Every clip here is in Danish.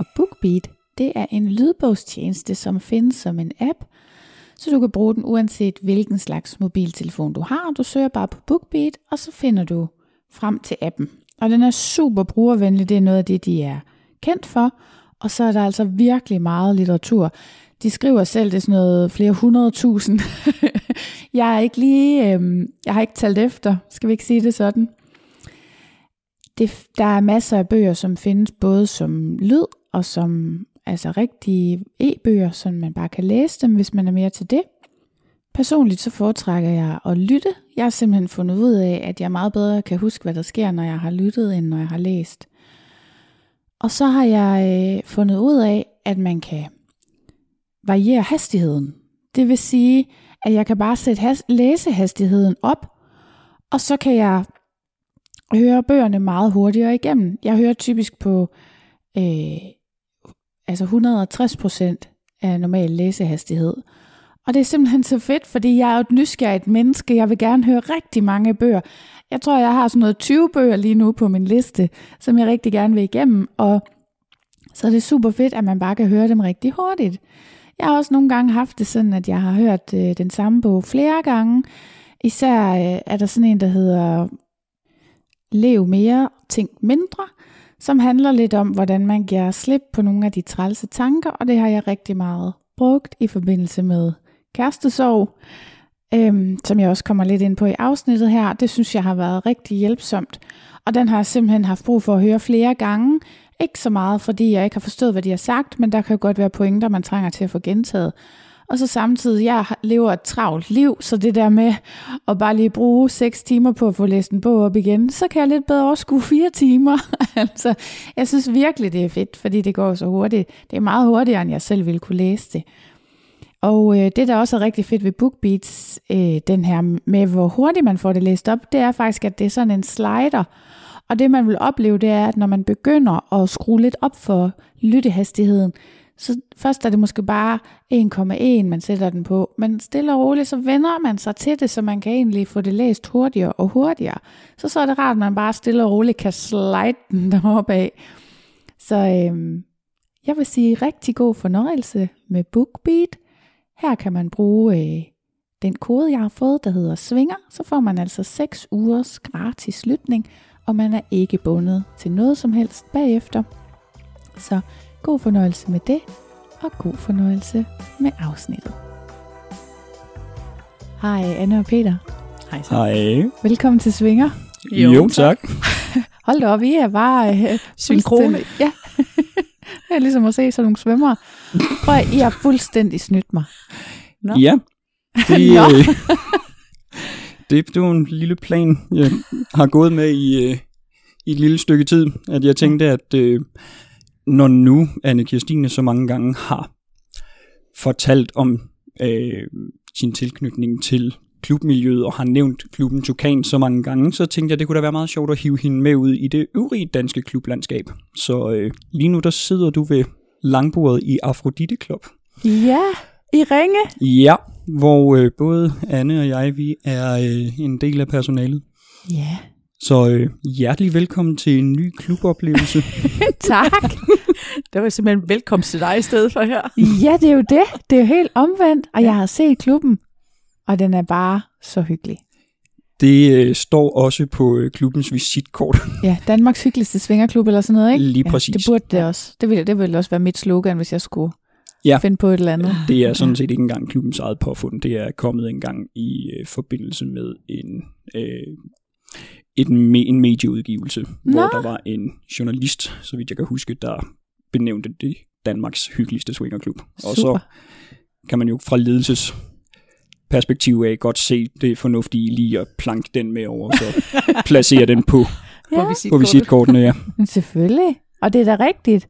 Og BookBeat, det er en lydbogstjeneste, som findes som en app, så du kan bruge den uanset hvilken slags mobiltelefon du har. Du søger bare på BookBeat, og så finder du frem til appen. Og den er super brugervenlig, det er noget af det, de er kendt for. Og så er der altså virkelig meget litteratur. De skriver selv, det er sådan noget flere hundrede tusind. jeg er ikke lige, øh, jeg har ikke talt efter, skal vi ikke sige det sådan. Det, der er masser af bøger, som findes både som lyd og som altså rigtige e-bøger, så man bare kan læse dem, hvis man er mere til det. Personligt så foretrækker jeg at lytte. Jeg har simpelthen fundet ud af, at jeg meget bedre kan huske, hvad der sker, når jeg har lyttet, end når jeg har læst. Og så har jeg øh, fundet ud af, at man kan variere hastigheden. Det vil sige, at jeg kan bare sætte has- læsehastigheden op, og så kan jeg høre bøgerne meget hurtigere igennem. Jeg hører typisk på øh, altså 160 procent af normal læsehastighed. Og det er simpelthen så fedt, fordi jeg er jo et nysgerrigt menneske. Jeg vil gerne høre rigtig mange bøger. Jeg tror, jeg har sådan noget 20 bøger lige nu på min liste, som jeg rigtig gerne vil igennem. Og så er det super fedt, at man bare kan høre dem rigtig hurtigt. Jeg har også nogle gange haft det sådan, at jeg har hørt øh, den samme bog flere gange. Især øh, er der sådan en, der hedder Lev mere, tænk mindre, som handler lidt om, hvordan man giver slip på nogle af de trælse tanker, og det har jeg rigtig meget brugt i forbindelse med kærestesorg, øhm, som jeg også kommer lidt ind på i afsnittet her. Det synes jeg har været rigtig hjælpsomt, og den har jeg simpelthen haft brug for at høre flere gange. Ikke så meget, fordi jeg ikke har forstået, hvad de har sagt, men der kan jo godt være pointer, man trænger til at få gentaget. Og så samtidig, jeg lever et travlt liv, så det der med at bare lige bruge 6 timer på at få læst en bog op igen, så kan jeg lidt bedre overskue 4 timer. altså, jeg synes virkelig, det er fedt, fordi det går så hurtigt. Det er meget hurtigere, end jeg selv ville kunne læse det. Og øh, det, der også er rigtig fedt ved BookBeats, øh, den her med, hvor hurtigt man får det læst op, det er faktisk, at det er sådan en slider. Og det, man vil opleve, det er, at når man begynder at skrue lidt op for lyttehastigheden, så først er det måske bare 1,1, man sætter den på, men stille og roligt, så vender man sig til det, så man kan egentlig få det læst hurtigere og hurtigere. Så så er det rart, at man bare stille og roligt kan slide den deroppe af. Så øhm, jeg vil sige rigtig god fornøjelse med BookBeat. Her kan man bruge øh, den kode, jeg har fået, der hedder Svinger. Så får man altså 6 ugers gratis lytning, og man er ikke bundet til noget som helst bagefter. Så God fornøjelse med det, og god fornøjelse med afsnittet. Hej Anne og Peter. Hej så. Hej. Velkommen til Svinger. Jo, jo tak. Hold da op, I er bare øh, Synkrone. Ja, det er ligesom at se sådan nogle svømmere. Prøv at, I har fuldstændig snydt mig. Nå. Ja. Det, Nå. øh, det, det var en lille plan, jeg har gået med i, øh, i et lille stykke tid, at jeg tænkte, at øh, når nu Anne Kirstine så mange gange har fortalt om øh, sin tilknytning til klubmiljøet og har nævnt klubben Tukan så mange gange, så tænkte jeg, det kunne da være meget sjovt at hive hende med ud i det øvrige danske klublandskab. Så øh, lige nu der sidder du ved langbordet i Afrodite Club. Ja, i ringe. Ja, hvor øh, både Anne og jeg, vi er øh, en del af personalet. Ja, Så øh, hjertelig velkommen til en ny kluboplevelse. tak. Det var simpelthen velkomst til dig i stedet for her. ja, det er jo det. Det er jo helt omvendt. Og jeg har set klubben, og den er bare så hyggelig. Det øh, står også på øh, klubbens visitkort. Ja, Danmarks hyggeligste svingerklub eller sådan noget, ikke? Lige ja, præcis. Det burde det også. Det ville, det ville også være mit slogan, hvis jeg skulle Ja. finde på et eller andet. Det er sådan set ikke engang klubbens eget påfund. Det er kommet engang i øh, forbindelse med en, øh, et me- en medieudgivelse, Nå. hvor der var en journalist, så vidt jeg kan huske, der benævnte det Danmarks hyggeligste swingerklub. Og så Super. kan man jo fra ledelses perspektiv af godt se det fornuftige lige at planke den med over, så placere den på, Ja, På visitkortet. på visitkortene. Ja. selvfølgelig. Og det er da rigtigt.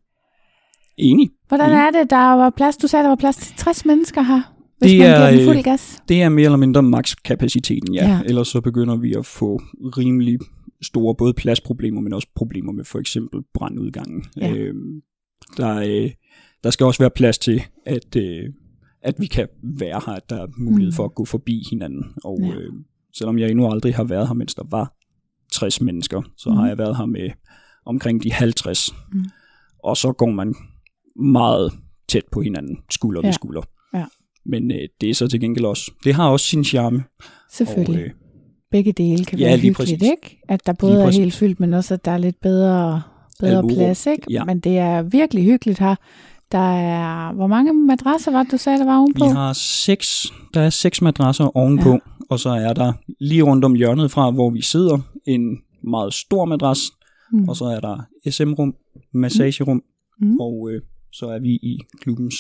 Enig. Hvordan Mm. er det, der var plads, du sagde, der var plads til 60 mennesker her, hvis Det er, den øh, fuld gas? Det er mere eller mindre makskapaciteten, ja. Ja. Ellers så begynder vi at få rimelig store både pladsproblemer, men også problemer med for eksempel brandudgangen. Ja. Øhm, der, øh, der skal også være plads til, at, øh, at vi kan være her, at der er mulighed Mm. for at gå forbi hinanden. Og ja. øh, selvom jeg endnu aldrig har været her, mens der var 60 mennesker, så Mm. har jeg været her med omkring de 50. Mm. Og så går man meget tæt på hinanden, skulder Ja. ved skulder. Men øh, det er så til gengæld også, det har også sin charme. Selvfølgelig. Og, øh, Begge dele kan ja, være lige hyggeligt, præcis. ikke? At der både er helt fyldt, men også at der er lidt bedre, bedre plads, ikke? Ja. Men det er virkelig hyggeligt her. Der er, hvor mange madrasser var det, du sagde, der var ovenpå? vi har seks, der er seks madrasser ovenpå, Ja. ja. og så er der lige rundt om hjørnet fra, hvor vi sidder, en meget stor madras, Mm. og så er der SM-rum, massagerum, Mm. og øh, så er vi i klubbens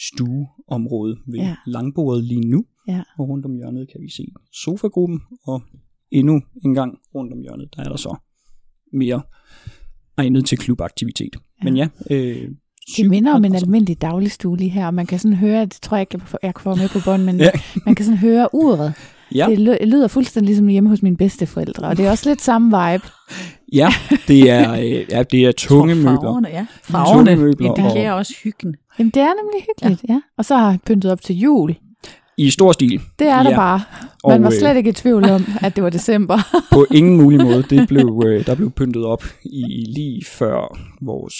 stueområde ved Ja. langbordet lige nu, Ja. og rundt om hjørnet kan vi se sofagruppen, og endnu en gang rundt om hjørnet, der er der så mere egnet til klubaktivitet. Ja. Men ja, øh, Det minder om en almindelig dagligstue lige her, og man kan sådan høre, det tror jeg ikke, jeg jeg kan få med på bånd, men Ja. man kan sådan høre uret. Ja. Det ly- lyder fuldstændig ligesom hjemme hos mine bedsteforældre, og det er også lidt samme vibe. Ja, det er, øh, ja, det er tunge Tror, møbler. Farverne, ja. Tunge Farverne møbler indikerer og- også hyggen. Jamen, det er nemlig hyggeligt, ja. ja. Og så har jeg pyntet op til jul. I stor stil. Det er der Ja. bare. Og, Man var øh, slet ikke i tvivl om, at det var december. På ingen mulig måde. Det blev, øh, der blev pyntet op i lige før vores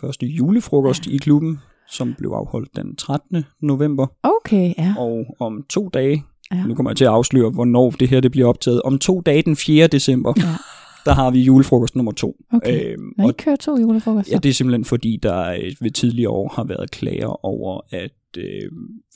første julefrokost i klubben, som blev afholdt den 13. november. Okay, ja. Og om to dage, Ja. nu kommer jeg til at afsløre, hvornår det her det bliver optaget. Om to dage, den 4. december, Ja. der har vi julefrokost nummer to. Okay. Øhm, Når og I kører to julefrokoster. Ja, det er simpelthen fordi, der øh, ved tidligere år har været klager over, at øh,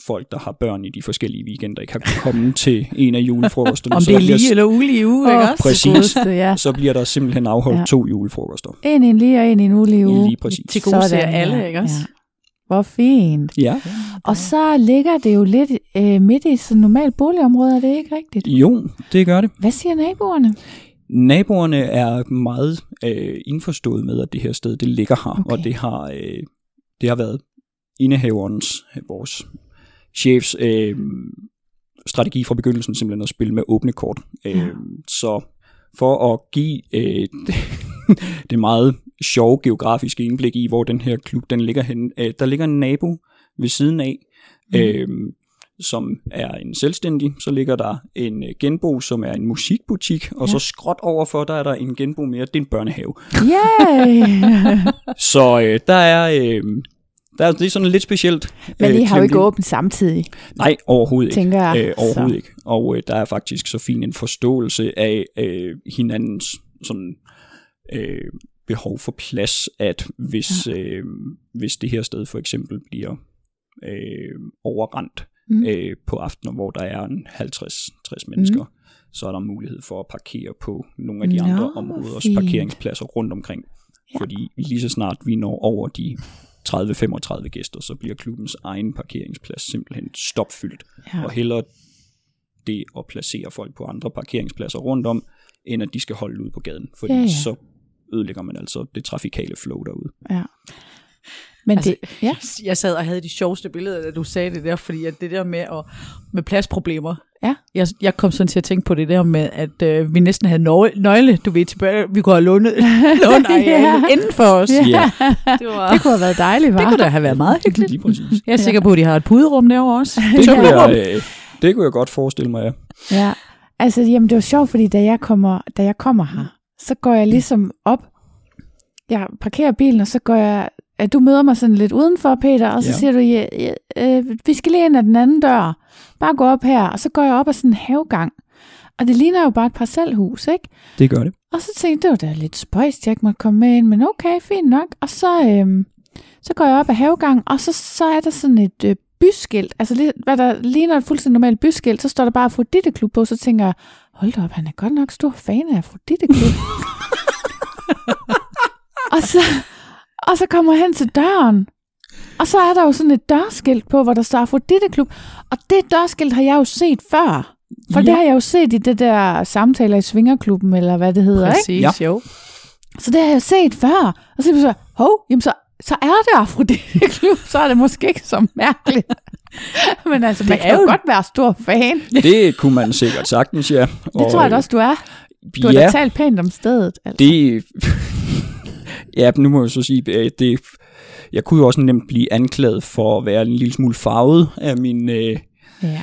folk, der har børn i de forskellige weekender, ikke har kunnet komme til en af julefrokosterne. Om så det er bliver, lige eller ulige uge, ikke også? Præcis. godeste, ja. Så bliver der simpelthen afholdt Ja. to julefrokoster. En i en lige og en i en ulige uge. Lige præcis. Til gode ser alle, ikke også? Ja. Hvor fint. Ja, Og så ligger det jo lidt øh, midt i sådan normalt boligområde, er det ikke rigtigt? jo, det gør det. Hvad siger naboerne? Naboerne er meget øh, indforstået med, at det her sted det ligger her, Okay. og det har, øh, det har været indehaverens, vores chefs øh, strategi fra begyndelsen simpelthen at spille med åbne kort. Ja. Øh, så for at give øh, det, det meget sjove geografiske indblik i, hvor den her klub den ligger henne, øh, der ligger en nabo ved siden af, Mm. øh, som er en selvstændig. Så ligger der en øh, genbo, som er en musikbutik, og Ja. så skråt overfor, der er der en genbo mere, det er en børnehave. Yay! Så øh, der er... Øh, der er, det er sådan lidt specielt. Men I har jo ikke åbent samtidig, Nej, overhovedet ikke. tænker jeg. Øh, overhovedet Så. ikke. Og øh, der er faktisk så fin en forståelse af øh, hinandens sådan, øh, behov for plads, at hvis, ja. øh, hvis det her sted for eksempel bliver øh, overrendt Mm. øh, på aftener, hvor der er en 50-60 mennesker, mm. så er der mulighed for at parkere på nogle af de Nå, andre områders fint. parkeringspladser rundt omkring. Ja. Fordi lige så snart vi når over de 30-35 gæster, så bliver klubbens egen parkeringsplads simpelthen stopfyldt Ja. og hellere det at placere folk på andre parkeringspladser rundt om, end at de skal holde ud på gaden, fordi ja. ja. så ødelægger man altså det trafikale flow derude. ja. Men Altså, det, ja. Jeg sad og havde de sjoveste billeder, da du sagde det der, fordi at det der med, at, med pladsproblemer, Ja. Jeg, jeg kom sådan til at tænke på det der med, at øh, vi næsten havde nøgle, nøgle, du ved, tilbage. Vi kunne have lånet, lånt Ja. inden for os. Ja. Ja, Det, var, Det kunne have været dejligt, var. det kunne da have været meget hyggeligt. lige præcis. Jeg er sikker på, at de har et puderum derovre også. Det kunne, Tømmerrum. jeg, øh, det kunne jeg godt forestille mig, ja. Ja, altså jamen det var sjovt, fordi da jeg kommer, da jeg kommer her, så går jeg ligesom op, jeg parkerer bilen, og så går jeg, at du møder mig sådan lidt udenfor, Peter, og så Ja. siger du, ja, ja, øh, vi skal lige ind ad den anden dør, bare gå op her, og så går jeg op ad sådan en havegang, og det ligner jo bare et parcelhus, ikke? Det gør det. Og så tænkte jeg, det var da lidt spøjst, jeg ikke måtte komme med ind, men okay, fint nok. Og så, øhm, så går jeg op ad havegang, og så, så er der sådan et øh, byskilt, altså hvad der ligner et fuldstændig normalt byskilt, så står der bare Afrodite Klub på, så tænker jeg, hold da op, han er godt nok stor fan af Afrodite og, så, og så kommer hen til døren, og så er der jo sådan et dørskilt på, hvor der står Afrodite Klub, og det dørskilt har jeg jo set før. For ja. det har jeg jo set i det der samtaler i Svingerklubben, eller hvad det hedder, ikke? Præcis, Ja. jo. Så det har jeg set før. Og så er jeg så, hov, jamen så, så er det Afrodite Klub, så er det måske ikke så mærkeligt. Men altså, man Det kan er jo godt være stor fan. Det kunne man sikkert sagtens, ja. Det tror jeg da også, du er. Du har ja, da talt pænt om stedet. Altså. det... ja, nu må jeg så sige, at det... Jeg kunne jo også nemt blive anklaget for at være en lille smule farvet af min... Øh, Ja.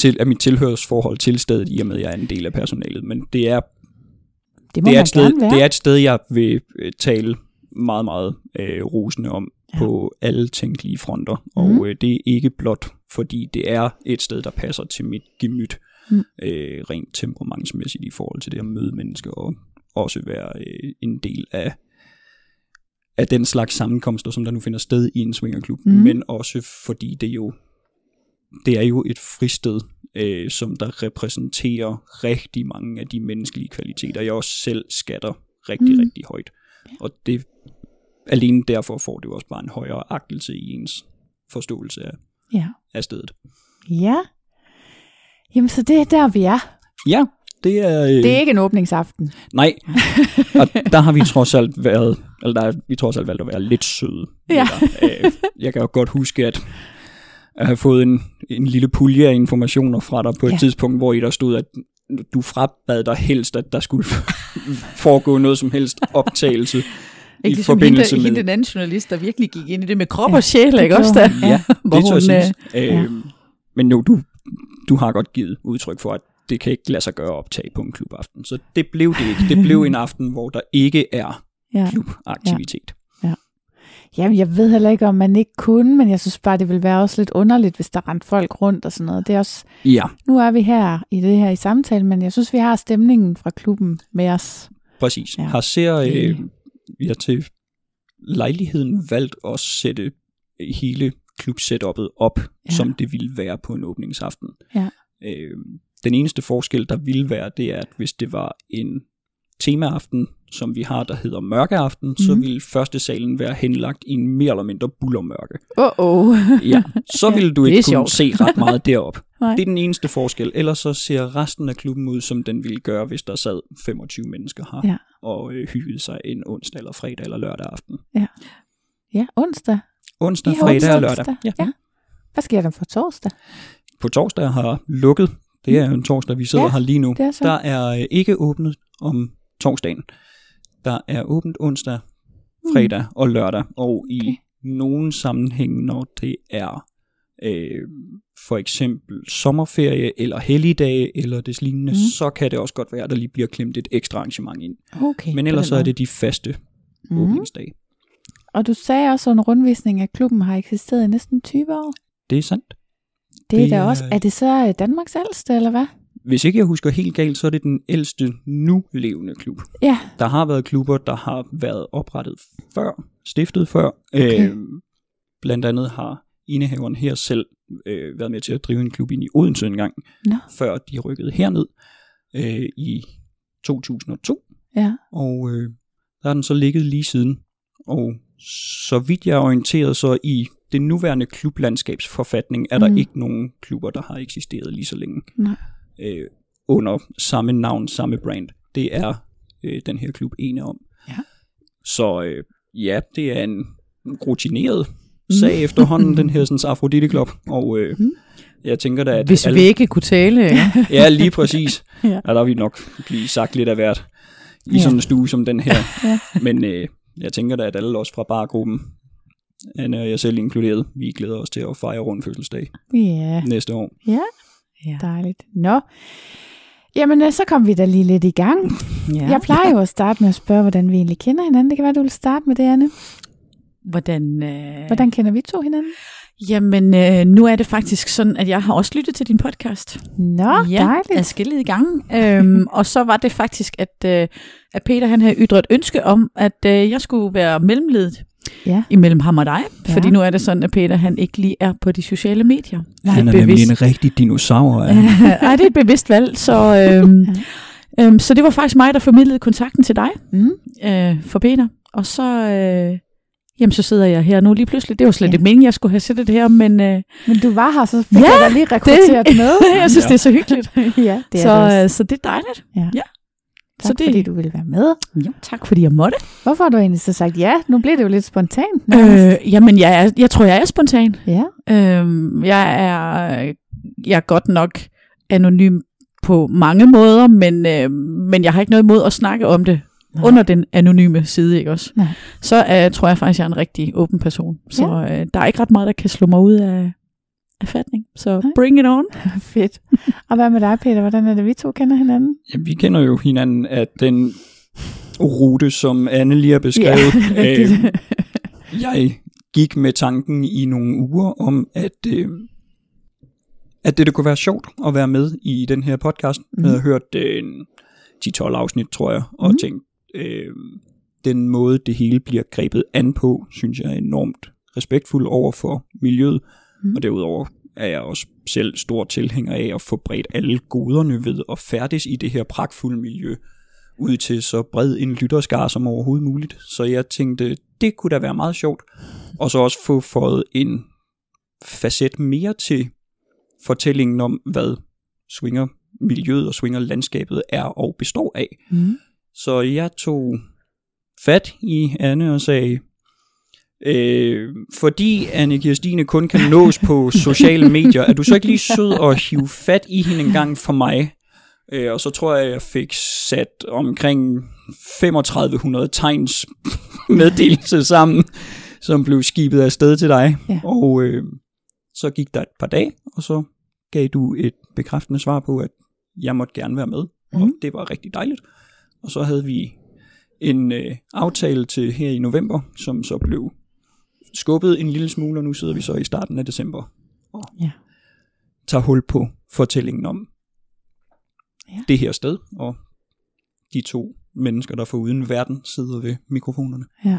til, af mit tilhørsforhold til stedet, i og med, at jeg er en del af personalet. Men det er, Det må det er, man et, sted, gerne være. det er et sted, jeg vil øh, tale meget, meget øh, rosende om Ja. på alle tænkelige fronter. Mhm. Og øh, det er ikke blot, fordi det er et sted, der passer til mit gemyt, Mm. øh, rent temperamentsmæssigt i forhold til det at møde mennesker, og også være øh, en del af af den slags sammenkomster, som der nu finder sted i en swingerklub, Mm. mm. men også fordi det jo det er jo et fristed, øh, som der repræsenterer rigtig mange af de menneskelige kvaliteter, jeg også selv skatter rigtig, Mm. mm. rigtig højt. Og det alene derfor får det jo også bare en højere agtelse i ens forståelse af, Ja. af stedet. ja. Jamen, så det er der, vi er. Ja, det er... Øh, Det er ikke en åbningsaften. Nej, og der har vi trods alt været, eller der er vi trods alt valgt at være lidt søde. Ja. Øh, Jeg kan jo godt huske, at at have fået en, en lille pulje af informationer fra dig på et ja. tidspunkt, hvor i der stod, at du frabad dig helst, at der skulle foregå noget som helst optagelse Ikke ligesom hende, med... hende, den anden journalist, der virkelig gik ind i det med krop Ja, og sjæl, ikke også? Der. Ja, hvor det tror hun, jeg synes. Øh, Men nu, du, du har godt givet udtryk for, at det kan ikke lade sig gøre optag på en klubaften. Så det blev det ikke. Det blev en aften, hvor der ikke er Ja. klubaktivitet. Jamen, jeg ved heller ikke, om man ikke kunne, men jeg synes bare, det ville være også lidt underligt, hvis der rendte folk rundt og sådan noget. Det er også, Ja, nu er vi her i det her i samtale, men jeg synes, vi har stemningen fra klubben med os. præcis. Ja. Ja. Har ser øh, vi har til lejligheden valgt at sætte hele klubsetupet op, Ja. som det ville være på en åbningsaften. Ja. Øh, den eneste forskel, der ville være, det er, at hvis det var en temaaften, som vi har, der hedder mørkeaften, mm. så Mhm. ville første salen være henlagt i en mere eller mindre bullermørke. Åh, oh, oh. Ja, så ville du ikke kunne sjovt. se ret meget derop. Nej. Det er den eneste forskel. Ellers så ser resten af klubben ud, som den ville gøre, hvis der sad 25 mennesker her Ja. og øh, hyggede sig en onsdag eller fredag eller lørdag aften. Ja, onsdag. Onsdag, har fredag onsdag, og lørdag. onsdag. Ja. Ja. Hvad sker der for torsdag? På torsdag har lukket. Det er jo en torsdag, vi sidder Ja, her lige nu. er. Der er øh, ikke åbnet om torsdagen. Der er åbent onsdag, fredag og lørdag. Og i Mm. Okay. nogle sammenhænge, når det er øh, for eksempel sommerferie eller helligdage eller des lignende, Mm. så kan det også godt være, at der lige bliver klemt et ekstra arrangement ind. Okay. Men ellers så er det de faste mm. åbningsdage. Og du sagde også en rundvisning af klubben har eksisteret i næsten 20 år. Det er sandt. Det er Det da også, er det så øh, Danmarks ældste, eller hvad? Hvis ikke jeg husker helt galt, så er det den ældste nu levende klub. Ja, Der har været klubber, der har været oprettet før, stiftet før. Okay. Øh, blandt andet har indehaveren her selv øh, været med til at drive en klub ind i Odense en gang, Nå. før de rykkede herned øh, i 2002. ja. Og øh, der har den så ligget lige siden. Og så vidt jeg er orienteret, så i det nuværende klublandskabsforfatning er der Mm. ikke nogen klubber, der har eksisteret lige så længe Nej. øh, under samme navn, samme brand. Det er øh, den her klub ene om. Ja. Så øh, ja, det er en rutineret sag efterhånden, den her sådan, Afrodite Club. Og øh, Mm. jeg tænker da, at Hvis alle, vi ikke kunne tale. Ja. Ja, lige præcis. Ja. ja. Og der vil nok blive sagt lidt af hvert i Ja. sådan en stue som den her. Ja. Men øh, jeg tænker da, at alle os fra bargruppen, Anne og jeg selv inkluderet, vi glæder os til at fejre rundt fødselsdag Ja, næste år. ja, Ja. dejligt. Nå, jamen øh, så kom vi da lige lidt i gang. Ja. Jeg plejer jo at starte med at spørge, hvordan vi egentlig kender hinanden. Det kan være, du vil starte med det, Anne. Hvordan, øh... Hvordan kender vi to hinanden? Jamen, øh, nu er det faktisk sådan, at jeg har også lyttet til din podcast. Nå, ja, dejligt. adskillige gange. Øhm, og så var det faktisk, at, øh, at Peter han havde ytret ønske om, at øh, jeg skulle være mellemledet Ja. imellem ham og dig. Ja. Fordi nu er det sådan, at Peter han ikke lige er på de sociale medier. Nej, Han er Det er nemlig bevidst. en rigtig dinosaur. Ja. Ej, det er et bevidst valg. Så, øhm, øhm, så det var faktisk mig, der formidlede kontakten til dig, Mm. øh, for Peter. Og så, øh, jamen, så sidder jeg her nu lige pludselig. Det var slet Ja. ikke meningen, jeg skulle have sættet det her, men øh, Men du var her, så fik Ja, jeg dig lige rekrutteret med. jeg synes, Ja. det er så hyggeligt. ja, det er så, det også. øh, så det er dejligt. Tak, så det- fordi du ville være med. Jo, tak fordi jeg måtte. Hvorfor har du egentlig så sagt ja? Nu blev det jo lidt spontant. Øh, jamen, jeg, er, jeg tror, jeg er spontan. Ja, Øh, jeg, er, jeg er godt nok anonym på mange måder, men, øh, men jeg har ikke noget imod at snakke om det Nej. under den anonyme side, ikke også? Nej. Så øh, tror jeg faktisk, jeg er en rigtig åben person. Så øh, der er ikke ret meget, der kan slå mig ud af, af fatning. Så Nej. bring it on. fedt. Og hvad med dig, Peter? Hvordan er det, vi to kender hinanden? Jamen, vi kender jo hinanden af den rute, som Anne lige har beskrevet. rigtigt. øh, jeg gik med tanken i nogle uger om, at, øh, at det, det kunne være sjovt at være med i den her podcast. Mm. Jeg havde hørt øh, en 10-12 afsnit, tror jeg, og Mhm. mm. tænkt, øh, den måde, det hele bliver grebet an på, synes jeg er enormt respektfuld over for miljøet. Mm. Og derudover er jeg også selv stor tilhænger af at få bredt alle goderne ved at færdes i det her pragtfulde miljø ud til så bred en lytterskare som overhovedet muligt. Så jeg tænkte, det kunne da være meget sjovt. Og så også få fået en facet mere til fortællingen om, hvad swinger miljøet og swinger landskabet er og består af. Mm. Så jeg tog fat i Anne og sagde, øh, fordi Anne Kirstine kun kan nås på sociale medier, er du så ikke lige sød og hive fat i hende en gang for mig? Øh, og så tror jeg, jeg fik sat omkring 3500 tegns meddelelse sammen, som blev skibet afsted til dig. Ja. Og øh, så gik der et par dage, og så gav du et bekræftende svar på, at jeg måtte gerne være med. Mm. Og Mhm. det var rigtig dejligt. Og så havde vi en øh, aftale til her i november, som så blev skubbet en lille smule, og nu sidder vi så i starten af december og Ja. tager hul på fortællingen om Ja. det her sted, og de to mennesker, der for uden verden sidder ved mikrofonerne. Ja.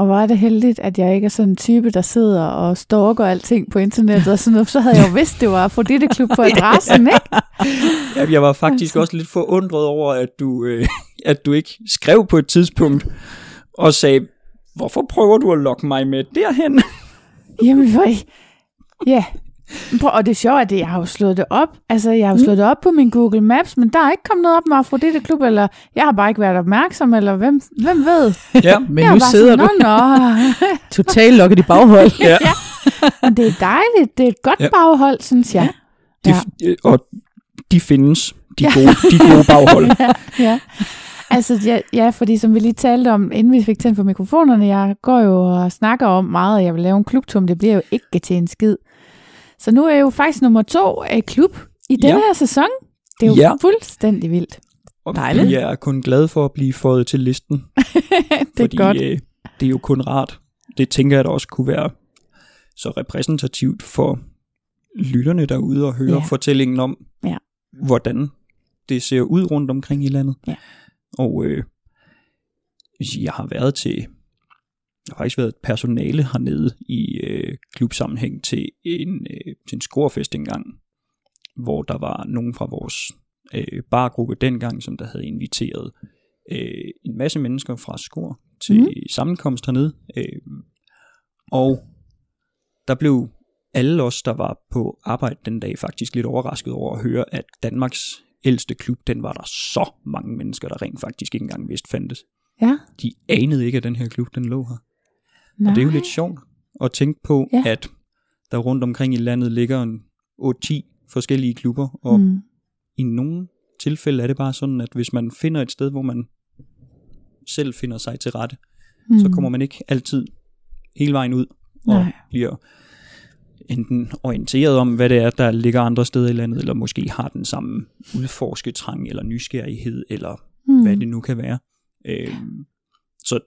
Og hvor er det heldigt, at jeg ikke er sådan en type, der sidder og stalker alting på internettet og sådan noget. Så havde jeg jo vidst, det var Afrodite Klub på adressen, ikke? Ja, jeg var faktisk også lidt forundret over, at du, øh, at du ikke skrev på et tidspunkt og sagde, hvorfor prøver du at lokke mig med derhen? Jamen, hvor... Ja. Prøv, og det er sjovt, at det, jeg har jo slået det op. Altså, jeg har jo slået det op på min Google Maps, men der er ikke kommet noget op med Afrodite Klub, eller jeg har bare ikke været opmærksom, eller hvem, hvem ved? Ja, Men jeg er nu sidder sådan, du Nå, totalt lukket i baghold. ja. Men det er dejligt. Det er et godt Ja. ja. baghold, synes jeg. De, Ja. øh, og de findes, de gode, de gode baghold. ja. Altså, ja, ja, fordi som vi lige talte om, inden vi fik tændt for mikrofonerne, jeg går jo og snakker om meget, at jeg vil lave en klubtum. Det bliver jo ikke til en skid. Så nu er jeg jo faktisk nummer to af klub i denne Ja. her sæson. Det er jo Ja. fuldstændig vildt. Og Dejligt. jeg er kun glad for at blive fået til listen, det fordi er godt. Øh, det er jo kun rart. Det tænker jeg da også kunne være så repræsentativt for lytterne derude og høre ja. fortællingen om, Ja. hvordan det ser ud rundt omkring i landet. Ja. Og øh, jeg har været til, jeg har faktisk været personale hernede i øh, klubsammenhæng til en, øh, til en scorefest engang, hvor der var nogen fra vores øh, bargruppe dengang, som der havde inviteret øh, en masse mennesker fra Skor til mm. sammenkomst hernede. Øh, og der blev alle os, der var på arbejde den dag, faktisk lidt overrasket over at høre, at Danmarks ældste klub, den var der så mange mennesker, der rent faktisk ikke engang vidste fandtes. Ja. De anede ikke, at den her klub, den lå her. Nej. Og det er jo lidt sjovt at tænke på, Ja. at der rundt omkring i landet ligger en 8-10 forskellige klubber, og Mm. i nogle tilfælde er det bare sådan, at hvis man finder et sted, hvor man selv finder sig til rette, mm. så kommer man ikke altid hele vejen ud og Nej. bliver enten orienteret om, hvad det er, der ligger andre steder i landet, eller måske har den samme udforsketrang, eller nysgerrighed, eller Mm. hvad det nu kan være. Øhm, så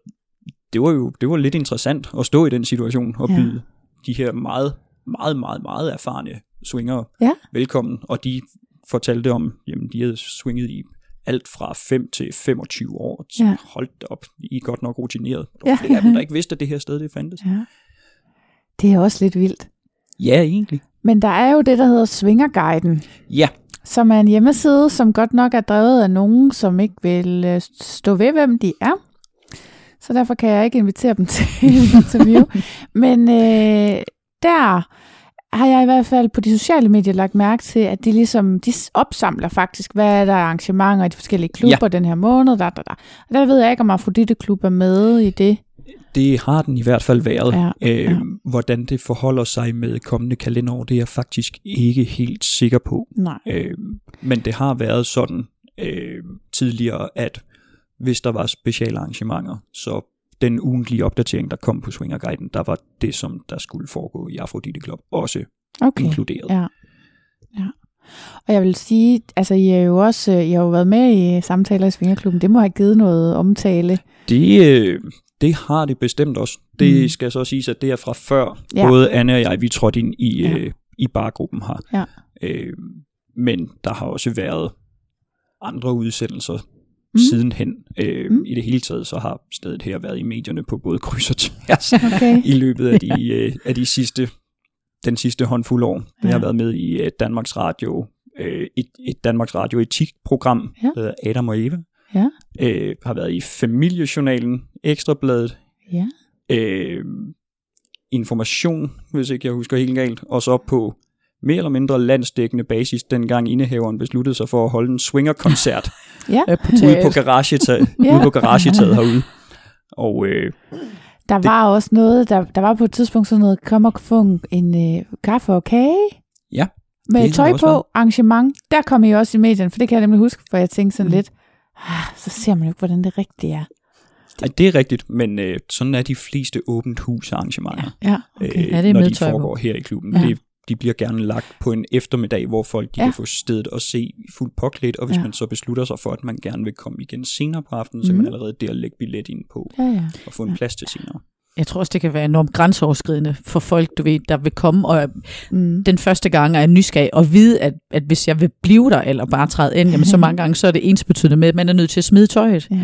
det var jo det var lidt interessant at stå i den situation og Ja. byde de her meget, meget, meget, meget erfarne swingere Ja. velkommen, og de fortalte om, jamen de havde swinget i alt fra 5 til 25 år. Ja. Ja. Holdt op, I er godt nok rutineret. Der var Ja. flere af dem, der ikke vidste, at det her sted det fandtes. Ja. Det er også lidt vildt. Ja, egentlig. Men der er jo det, der hedder Svingerguiden, Ja, som er en hjemmeside, som godt nok er drevet af nogen, som ikke vil øh, stå ved, hvem de er. Så derfor kan jeg ikke invitere dem til et interview. Men øh, der har jeg i hvert fald på de sociale medier lagt mærke til, at de ligesom, de opsamler faktisk, hvad er der arrangementer i de forskellige klubber ja. den her måned. Der, der, der. Og der ved jeg ikke, om Afrodite Klub er med i det. det har den i hvert fald været. Ja, øh, ja. Hvordan det forholder sig med kommende kalenderår, det er jeg faktisk ikke helt sikker på. Nej. Øh, men det har været sådan øh, tidligere, at hvis der var speciale arrangementer, så den ugentlige opdatering, der kom på Swingerguiden, der var det, som der skulle foregå i Afrodite Club, også Okay. inkluderet. Ja. ja. Og jeg vil sige, altså I er jo også, I har jo været med i samtaler i Svingerklubben, det må have givet noget omtale. Det, øh, det har det bestemt også. Det Mm. skal så siges, at det er fra før. Ja. Både Anne og jeg, vi trådte ind i, ja. øh, i bargruppen her. Ja. Øh, men der har også været andre udsendelser Mm. sidenhen. Øh, Mm. I det hele taget så har stedet her været i medierne på både kryds og tværs Okay. i løbet af de, øh, af de sidste, den sidste håndfuld år. Ja. har været med i øh, Danmarks Radio, øh, et, et Danmarks Radio etikprogram, Ja. der hedder Adam og Eva. Ja. Øh, har været i Familiejournalen, Ekstrabladet, Ja. øh, information, hvis ikke jeg husker helt galt, og så på mere eller mindre landsdækkende basis, dengang indehaveren besluttede sig for at holde en swingerkoncert Ja. Øh, på ude på garagetaget, Ja. ude på garagetaget herude. Og øh, Der var også noget, der, der var på et tidspunkt sådan noget, kom og få en, en øh, kaffe og kage. Ja, Med det tøj på, været. arrangement. Der kom I også i medierne, for det kan jeg nemlig huske, for jeg tænkte sådan Mm. lidt, ah, så ser man jo ikke, hvordan det rigtigt er. ej, det er rigtigt, men øh, sådan er de fleste åbent hus arrangementer. Ja, okay. Ja, det er når med de tøj på. foregår her i klubben. Ja. Ja. Det, de bliver gerne lagt på en eftermiddag, hvor folk de Ja. kan få stedet at se fuldt påklædt, og hvis Ja. man så beslutter sig for, at man gerne vil komme igen senere på aftenen, så Mhm. kan man allerede der lægge billet ind på Ja, ja. og få en Ja. plads til senere. Jeg tror også, det kan være enormt grænseoverskridende for folk, du ved, der vil komme og Mm. den første gang er nysgerrig og vide, at, at hvis jeg vil blive der eller bare træde ind, jamen så mange gange, så er det ens betydende med, at man er nødt til at smide tøjet. Ja.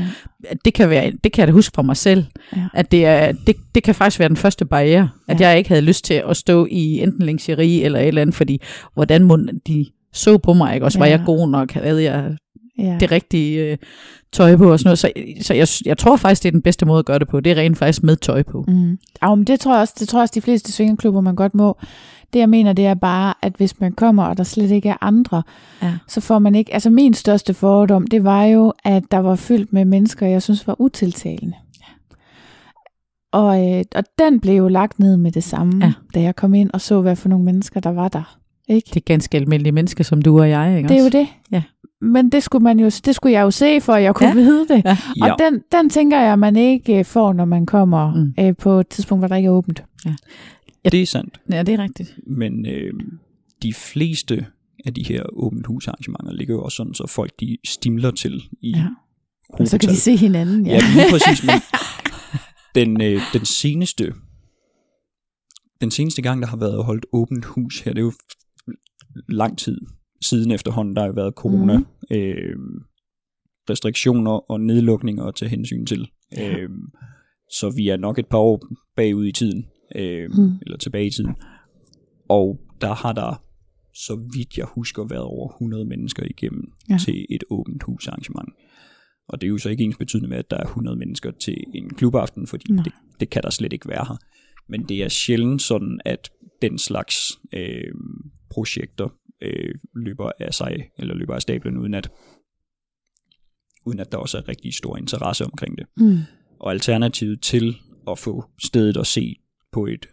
Det kan, være, det kan jeg da huske fra mig selv, Ja. at det, er, det, det kan faktisk være den første barriere, at Ja. jeg ikke havde lyst til at stå i enten lingerie eller et eller andet, fordi hvordan må de så på mig, ikke? også var Ja. jeg god nok, havde jeg ja. det rigtige øh, tøj på og sådan noget, så, så jeg, jeg tror faktisk, det er den bedste måde at gøre det på, det er rent faktisk med tøj på. Mm. Ja, men det tror jeg også, det tror jeg også, de fleste swingerklubber, man godt må. Det jeg mener, det er bare, at hvis man kommer, og der slet ikke er andre, Ja. så får man ikke, altså min største fordom, det var jo, at der var fyldt med mennesker, jeg synes var utiltalende. Og, øh, og den blev jo lagt ned med det samme, Ja. da jeg kom ind og så, hvad for nogle mennesker, der var der. Ikke? Det er ganske almindelige mennesker, som du og jeg, ikke Det er jo også? det. Ja. Men det skulle, man jo, det skulle jeg jo se, for at jeg kunne Ja. ja. vide det. Ja. Og den, den tænker jeg, man ikke øh, får, når man kommer Mm. øh, på et tidspunkt, hvor der ikke er åbent. Det er sandt, Ja, det er rigtigt. men øh, de fleste af de her åbent hus arrangementer ligger jo også sådan, så folk de stimler til i Ja. Og så kan de se hinanden. Ja, Ja. lige præcis, men den, øh, den seneste den seneste gang, der har været holdt åbent hus her, det er jo lang tid siden efterhånden, der har været corona, mm. øh, restriktioner og nedlukninger at tage hensyn til. Ja. Øh, så vi er nok et par år bagud i tiden, øh, Mm. eller tilbage i tiden. Og der har der, så vidt jeg husker, været over 100 mennesker igennem Ja. til et åbent hus arrangement. Og det er jo så ikke ens betydende med, at der er 100 mennesker til en klubaften, fordi Nej. det, det kan der slet ikke være her. Men det er sjældent sådan, at den slags øh, projekter øh, løber af sig, eller løber af stablen, uden at, uden at der også er rigtig stor interesse omkring det. Mm. Og alternativet til at få stedet at se på et,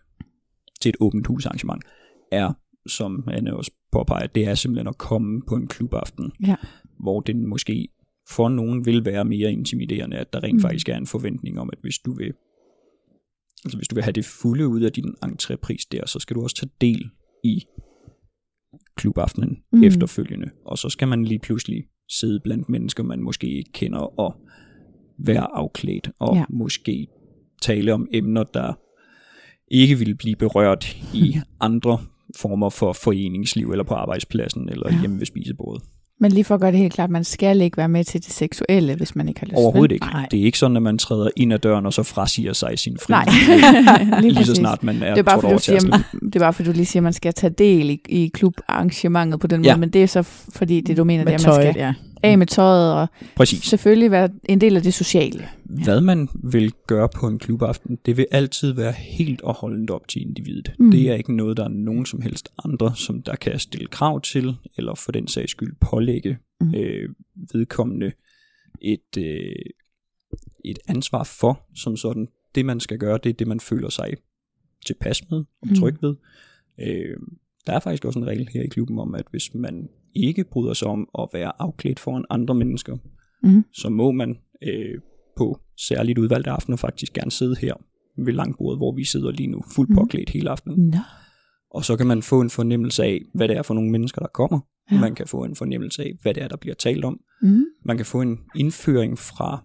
til et åbent husarrangement, er, som Anne også påpege, det er simpelthen at komme på en klubaften, Ja. hvor den måske for nogen vil være mere intimiderende, at der rent mm. faktisk er en forventning om, at hvis du vil altså hvis du vil have det fulde ud af din entrépris der, så skal du også tage del i klubaftenen Mm. efterfølgende. Og så skal man lige pludselig sidde blandt mennesker, man måske ikke kender, og være afklædt, og Ja. måske tale om emner, der ikke vil blive berørt i andre former for foreningsliv, eller på arbejdspladsen, eller ja. hjemme ved spisebordet. Men lige for at gøre det helt klart, man skal ikke være med til det seksuelle, hvis man ikke har lyst. Overhovedet ikke. Nej. Det er ikke sådan, at man træder ind ad døren, og så frasiger sig sin fri. Nej, lige lige så snart man er det er bare fordi, du siger, det er bare fordi, du lige siger, at man skal tage del i, i klubarrangementet på den måde, Ja. men det er så fordi, det du mener, det Med er, at man tøjet, skal ja. Af med tøjet og Præcis. selvfølgelig være en del af det sociale. Hvad man vil gøre på en klubaften, det vil altid være helt og holdent op til individet. Mm. Mm. Det er ikke noget, der er nogen som helst andre, som der kan stille krav til, eller for den sags skyld pålægge Mm. mm. øh, vedkommende et, øh, et ansvar for, som sådan. Det man skal gøre, det er det, man føler sig tilpas med og Mm. tryg ved. Øh, der er faktisk også en regel her i klubben om, at hvis man ikke bryder sig om at være afklædt foran andre mennesker, Mm. så må man øh, på særligt udvalgte aftener faktisk gerne sidde her ved langbordet, hvor vi sidder lige nu, fuldt Mhm. påklædt hele aftenen. Nå. Og så kan man få en fornemmelse af, hvad det er for nogle mennesker, der kommer. Ja. Man kan få en fornemmelse af, hvad det er, der bliver talt om. Mm. Man kan få en indføring fra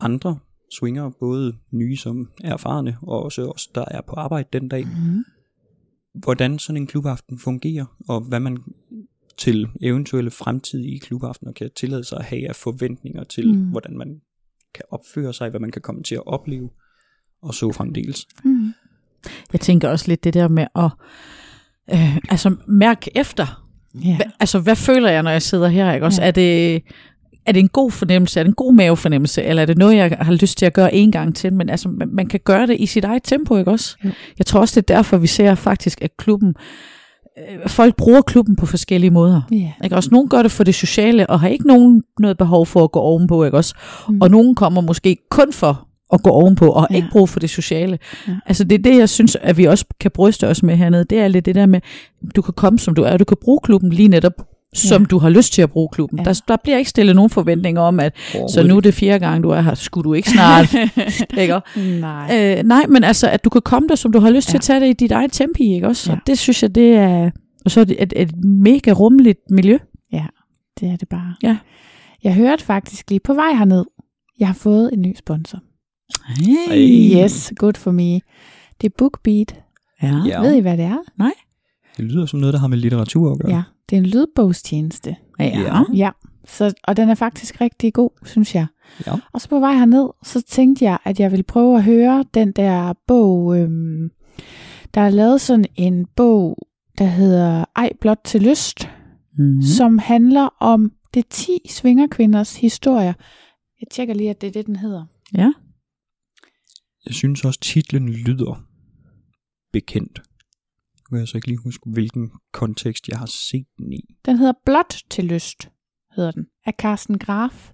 andre swinger, både nye som erfarne, og også os, der er på arbejde den dag. Mm. Hvordan sådan en klubaften fungerer, og hvad man til eventuelle fremtidige klubaftener kan tillade sig at have af forventninger til, Mm. hvordan man kan opføre sig, hvad man kan komme til at opleve, og så fremdeles. Mm. Jeg tænker også lidt det der med at øh, altså mærke efter. Ja. Hva, altså, hvad føler jeg, når jeg sidder her? Ikke? Også, Ja. er, det, er det en god fornemmelse? Er det en god mavefornemmelse? Eller er det noget, jeg har lyst til at gøre en gang til? Men altså, man, man kan gøre det i sit eget tempo, ikke også? Jo. Jeg tror også, det er derfor, vi ser faktisk, at klubben, øh, folk bruger klubben på forskellige måder. Ja. Ikke? Også nogen gør det for det sociale, og har ikke nogen noget behov for at gå ovenpå, ikke også? Mm. Og nogen kommer måske kun for at gå ovenpå, og Ja. ikke brug for det sociale. Ja. Altså det er det, jeg synes, at vi også kan bryste os med hernede. Det er lidt det der med, du kan komme som du er, du kan bruge klubben lige netop, som Ja. du har lyst til at bruge klubben. Ja. Ja. Der, der bliver ikke stillet nogen forventninger om, at så nu er det fjerde gang, du er her, skulle du ikke snart, ikke? Nej. Øh, nej, men altså, at du kan komme der, som du har lyst ja. til Ja. at tage det i dit eget tempi, ikke også? Ja. Og det synes jeg, det er, og så er det et, et mega rummeligt miljø. Det er det bare. Ja. Jeg hørte faktisk lige på vej herned, jeg har fået en ny sponsor. Ej. Yes, good for me. Det er BookBeat. Ja. Ja. Ved I, hvad det er? Det lyder som noget, der har med litteratur at gøre. Ja, det er en lydbogstjeneste. Ja. Ja. Så, og den er faktisk rigtig god, synes jeg. Ja. Og så på vej herned, så tænkte jeg, at jeg ville prøve at høre den der bog. Øhm, der er lavet sådan en bog, der hedder Ej blot til lyst, Mm. mm. som handler om det 10 svingerkvinders historier. Jeg tjekker lige, at det er det, den hedder. ja. Jeg synes også, titlen lyder bekendt. Nu kan jeg så ikke lige huske, hvilken kontekst jeg har set den i. Den hedder Blot til lyst, hedder den, af Carsten Graf.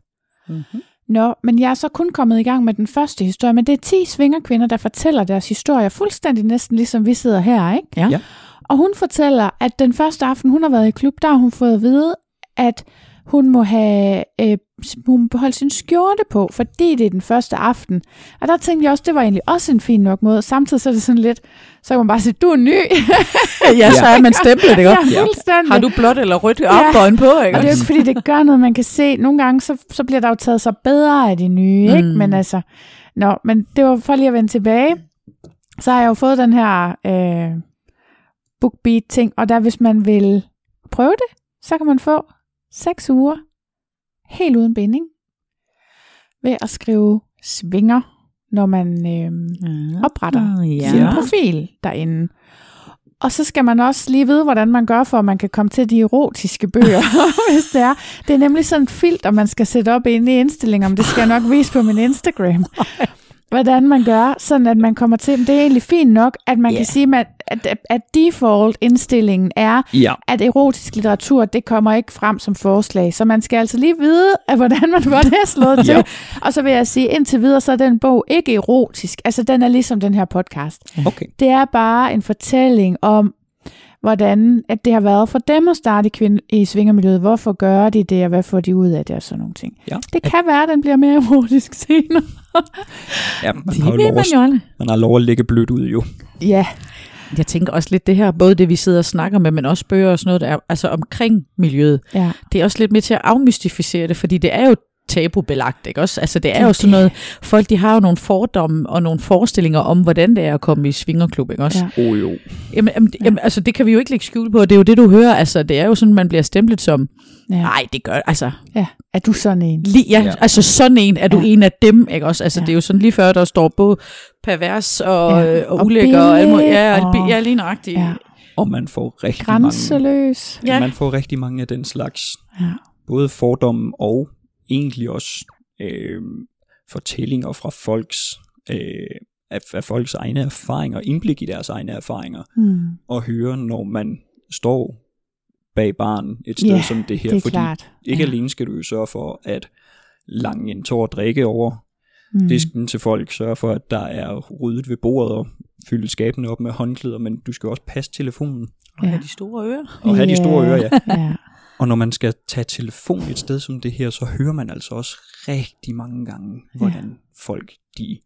Mm-hmm. Nå, men jeg er så kun kommet i gang med den første historie, men det er 10 svingerkvinder, der fortæller deres historier, fuldstændig næsten ligesom vi sidder her, ikke? Ja. Ja. Og hun fortæller, at den første aften, hun har været i klub, der har hun fået at vide, at hun må have øh, hun må beholde sin skjorte på, fordi det er den første aften. Og der tænkte jeg også, det var egentlig også en fin nok måde. Samtidig så er det sådan lidt, så kan man bare sige, du er ny. ja, så er man stemplet, ikke? ja, fuldstændig. Har du blåt eller rødt Ja. armbånd på, ikke? Og det er jo ikke, fordi det gør noget, man kan se. Nogle gange, så, så bliver der jo taget sig bedre af de nye, ikke? Mm. Men altså, nå, men det var for lige at vende tilbage. Så har jeg jo fået den her øh, BookBeat-ting, og der hvis man vil prøve det, så kan man få 6 uger helt uden binding ved at skrive svinger, når man øh, Ja. opretter ja. sin profil derinde. Og så skal man også lige vide, hvordan man gør, for at man kan komme til de erotiske bøger, hvis det er. Det er nemlig sådan et filter, man skal sætte op inde i indstillinger, men det skal jeg nok vise på min Instagram. Hvordan man gør, sådan at man kommer til, det er egentlig fint nok, at man Ja. kan sige, at, at, at default-indstillingen er, Ja. at erotisk litteratur, det kommer ikke frem som forslag. Så man skal altså lige vide, at hvordan man får det slået til. Ja. Og så vil jeg sige, indtil videre, så er den bog ikke erotisk. Altså, den er ligesom den her podcast. Okay. Det er bare en fortælling om, hvordan at det har været for dem at starte i, kvinde, i svingermiljøet. Hvorfor gør de det, og hvad får de ud af det, og sådan nogle ting. Ja. Det kan være, at den bliver mere erotisk senere. Ja, man, Det har ved lov man at, jo aldrig. man har lov at lægge blødt ud jo. ja, Jeg tænker også lidt det her, både det vi sidder og snakker med, men også bøger og sådan noget, der er altså omkring miljøet. ja. Det er også lidt med til at afmystificere det, fordi det er jo tabubelagt, ikke også? Altså det er Det jo sådan noget, folk de har jo nogle fordomme og nogle forestillinger om, hvordan det er at komme i svingerklub, ikke også? Ja. Oh, jo. Jamen, jamen, jamen, altså det kan vi jo ikke lægge skjul på, det er jo det, du hører, altså det er jo sådan, man bliver stemplet som, ja. nej, det gør, altså, ja. Er du sådan en? lige, ja, Ja. ja, altså sådan en, er du Ja. en af dem, ikke også? Altså Ja. det er jo sådan lige før, der står både pervers og, Ja. ja. og Og ulækker og alt muligt, billig, ja, og, og- ja, lige nøjagtigt. Ja. Og man får rigtig mange, Grænseløs. Ja. man får rigtig mange af den slags, Ja. både fordomme og egentlig også øh, fortællinger fra folks, øh, af, af folks egne erfaringer, indblik i deres egne erfaringer, Mm. og høre, når man står bag barn et sted Ja, som det her, Det er fordi klart. ikke ja. alene skal du jo sørge for at lange en tår drikke over Mm. disken til folk, sørge for, at der er ryddet ved bordet og fylde skabene op med håndklæder, men du skal også passe telefonen Og have de store ører. og have de store ører, ja. ja. Og når man skal tage telefon et sted som det her, så hører man altså også rigtig mange gange, hvordan folk de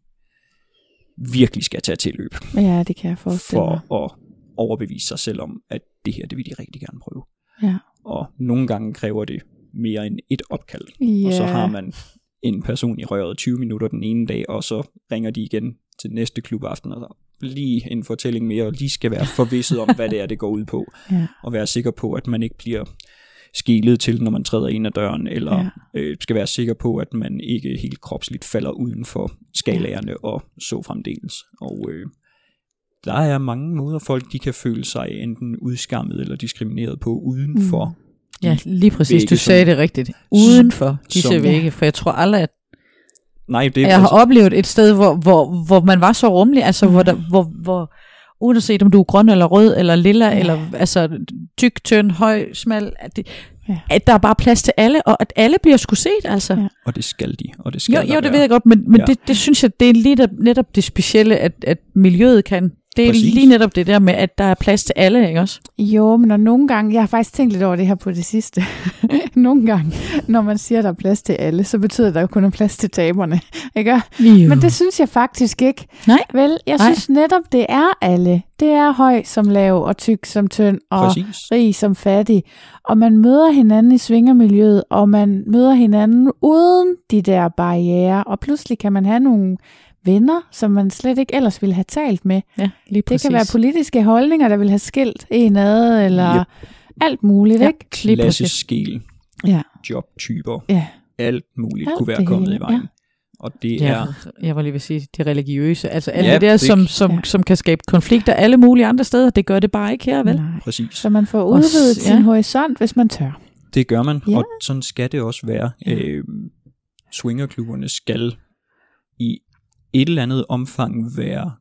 virkelig skal tage tilløb ja, det kan jeg forestille mig. for at overbevise sig selv om, at det her, det vil de rigtig gerne prøve. Ja. Og nogle gange kræver det mere end et opkald. Ja. Og så har man en person i røret 20 minutter den ene dag, og så ringer de igen til næste klubaften, og så lige en fortælling mere, og lige skal være forvisset om, hvad det er, det går ud på. Ja. Og være sikker på, at man ikke bliver skilet til, når man træder ind ad døren, eller Ja. øh, skal være sikker på, at man ikke helt kropsligt falder uden for skalaerne og så fremdeles. Og øh, der er mange måder, folk de kan føle sig enten udskammet eller diskrimineret på uden for Mm. Ja, lige præcis. vægge, Du som- sagde det rigtigt. Uden for disse som- vægge, for jeg tror aldrig, at Nej, det er jeg har oplevet et sted, hvor, hvor, hvor man var så rummelig, altså hvor, der, hvor, hvor uanset om du er grøn eller rød eller lilla, Ja. eller altså tyk, tynd, høj, smal, at, det, Ja. at der er bare plads til alle, og at alle bliver sgu set, altså. Ja. Og det skal de, og det skal Jo, jo, det være. ved jeg godt, men, men Ja. ja. det, det synes jeg, det er lige der, netop det specielle, at, at miljøet kan. Det er Præcis. Lige netop det der med, at der er plads til alle, ikke også? Jo, men når nogle gange, jeg har faktisk tænkt lidt over det her på det sidste, nogle gange, når man siger, at der er plads til alle, så betyder det, at der kun er plads til taberne. Ikke? Jo. Men det synes jeg faktisk ikke. Nej. Vel, jeg Nej. synes netop, det er alle. Det er høj som lav, og tyk som tynd, og Præcis. rig som fattig. Og man møder hinanden i svingermiljøet, og man møder hinanden uden de der barriere. Og pludselig kan man have nogle venner, som man slet ikke ellers ville have talt med. Ja, lige Det kan være politiske holdninger, der vil have skilt en ad, eller Yep. alt muligt, Ja. ikke? Lige Klasse præcis. skil, Ja. jobtyper, Ja. alt muligt Alt kunne være kommet hele, i vejen. ja. Og det Ja, er jeg var lige ved at sige, det religiøse. Altså alt Ja, det der, det- som, som, Ja. ja. som kan skabe konflikter alle mulige andre steder, det gør det bare ikke her, vel? Nej. præcis. Så man får udvidet s- sin ja. horisont, hvis man tør. Det gør man, Ja. og sådan skal det også være. Ja. Øh, swingerklubberne skal i et eller andet omfang være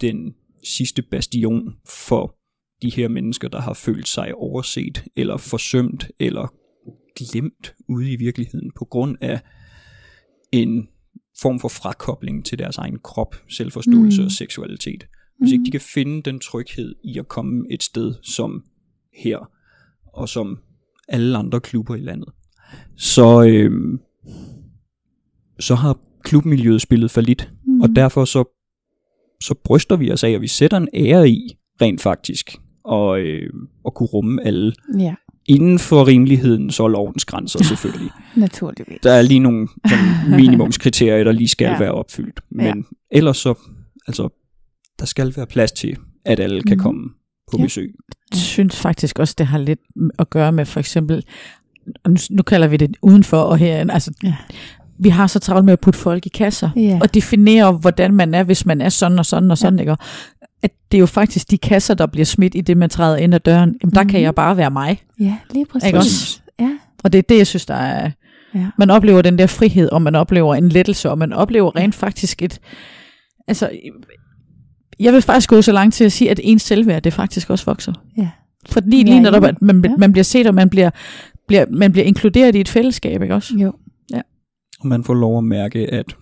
den sidste bastion for de her mennesker, der har følt sig overset, eller forsømt, eller glemt ude i virkeligheden, på grund af en form for frakobling til deres egen krop, selvforståelse Mm. mm. og seksualitet. Hvis ikke de kan finde den tryghed i at komme et sted som her, og som alle andre klubber i landet, så, øh, så har klubmiljøet spillet for lidt, mm. og derfor så, så bryster vi os af, at vi sætter en ære i, rent faktisk, og, øh, at kunne rumme alle, Ja, inden for rimelighedens og lovens grænser selvfølgelig. naturligvis. Der er lige nogle sådan, minimumskriterier, der lige skal Ja. være opfyldt. Men Ja. ellers så, altså, der skal være plads til, at alle kan Mhm. komme på Ja. besøg. Jeg synes faktisk også, det har lidt at gøre med for eksempel, og nu, nu kalder vi det udenfor og herinde, altså Ja. Vi har så travlt med at putte folk i kasser, Ja. og definere, hvordan man er, hvis man er sådan og sådan og sådan, ja. ikke? At det er jo faktisk de kasser, der bliver smidt i det, man træder ind ad døren. Jamen, der Mhm. kan jeg bare være mig. Ja, lige præcis. Ikke også? Ja. Og det er det, jeg synes, der er... Ja. Man oplever den der frihed, og man oplever en lettelse, og man oplever rent faktisk et... Altså, jeg vil faktisk gå så langt til at sige, at ens selvværd, det faktisk også vokser. Ja. Fordi Ja, lige netop, ja. at man, Ja. man bliver set, og man bliver, bliver, man bliver inkluderet i et fællesskab, ikke også? Jo. Og man får lov at mærke, at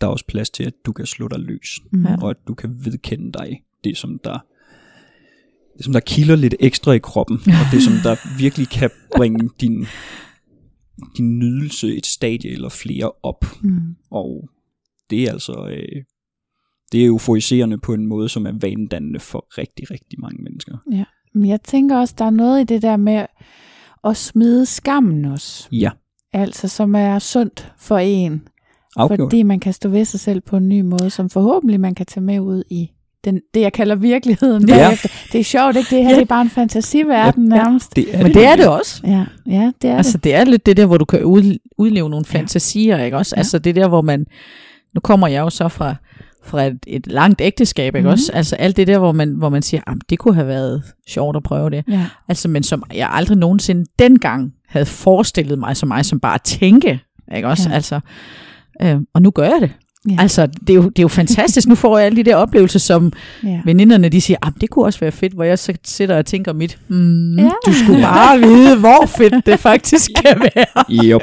der er også plads til, at du kan slå dig løs, Mm. Ja. og at du kan vedkende dig det, som der det som der kilder lidt ekstra i kroppen, og det som der virkelig kan bringe din, din nydelse et stadie eller flere op. Mm. Og det er altså, øh, det er euforiserende på en måde, som er vanedannende for rigtig, rigtig mange mennesker. Ja. Men jeg tænker også, der er noget i det der med at smide skammen også. Ja, Altså, som er sundt for en. afgjort. Fordi man kan stå ved sig selv på en ny måde, som forhåbentlig man kan tage med ud i den, det, jeg kalder virkeligheden. Ja. bagefter. Det er sjovt, ikke? Det her Ja. det er bare en fantasiverden Ja. nærmest. Det er Men det er det også. Ja, ja det er Altså det. det er lidt det der, hvor du kan ud, udleve nogle Ja. fantasier, ikke også? Ja. Altså det der, hvor man, nu kommer jeg jo så fra, fra et, et langt ægteskab, ikke Mhm. også? Altså alt det der, hvor man, hvor man siger, "Jamen, det kunne have været sjovt at prøve det. Ja. Altså, men som jeg aldrig nogensinde dengang havde forestillet mig som mig, som bare at tænke, ikke også? Ja. Altså, øh, og nu gør jeg det. Ja. Altså, det er, jo, det er jo fantastisk. Nu får jeg alle de der oplevelser, som Ja. veninderne, de siger, "Ah, det kunne også være fedt, hvor jeg så sidder og tænker mit, mm, Ja. du skulle bare vide, hvor fedt det faktisk kan være. Jo,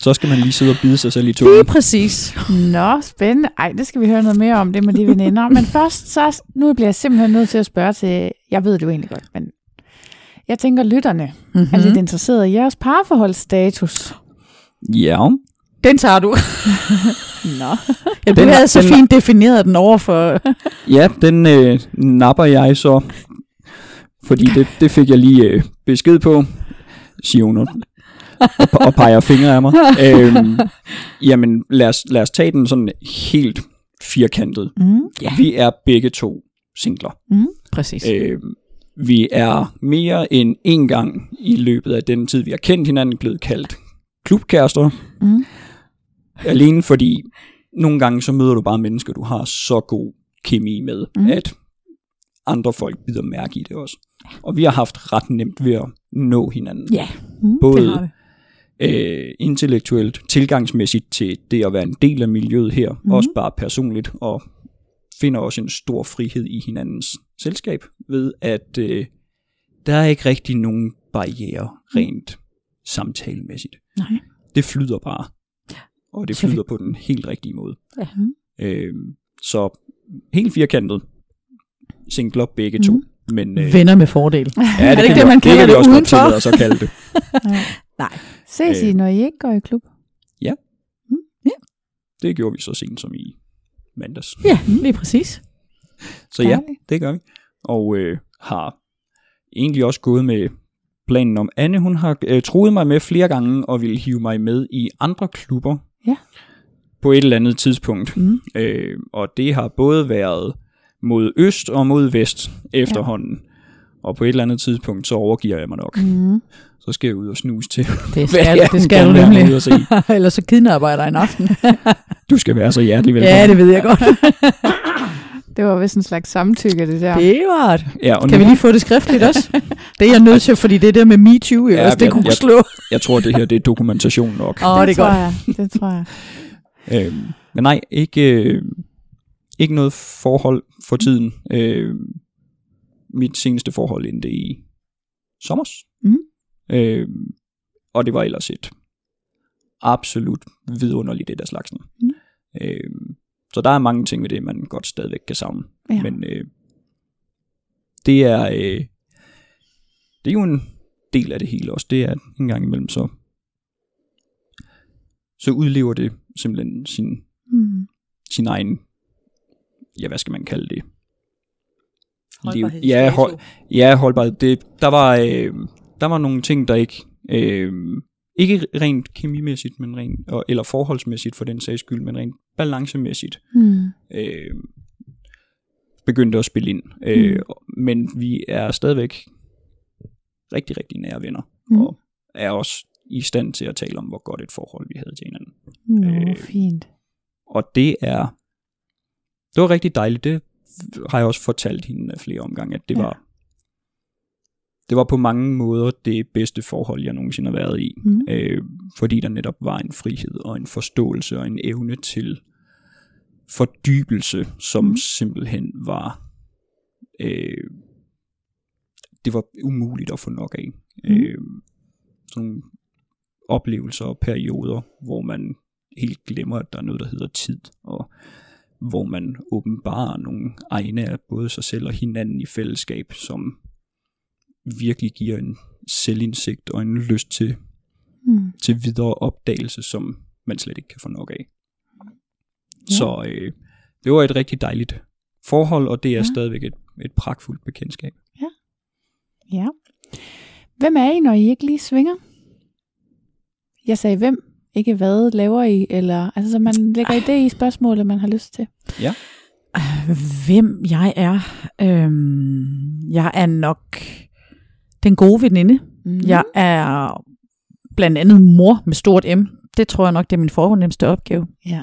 så skal man lige sidde og bide sig selv i tungen. Lige præcis. Nå, spændende. Ej, det skal vi høre noget mere om, det med de veninder. Men først, så, nu bliver jeg simpelthen nødt til at spørge til, jeg ved det jo egentlig godt, men jeg tænker, lytterne Mm-hmm. er lidt interesseret i jeres parforholdsstatus. Ja, Den tager du. Nå. Ja, du Den- havde så den- fint defineret den over for... ja den øh, napper jeg så, fordi det, det fik jeg lige øh, besked på, siger hun og, og, peger fingre af mig. Øhm, jamen, lad os, lad os tage den sådan helt firkantet. Mm. Ja. Vi er begge to singler. Præcis. Øh, vi er mere end en gang i løbet af den tid, vi har kendt hinanden, blevet kaldt klubkærester. Mm. Alene fordi nogle gange så møder du bare mennesker, du har så god kemi med, Mm. at andre folk bider mærke i det også. Og vi har haft ret nemt ved at nå hinanden. Ja, Mm. Både det øh, intellektuelt, tilgangsmæssigt til det at være en del af miljøet her, mm. også bare personligt, og finder også en stor frihed i hinandens selskab, ved at øh, der er ikke rigtig nogen barriere rent samtalemæssigt. Nej. Det flyder bare, og det Så flyder på den helt rigtige måde. Ja. Øh, så helt firkantet, singler begge to. Mhm. Men, øh, Venner med fordel. ja, er det ikke det, man kalder det også godt udenfor? os at kalde det. Ses I, Øh. når I ikke går i klub? Det gjorde vi så sent som i mandags. Ja, lige præcis. Så ja, det gør vi. Og øh, har egentlig også gået med planen om, Anne hun har øh, troet mig med flere gange og ville hive mig med i andre klubber Ja. på et eller andet tidspunkt. Mm. Øh, og det har både været mod øst og mod vest efterhånden. Og på et eller andet tidspunkt, så overgiver jeg mig nok. Mm. Så skal jeg ud og snuse til, Det hvad skal, jeg det skal du nemlig. ud se. Ellers så kidnapper jeg dig en aften. Du skal være så hjertelig velkommen. ja, det ved jeg godt. Det var vist en slags samtykke, det der. Det var det. Ja, og Kan nu, vi lige få det skriftligt også? Det er jeg nødt til, fordi det er det med MeToo, Ja, også, det jeg- kunne jeg- slå. jeg tror, det her det er dokumentation nok. Åh, oh, det er tror godt. Jeg. Det tror jeg. Øh, men nej, ikke, øh, ikke noget forhold for tiden. Øh, mit seneste forhold endte i sommers. Mhm. Øh, og det var ellers et absolut vidunderligt et af slagsen. Mhm. Øh, så der er mange ting ved det, man godt stadigvæk kan savne. Ja. Men øh, det er øh, det er jo en del af det hele også. Det er at en gang imellem så så udlever det simpelthen sin Mm. sin egen, ja, hvad skal man kalde det? Holdbarhedsdato. Ja, hold, ja holdbarhed. Det, der, var, øh, der var nogle ting, der ikke, øh, ikke rent kemimæssigt, men rent, og- eller forholdsmæssigt for den sags skyld, men rent balancemæssigt, Mm. øh, begyndte at spille ind. Øh, Men vi er stadigvæk rigtig, rigtig nære venner, Mm. og er også i stand til at tale om, hvor godt et forhold vi havde til hinanden. Nå, Øh, fint. Og det er, det var rigtig dejligt. Det har jeg også fortalt hende flere omgange, at det Ja. var, det var på mange måder det bedste forhold, jeg nogensinde har været i. Mm. Øh, fordi der netop var en frihed og en forståelse og en evne til fordybelse, som mm. simpelthen var, øh, det var umuligt at få nok af. Mhm. Øh, sådan nogle oplevelser og perioder, hvor man helt glemmer, at der er noget, der hedder tid, og hvor man åbenbarer nogle egne af både sig selv og hinanden i fællesskab, som virkelig giver en selvindsigt og en lyst til, Mm. til videre opdagelse, som man slet ikke kan få nok af. Ja. Så øh, det var et rigtig dejligt forhold, og det er Ja. ja. stadigvæk et, et pragtfuldt bekendtskab. Ja. Hvem er I, når I ikke lige svinger? Jeg sagde hvem, ikke hvad laver I, eller altså så man lægger idé i spørgsmålet, man har lyst til. Hvem jeg er? Øhm, jeg er nok den gode veninde. Mm. Jeg er blandt andet mor med stort M. Det tror jeg nok, det er min fornemmeste opgave. Ja.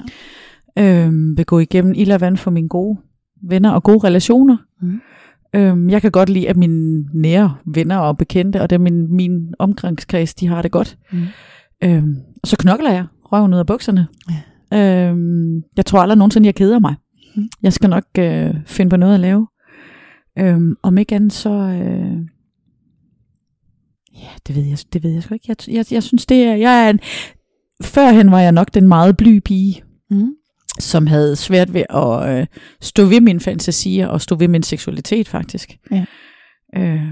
Øhm, vil gå igennem ild og vand for mine gode venner og gode relationer. Mm. Øhm, jeg kan godt lide, at mine nære venner og bekendte, og dem min, min omgangskreds, de har det godt. Mm. Øhm, og så knokler jeg røven ud af bukserne. Ja. Øhm, jeg tror aldrig nogensinde, jeg keder mig. Mm. Jeg skal nok øh, finde på noget at lave. Øhm, om ikke andet, så... Øh, ja, det ved jeg, det ved jeg sgu ikke. Jeg, jeg, jeg synes, det er... Jeg er en, førhen var jeg nok den meget bly pige, Mm. som havde svært ved at øh, stå ved mine fantasier og stå ved min seksualitet, faktisk. Ja. Øh,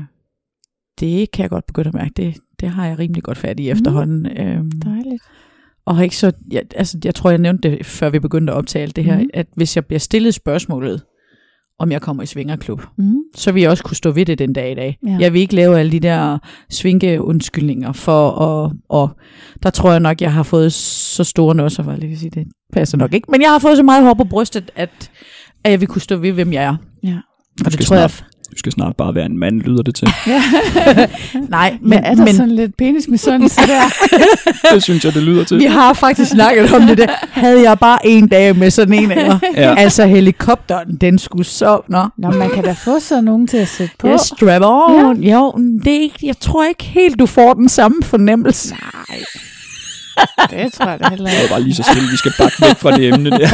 det kan jeg godt begynde at mærke. Det, det har jeg rimelig godt fat i efterhånden. Øhm, Dejligt. og har ikke så, jeg, altså, jeg tror, jeg nævnte det, før vi begyndte at optage alt det her, mm. at hvis jeg bliver stillet spørgsmålet, om jeg kommer i svingerklub, Mm. så vil jeg også kunne stå ved det den dag i dag. Ja. Jeg vil ikke lave alle de der svinke undskyldninger for, og, og der tror jeg nok, jeg har fået så store nødser, for jeg lige sige, det passer nok ikke, men jeg har fået så meget hår på brystet, at, at jeg vil kunne stå ved, hvem jeg er. Ja. Og det tror jeg, Du skal snart bare være en mand, lyder det til. nej, Men men, er der men sådan lidt penismisundelse der? det synes jeg, det lyder til. vi har faktisk snakket om det der. Havde jeg bare en dag med sådan en af jer. Ja. Altså helikopteren, den skulle så... Nå, Nå, man kan da få sådan nogen til at sætte på. Ja, strap on. Ja. Jo, det er ikke, jeg tror ikke helt, du får den samme fornemmelse. Nej. Det tror jeg da heller Det er ikke. bare lige så stille, vi skal bakke væk fra det emne der.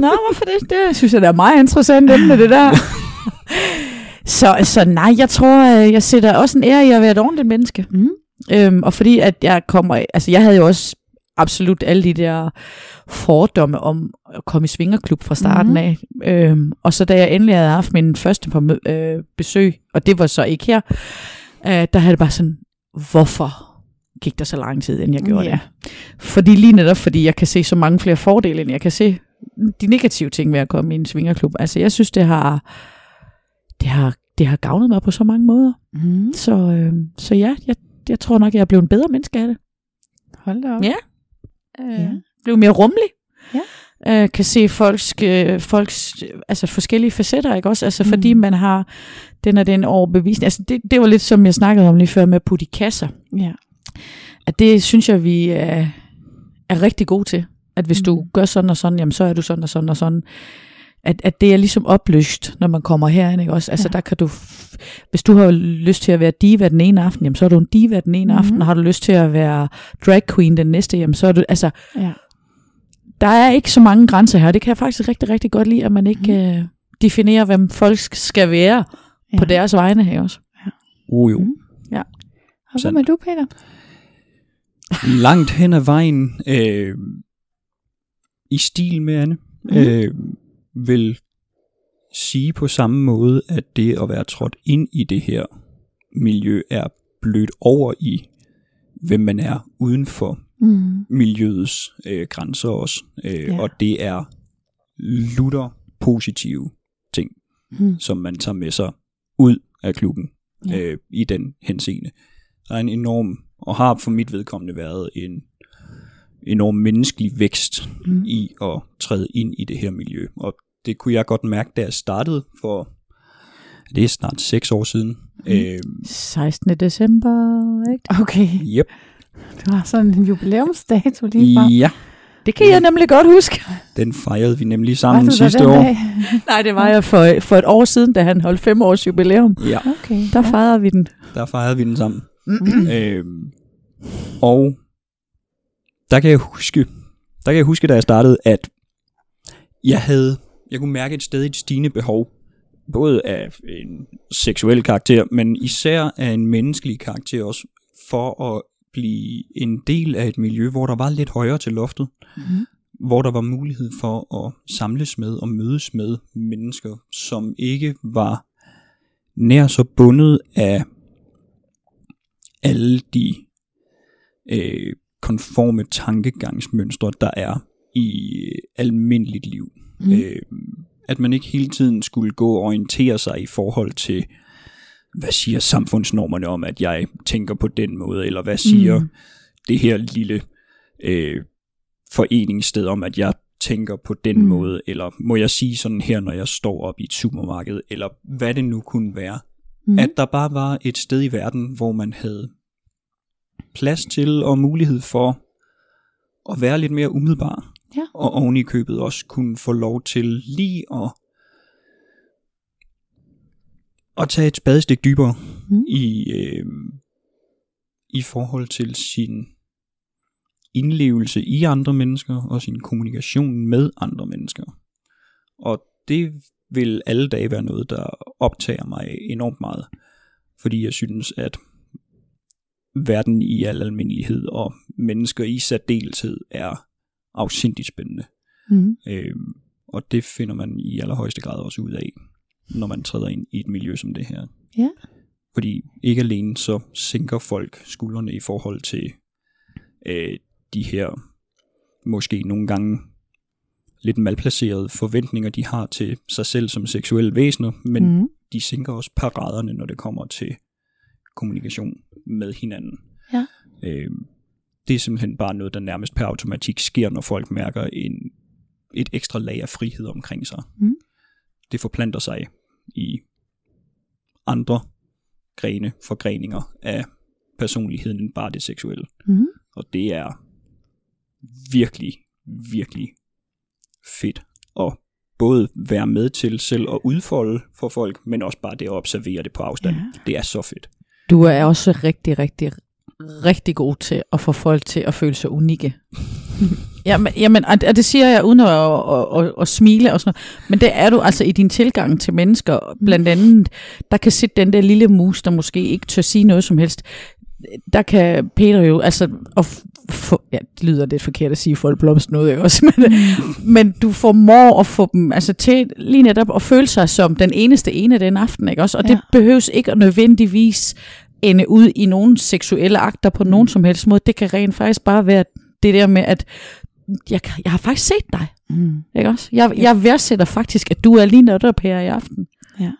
Nå, hvorfor det? Det synes jeg, det er meget interessant emne, det der. så, så nej, jeg tror, øh, jeg sætter også en ære i at være et ordentligt menneske. Mm. Øhm, og fordi at jeg kommer, altså jeg havde jo også absolut alle de der fordomme om at komme i svingerklub fra starten Mhm. af. Øhm, og så da jeg endelig havde haft min første på, øh, besøg, og det var så ikke her, øh, der havde det bare sådan, hvorfor gik der så lang tid, inden jeg gjorde Ja. det? Fordi lige netop, fordi jeg kan se så mange flere fordele, end jeg kan se de negative ting ved at komme i en svingerklub. Altså jeg synes, det har, det har, det har gavnet mig på så mange måder. Mm. Så, øh, så ja, jeg, jeg tror nok, jeg er blevet en bedre menneske af det. Hold da op. Ja. Ja. Øh, blev mere rummelig. Ja. Øh, kan se folks, øh, folks øh, altså forskellige facetter, ikke også? Altså Mm. fordi man har den og den overbevisning. Altså det, det var lidt som jeg snakkede om lige før med at putte i kasser. ja. At det synes jeg, vi er, er rigtig gode til. At hvis mm. du gør sådan og sådan, jamen så er du sådan og sådan og sådan. At, at det er ligesom opløst, når man kommer herind, ikke også? Altså Ja. der kan du, hvis du har lyst til at være diva den ene aften, jamen så er du en diva den ene Mhm. mm-hmm. aften. Har du lyst til at være drag queen den næste, jamen så er du, altså ja. der er ikke så mange grænser her. Det kan jeg faktisk rigtig, rigtig godt lide, at man ikke Mhm. mm. øh, definerer, hvem folk skal være ja. på deres vegne her også. Oh, jo. Mm. Og hvad Sandt. med du, Peter? Langt hen ad vejen, øh, i stil med Anne, Mhm. øh, vil sige på samme måde, at det at være trådt ind i det her miljø er blødt over i, hvem man er uden for Mm. miljøets øh, grænser også. Øh, Ja. Og det er lutter positive ting, Mm. som man tager med sig ud af klubben Ja. øh, i den henseende. Der er en enorm, og har for mit vedkommende været en enorm menneskelig vækst mm. i at træde ind i det her miljø. Og det kunne jeg godt mærke, da jeg startede for, det er snart seks år siden. Mm. Øh, 16. december, ikke? Okay, yep. du har sådan en jubilæumsdato lige fra. Ja, Det kan jeg nemlig godt huske. den fejrede vi nemlig Var sammen sidste den år. dag? Nej, det var jeg for, for et år siden, da han holdt fem års jubilæum. Ja, Okay. Der fejrede vi den. der fejrede vi den sammen. Mm. Øhm, og der kan jeg huske, der kan jeg huske, da jeg startede, at jeg havde, jeg kunne mærke et stadig stigende behov, både af en seksuel karakter, men især af en menneskelig karakter også, for at blive en del af et miljø, hvor der var lidt højere til loftet, Mm. hvor der var mulighed for at samles med og mødes med mennesker, som ikke var nær så bundet af alle de øh, konforme tankegangsmønstre, der er i almindeligt liv. Mm. Øh, at man ikke hele tiden skulle gå og orientere sig i forhold til, hvad siger samfundsnormerne om, at jeg tænker på den måde, eller hvad siger mm. det her lille øh, foreningssted om, at jeg tænker på den mm. måde, eller må jeg sige sådan her, når jeg står op i et supermarked, eller hvad det nu kunne være. Mm. At der bare var et sted i verden, hvor man havde plads til og mulighed for at være lidt mere umiddelbar. Ja. Og oven i købet også kunne få lov til lige at, at tage et spadestik dybere mm. i, øh, i forhold til sin indlevelse i andre mennesker og sin kommunikation med andre mennesker. Og det vil alle dage være noget, der optager mig enormt meget. Fordi jeg synes, at verden i al almindelighed og mennesker i særdeleshed er afsindigt spændende. Mm. Øhm, og det finder man i allerhøjeste grad også ud af, når man træder ind i et miljø som det her. Ja. Fordi ikke alene så sænker folk skuldrene i forhold til øh, de her måske nogle gange lidt malplacerede forventninger, de har til sig selv som seksuelle væsener, men Mm. de sænker også paraderne, når det kommer til kommunikation med hinanden. Ja. Øh, det er simpelthen bare noget, der nærmest per automatik sker, når folk mærker en, et ekstra lag af frihed omkring sig. Mm. Det forplanter sig i andre grene, forgreninger af personligheden end bare det seksuelle. Mm. Og det er virkelig, virkelig fedt at både være med til selv at udfolde for folk, men også bare det at observere det på afstand. Ja. Det er så fedt. Du er også rigtig, rigtig, rigtig god til at få folk til at føle sig unikke. jamen, jamen, og det siger jeg uden at, at, at, at smile og sådan noget. Men det er du altså i din tilgang til mennesker. Blandt andet, der kan sidde den der lille mus, der måske ikke tør sige noget som helst. Der kan Peter jo, altså, og få, ja, det lyder lidt forkert at sige, at folk blomster noget, ikke også? Men, men du formår at få dem altså, til lige netop at føle sig som den eneste ene den aften, ikke også? Og. Ja. det behøves ikke at nødvendigvis ende ud i nogle seksuelle akter på nogen som helst måde. Det kan rent faktisk bare være det der med, at jeg, jeg har faktisk set dig, Mm. ikke også? Jeg, jeg værdsætter faktisk, at du er lige netop her i aften. Ja.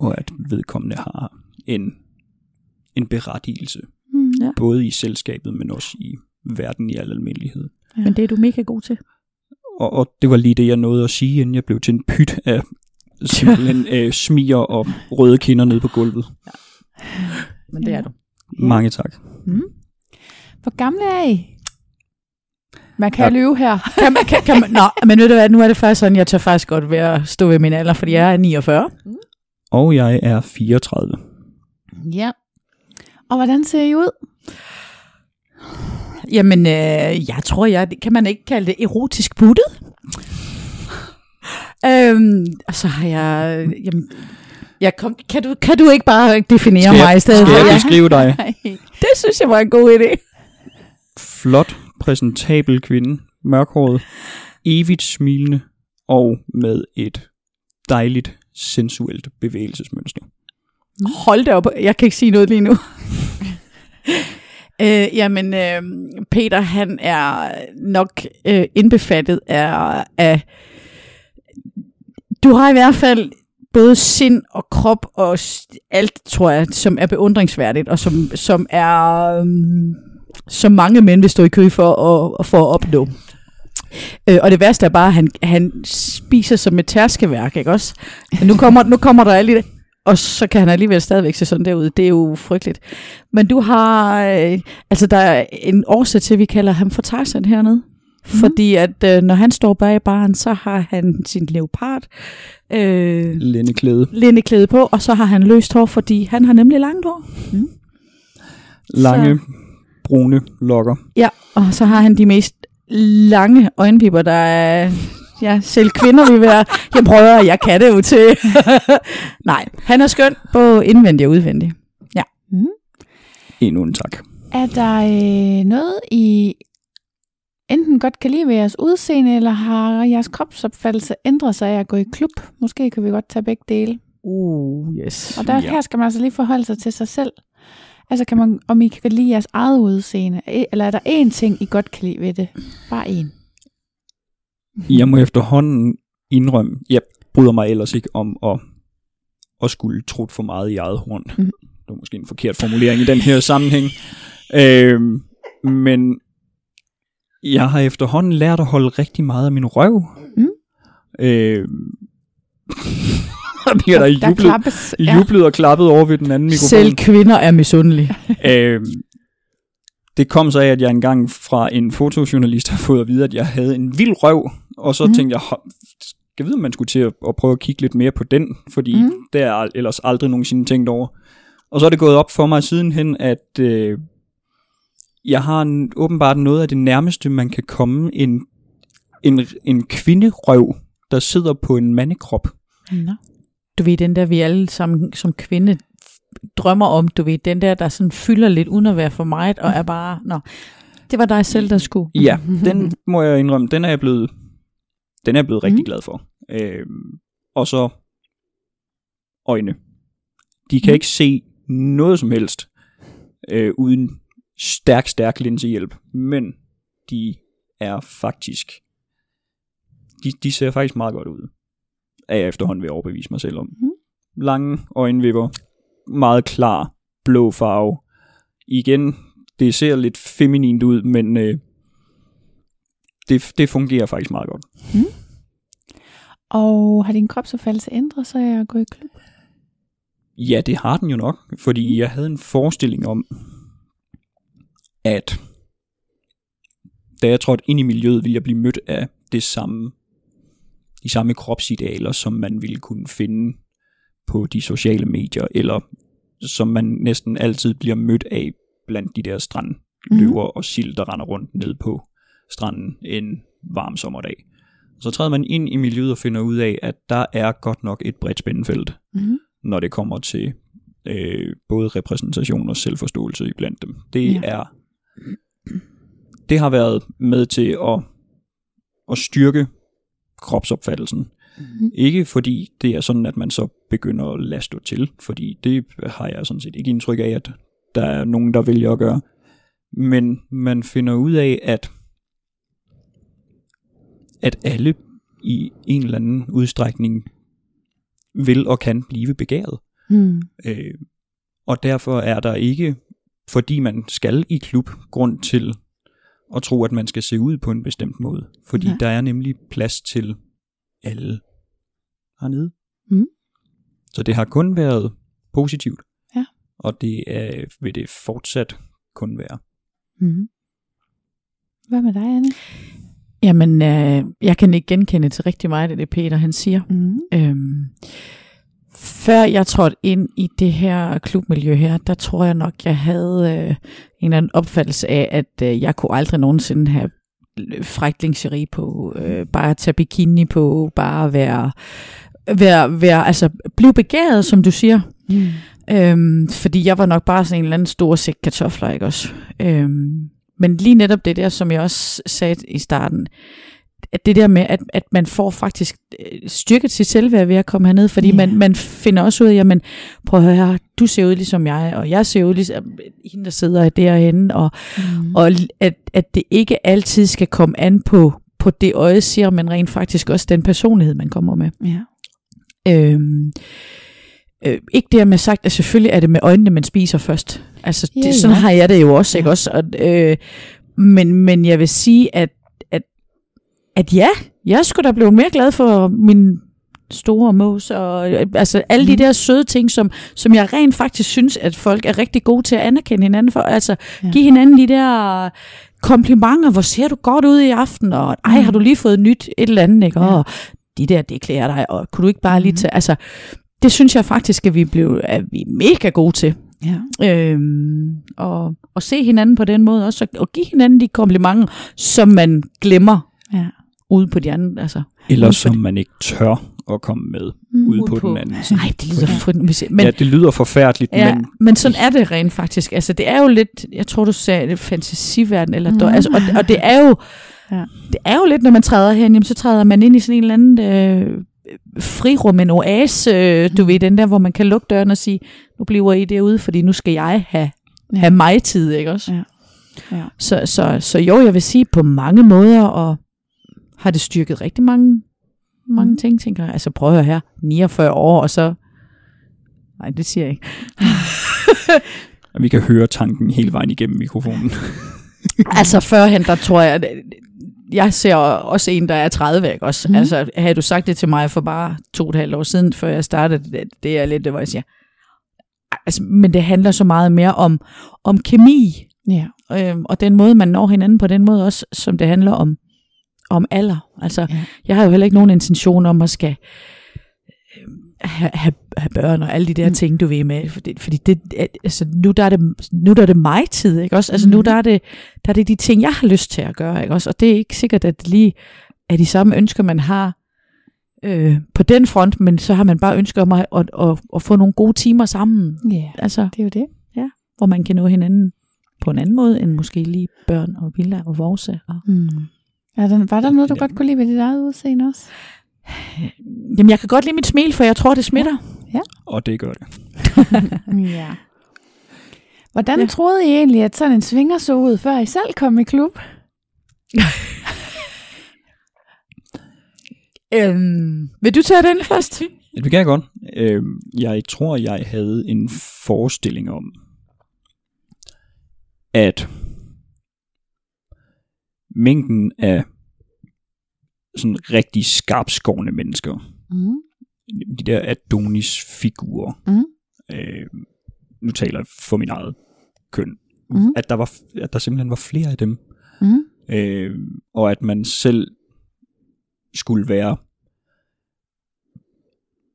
Og at vedkommende har en, en berettigelse, Mm. Ja. både i selskabet, men også i verden i al almindelighed. Ja. Men det er du mega god til. Og, og det var lige det, jeg nåede at sige, inden jeg blev til en pyt af simpelthen øh, smiger og røde kinder nede på gulvet. Men det er du. Mange tak. Hvor gamle er I? Man kan Ja. ja. løbe her. Kan man, kan, kan man, nå, men ved du hvad, nu er det faktisk sådan, jeg tør faktisk godt være at stå ved min alder, fordi jeg er 49. Og jeg er 34. Ja. Og hvordan ser I ud? Jamen, øh, jeg tror, jeg, kan man ikke kalde det erotisk buttet? øhm, og så har jeg, jamen, jeg kom, kan, du, kan du ikke bare definere Skal jeg- mig i stedet Skal jeg Ja, beskrive dig? det synes jeg var en god idé. Flot, præsentabel kvinde, mørkhåret, evigt smilende og med et dejligt, sensuelt bevægelsesmønster. Hold da op, jeg kan ikke sige noget lige nu. øh, jamen, øh, Peter, han er nok øh, indbefattet af, af... Du har i hvert fald både sind og krop og alt, tror jeg, som er beundringsværdigt, og som, som er... Um, som mange mænd vil stå i kø for at, for at opnå. Øh, og det værste er bare, at han, han spiser som et tærskeværk, ikke også? Men nu kommer, nu kommer der alle og så kan han alligevel stadigvæk se sådan derude. Det er jo frygteligt. Men du har, øh, altså der er en årsag til, at vi kalder ham for Tarzan hernede. Mm. Fordi at øh, når han står bag baren, så har han sin leopard øh, Lændeklæde. lindeklæde på, og så har han løst hår, fordi han har nemlig langt hår. Lange, brune lokker. Ja, og så har han de mest lange øjenpipper, der er... Ja, selv kvinder vil være... Jeg prøver, jeg kan det jo til. Nej, han er skøn, både indvendig og udvendig. Mm. Endnu en tak. Er der øh, noget, I enten godt kan lide ved jeres udseende, eller har jeres kropsopfattelse ændret sig af at gå i klub? Måske kan vi godt tage begge dele. Uh, yes. Og der, Ja. her skal man altså lige forholde sig til sig selv. Altså, kan man, om I kan lide jeres eget udseende? Eller er der én ting, I godt kan lide ved det? Bare én. Jeg må efterhånden indrømme, jeg bryder mig ellers ikke om at, at skulle trutte for meget i eget horn. Mm. Det er måske en forkert formulering i den her sammenhæng. Øhm, men jeg har efterhånden lært at holde rigtig meget af min røv. Mm. Øhm, og bliver der, der jublet, klappes. jublet og klappet over ved den anden mikrofon. Selv kvinder er misundelige. øhm, det kom så af, at jeg engang fra en fotojournalist har fået at vide, at jeg havde en vild røv, og så mm. tænkte jeg, "Hå, skal jeg vide, om man skulle til at, at prøve at kigge lidt mere på den, fordi mm. det er ellers aldrig nogensinde tænkt over. Og så er det gået op for mig sidenhen, at øh, jeg har en, åbenbart noget af det nærmeste, man kan komme en, en, en kvinderøv, der sidder på en mandekrop. Nå. Du ved, den der, vi alle sammen som kvinde drømmer om, du ved, den der, der sådan fylder lidt uden at være for meget, og er bare, nå, det var dig selv, der skulle. Ja, den må jeg indrømme, den er jeg blevet, den er jeg blevet rigtig Mhm. glad for. Øhm, og så øjne. De kan Mhm. ikke se noget som helst øh, uden stærk, stærk linsehjælp, men de er faktisk, de, de ser faktisk meget godt ud, er jeg efterhånden ved at overbevise mig selv om. Mhm. Lange øjenvipper, meget klar, blå farve. Igen, det ser lidt feminint ud, men øh, det, det fungerer faktisk meget godt. Og har din kropsopfattelse ændret sig af at gå i klub? Ja, det har den jo nok, fordi jeg havde en forestilling om, at da jeg trådte ind i miljøet, ville jeg blive mødt af det samme, de samme kropsidealer, som man ville kunne finde på de sociale medier, eller som man næsten altid bliver mødt af blandt de der strandløver mm. og sild, der render rundt ned på stranden en varm sommerdag. Så træder man ind i miljøet og finder ud af, at der er godt nok et bredt spændefelt, Mm-hmm. når det kommer til øh, både repræsentation og selvforståelse i blandt dem. Det ja. er det har været med til at, at styrke kropsopfattelsen. Mhm. Ikke fordi det er sådan, at man så begynder at lade stå til, fordi det har jeg sådan set ikke indtryk af, at der er nogen, der vælger at gøre. Men man finder ud af, at at alle i en eller anden udstrækning vil og kan blive begæret. Mm. Øh, og derfor er der ikke, fordi man skal i klub, grund til at tro, at man skal se ud på en bestemt måde. Fordi. Nej. der er nemlig plads til alle hernede. Mm. Så det har kun været positivt. Ja. Og det er, vil det fortsat kun være. Mm. Hvad med dig, Anne? Jamen, øh, jeg kan ikke genkende til rigtig meget af det, Peter han siger. Mm. Øhm, før jeg trådte ind i det her klubmiljø her, der tror jeg nok, jeg havde øh, en eller anden opfattelse af, at øh, jeg kunne aldrig nogensinde have frækt lingerie på, øh, bare tage bikini på, bare være, være, være altså blive begæret, som du siger. Mm. Øhm, fordi jeg var nok bare sådan en eller anden stor sæk kartofler, ikke også? Øhm, men lige netop det der, som jeg også sagde i starten, at det der med, at, at man får faktisk øh, styrket sit selvværd ved at komme herned, fordi yeah. man, man finder også ud af, jamen, prøv at høre her, du ser ud ligesom jeg, og jeg ser ud ligesom hende, der sidder derhenne, og, Mm. og at, at det ikke altid skal komme an på, på det øje ser, men rent faktisk også den personlighed, man kommer med. Ja. Øhm, øh, ikke det med sagt, at selvfølgelig er det med øjnene, man spiser først. Altså, Ja, det, sådan ja. har jeg det jo også, ikke Ja. også? Og, øh, men, men jeg vil sige, at, at, ja, jeg skulle da blive mere glad for min store mås, og altså alle de Mhm. der søde ting, som, som jeg rent faktisk synes, at folk er rigtig gode til at anerkende hinanden for. Altså, Ja. give hinanden de der komplimenter, hvor ser du godt ud i aften, og ej, Mhm. har du lige fået nyt et eller andet, ikke? Og de der, det klæder dig, og kunne du ikke bare lige Mhm. tage, altså, det synes jeg faktisk, at vi blev at vi er mega gode til. Ja. Øhm, og, og se hinanden på den måde også, og, og give hinanden de komplimenter, som man glemmer Ja. Ude på de andre, altså. Eller som man ikke tør at komme med Mm. ude Ude på, på- den anden side. Nej, det lyder for, men, Men, ja, det lyder forfærdeligt, Ja, men men sådan er det rent faktisk. Altså, det er jo lidt, jeg tror, du sagde det, fantasiverden, eller, mm. altså, og, og det er jo, Ja. det er jo lidt, når man træder hen, jamen, så træder man ind i sådan en eller anden øh, frirum, en oase, øh, du Mhm. ved, den der, hvor man kan lukke døren og sige, nu bliver I derude, fordi nu skal jeg have have mig tid, ikke også? Ja. Ja. Så, så, så jo, jeg vil sige på mange måder, og har det styrket rigtig mange, mange Mm. ting, tænker jeg. Altså prøv at høre her, 49 år, og så... Nej, det siger jeg ikke. Og vi kan høre tanken hele vejen igennem mikrofonen. altså førhen, der tror jeg, jeg ser også en, der er 30, ikke også? Mm. Altså, havde du sagt det til mig for bare to og et halvt år siden, før jeg startede, det, det er lidt det, hvor jeg siger, altså, men det handler så meget mere om, om kemi, Ja. øhm, og den måde, man når hinanden på den måde også, som det handler om, om alder. Altså, Ja. ja. jeg har jo heller ikke nogen intention om at skal øhm, have, have, have børn og alle de der Mm. ting, du ved med. Fordi, fordi det, altså, nu, der er det, nu der er det mig tid, ikke også? Altså, mm. nu Mhm. der er, det, der er det de ting, jeg har lyst til at gøre, ikke også? Og det er ikke sikkert, at det lige er de samme ønsker, man har øh, på den front, men så har man bare ønsker om at, at, at, at få nogle gode timer sammen. Ja, Altså, det er jo det. hvor man kan nå hinanden på en anden måde, end måske lige børn og Villa og Vorse. Og... Mm. Er der, var der noget, du Ja. godt kunne lide ved dit eget udseende også? Jamen, jeg kan godt lide mit smil, for jeg tror, det smitter. Og det gør det. Ja. Hvordan ja. Ja. troede I egentlig, at sådan en svinger så ud, før I selv kom i klub? Øhm, vil du tage den først? Ja, det kan jeg godt. Øh, jeg tror, jeg havde en forestilling om, at mængden af sådan rigtig skarpskårne mennesker, Mm. de der Adonis-figurer, Mhm. øh, nu taler jeg for min eget køn, Mhm. at, der var, at der simpelthen var flere af dem, Mm. øh, og at man selv skulle være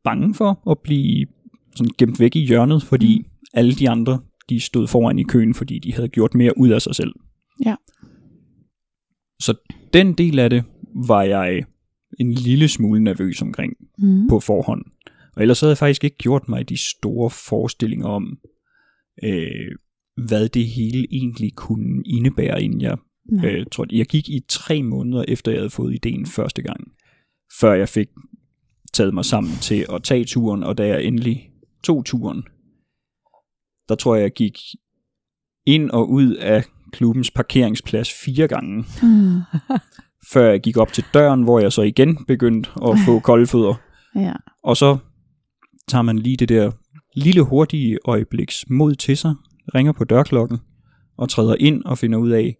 bange for at blive sådan gemt væk i hjørnet, fordi mm. alle de andre, de stod foran i køen, fordi de havde gjort mere ud af sig selv. Ja. Så den del af det var jeg en lille smule nervøs omkring Mm. på forhånd. Og ellers havde jeg faktisk ikke gjort mig de store forestillinger om, øh, hvad det hele egentlig kunne indebære, inden jeg Nej. Øh, tror, jeg gik i tre måneder efter jeg havde fået ideen første gang, før jeg fik taget mig sammen til at tage turen, og da jeg endelig tog turen, der tror jeg, jeg gik ind og ud af klubbens parkeringsplads fire gange, Mm. før jeg gik op til døren, hvor jeg så igen begyndte at få kolde fødder. Ja. Og så tager man lige det der lille hurtige øjebliks mod til sig, ringer på dørklokken og træder ind og finder ud af,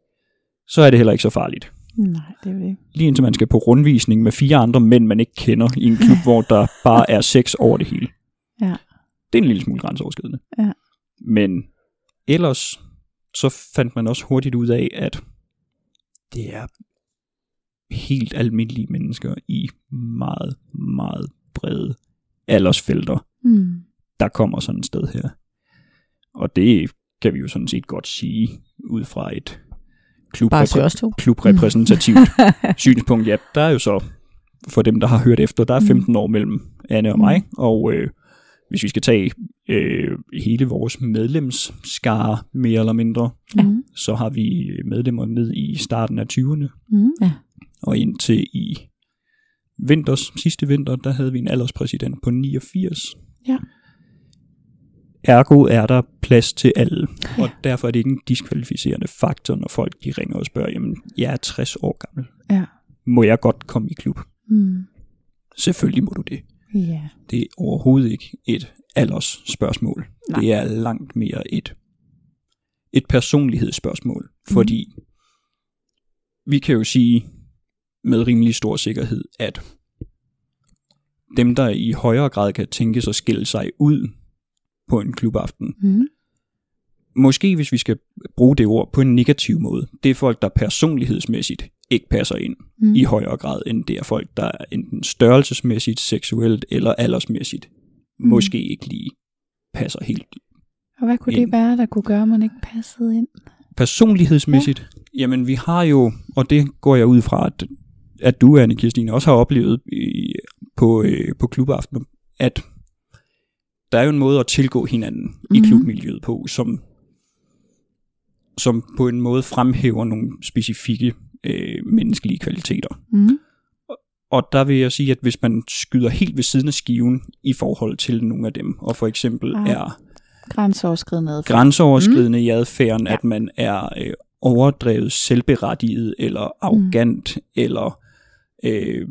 så er det heller ikke så farligt. Nej, det er det. Lige indtil man skal på rundvisning med fire andre mænd, man ikke kender, i en klub, hvor der bare er seks over det hele. Ja. Det er en lille smule grænseoverskridende. Ja. Men ellers, så fandt man også hurtigt ud af, at det er helt almindelige mennesker i meget, meget brede aldersfelter, Mm. der kommer sådan et sted her. Og det kan vi jo sådan set godt sige, ud fra et klub Bare til os to. klubrepræsentativt synspunkt. Ja, der er jo så, for dem, der har hørt efter, der er Mm. 15 år mellem Anne og mig, og øh, hvis vi skal tage øh, hele vores medlemsskare, mere eller mindre, Ja. Mm. så har vi medlemmer ned i starten af 20'erne, Mm. og indtil i vinters, sidste vinter, der havde vi en alderspræsident på 89. Ja. Ergo er der plads til alle, og derfor er det ikke en diskvalificerende faktor, når folk de ringer og spørger, jamen, jeg er 60 år gammel. Ja. Må jeg godt komme i klub? Mm. Selvfølgelig må du det. Ja. Det er overhovedet ikke et aldersspørgsmål. Nej. Det er langt mere et, et personlighedsspørgsmål. Fordi vi kan jo sige med rimelig stor sikkerhed, at dem, der i højere grad kan tænke sig at skille sig ud på en klubaften, Mm. måske hvis vi skal bruge det ord på en negativ måde, det er folk, der personlighedsmæssigt ikke passer ind Mm. i højere grad, end det er folk, der enten størrelsesmæssigt, seksuelt eller aldersmæssigt Mm. måske ikke lige passer helt. Og hvad kunne det Ind. være, der kunne gøre, at man ikke passede ind? Personlighedsmæssigt, ja. jamen vi har jo, og det går jeg ud fra, at, at du, anne Kirstine, også har oplevet i, på, øh, på klubaftener, at der er jo en måde at tilgå hinanden mm-hmm. i Mhm. klubmiljøet på, som, som på en måde fremhæver nogle specifikke øh, menneskelige kvaliteter. Mm. Og der vil jeg sige, at hvis man skyder helt ved siden af skiven i forhold til nogle af dem, og for eksempel Ah. er Grænseoverskridende adfærd. grænseoverskridende mm. i adfærden, Ja. ja. at man er øh, overdrevet selvberettiget, eller arrogant, mm. eller øh,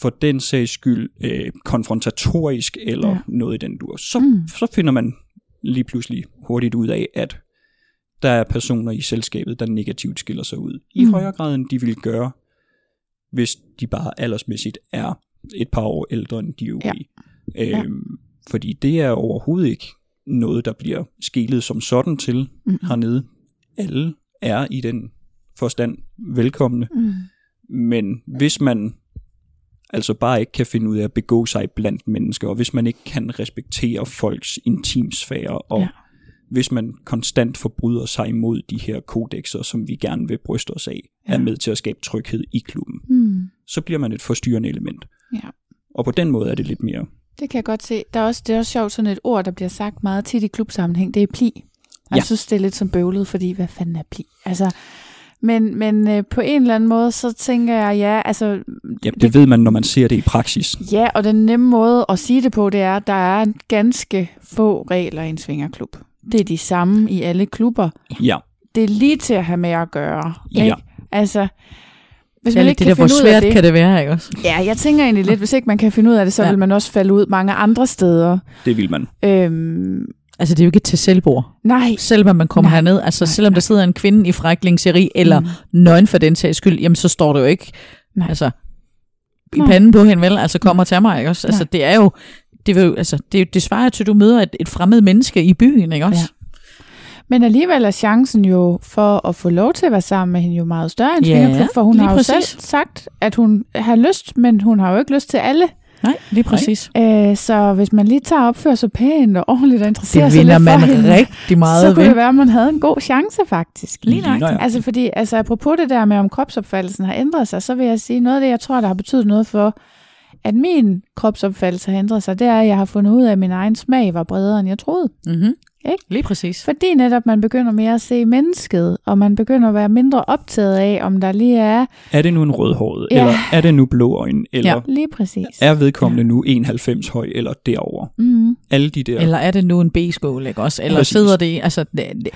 for den sags skyld øh, konfrontatorisk, eller Ja. ja. noget i den dur. Så, Mm. mm. så finder man lige pludselig hurtigt ud af, at der er personer i selskabet, der negativt skiller sig ud. I Mm. højere grad, end de ville gøre, hvis de bare aldersmæssigt er et par år ældre end de øvrige. Ja. Ja. Øhm, fordi det er overhovedet ikke noget, der bliver skilet som sådan til Mm. hernede. Alle er i den forstand velkomne. Mm. Men hvis man altså bare ikke kan finde ud af at begå sig blandt mennesker, og hvis man ikke kan respektere folks intimsfære, og Ja. Hvis man konstant forbryder sig imod de her kodexer, som vi gerne vil bryste os af, Ja. er med til at skabe tryghed i klubben, Mm. så bliver man et forstyrrende element. Ja. Og på den måde er det lidt mere Det kan jeg godt se. Der er også, det er også sjovt sådan et ord, der bliver sagt meget tit i klubsammenhæng. Det er pli. Jeg Ja. synes, det er lidt som bøvlet, fordi hvad fanden er pli? Altså, men, men øh, på en eller anden måde, så tænker jeg, ja, altså... Ja, det ved man, når man ser det i praksis. Ja, og den nemme måde at sige det på, det er, at der er ganske få regler i en svingerklub. Det er de samme i alle klubber. Ja, Det er lige til at have med at gøre. Ja. Ikke? Altså, hvis Det er man lidt ikke det kan der, hvor finde ud af svært det, kan det være, ikke også? Ja, jeg tænker egentlig lidt, hvis ikke man kan finde ud af det, så Ja. ja. vil man også falde ud mange andre steder. det vil man. Øhm, Altså, det er jo ikke til selvbord. nej, Selvom man kommer Nej, herned, altså nej, selvom der nej. sidder en kvinde i fræklingseri, eller Mm. nøgen for den sags skyld, jamen så står det jo ikke, Nej. altså, i Nej. panden på hende, vel? Altså, kommer til mig, ikke også? Altså, Nej. det er jo, det, vil altså, det, det svarer til, at du møder et, et fremmed menneske i byen, ikke også? Men alligevel er chancen jo for at få lov til at være sammen med hende jo meget større end Ja, for hun har jo præcis. selv sagt, at hun har lyst, men hun har jo ikke lyst til alle. Nej, lige præcis. Øh, så hvis man lige tager og opfører sig pænt og ordentligt og interesserer Det sig lidt for man hende, rigtig meget så kunne ved. det være, at man havde en god chance faktisk. Lige nøjagtigt. Altså fordi, altså apropos det der med, om kropsopfattelsen har ændret sig, så vil jeg sige, noget af det, jeg tror, der har betydet noget for, at min kropsopfattelse har ændret sig, det er, at jeg har fundet ud af, at min egen smag var bredere, end jeg troede. Mm-hmm. Ikke? Lige præcis. Fordi netop man begynder mere at se mennesket, og man begynder at være mindre optaget af, om der lige er Er det nu en rødhåret, Ja. ja. eller er det nu blå øjne, eller Ja. ja. lige præcis. er vedkommende nu 91 høj, eller derover? Mm. Alle de der. Eller er det nu en B-skål, ikke også? Eller Præcis. sidder det i, altså, det, det,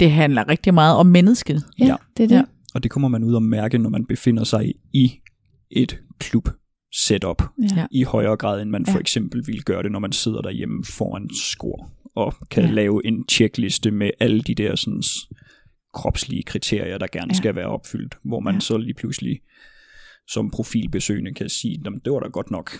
det handler rigtig meget om mennesket. Ja, Ja. det er det. Ja. Ja. Og det kommer man ud at mærke, når man befinder sig i et klub setup Ja. i højere grad, end man for eksempel ville gøre det, når man sidder derhjemme foran skor og kan Ja. lave en checkliste med alle de der sådan, kropslige kriterier, der gerne Ja. skal være opfyldt, hvor man Ja. så lige pludselig som profilbesøgende kan sige, at det var da godt nok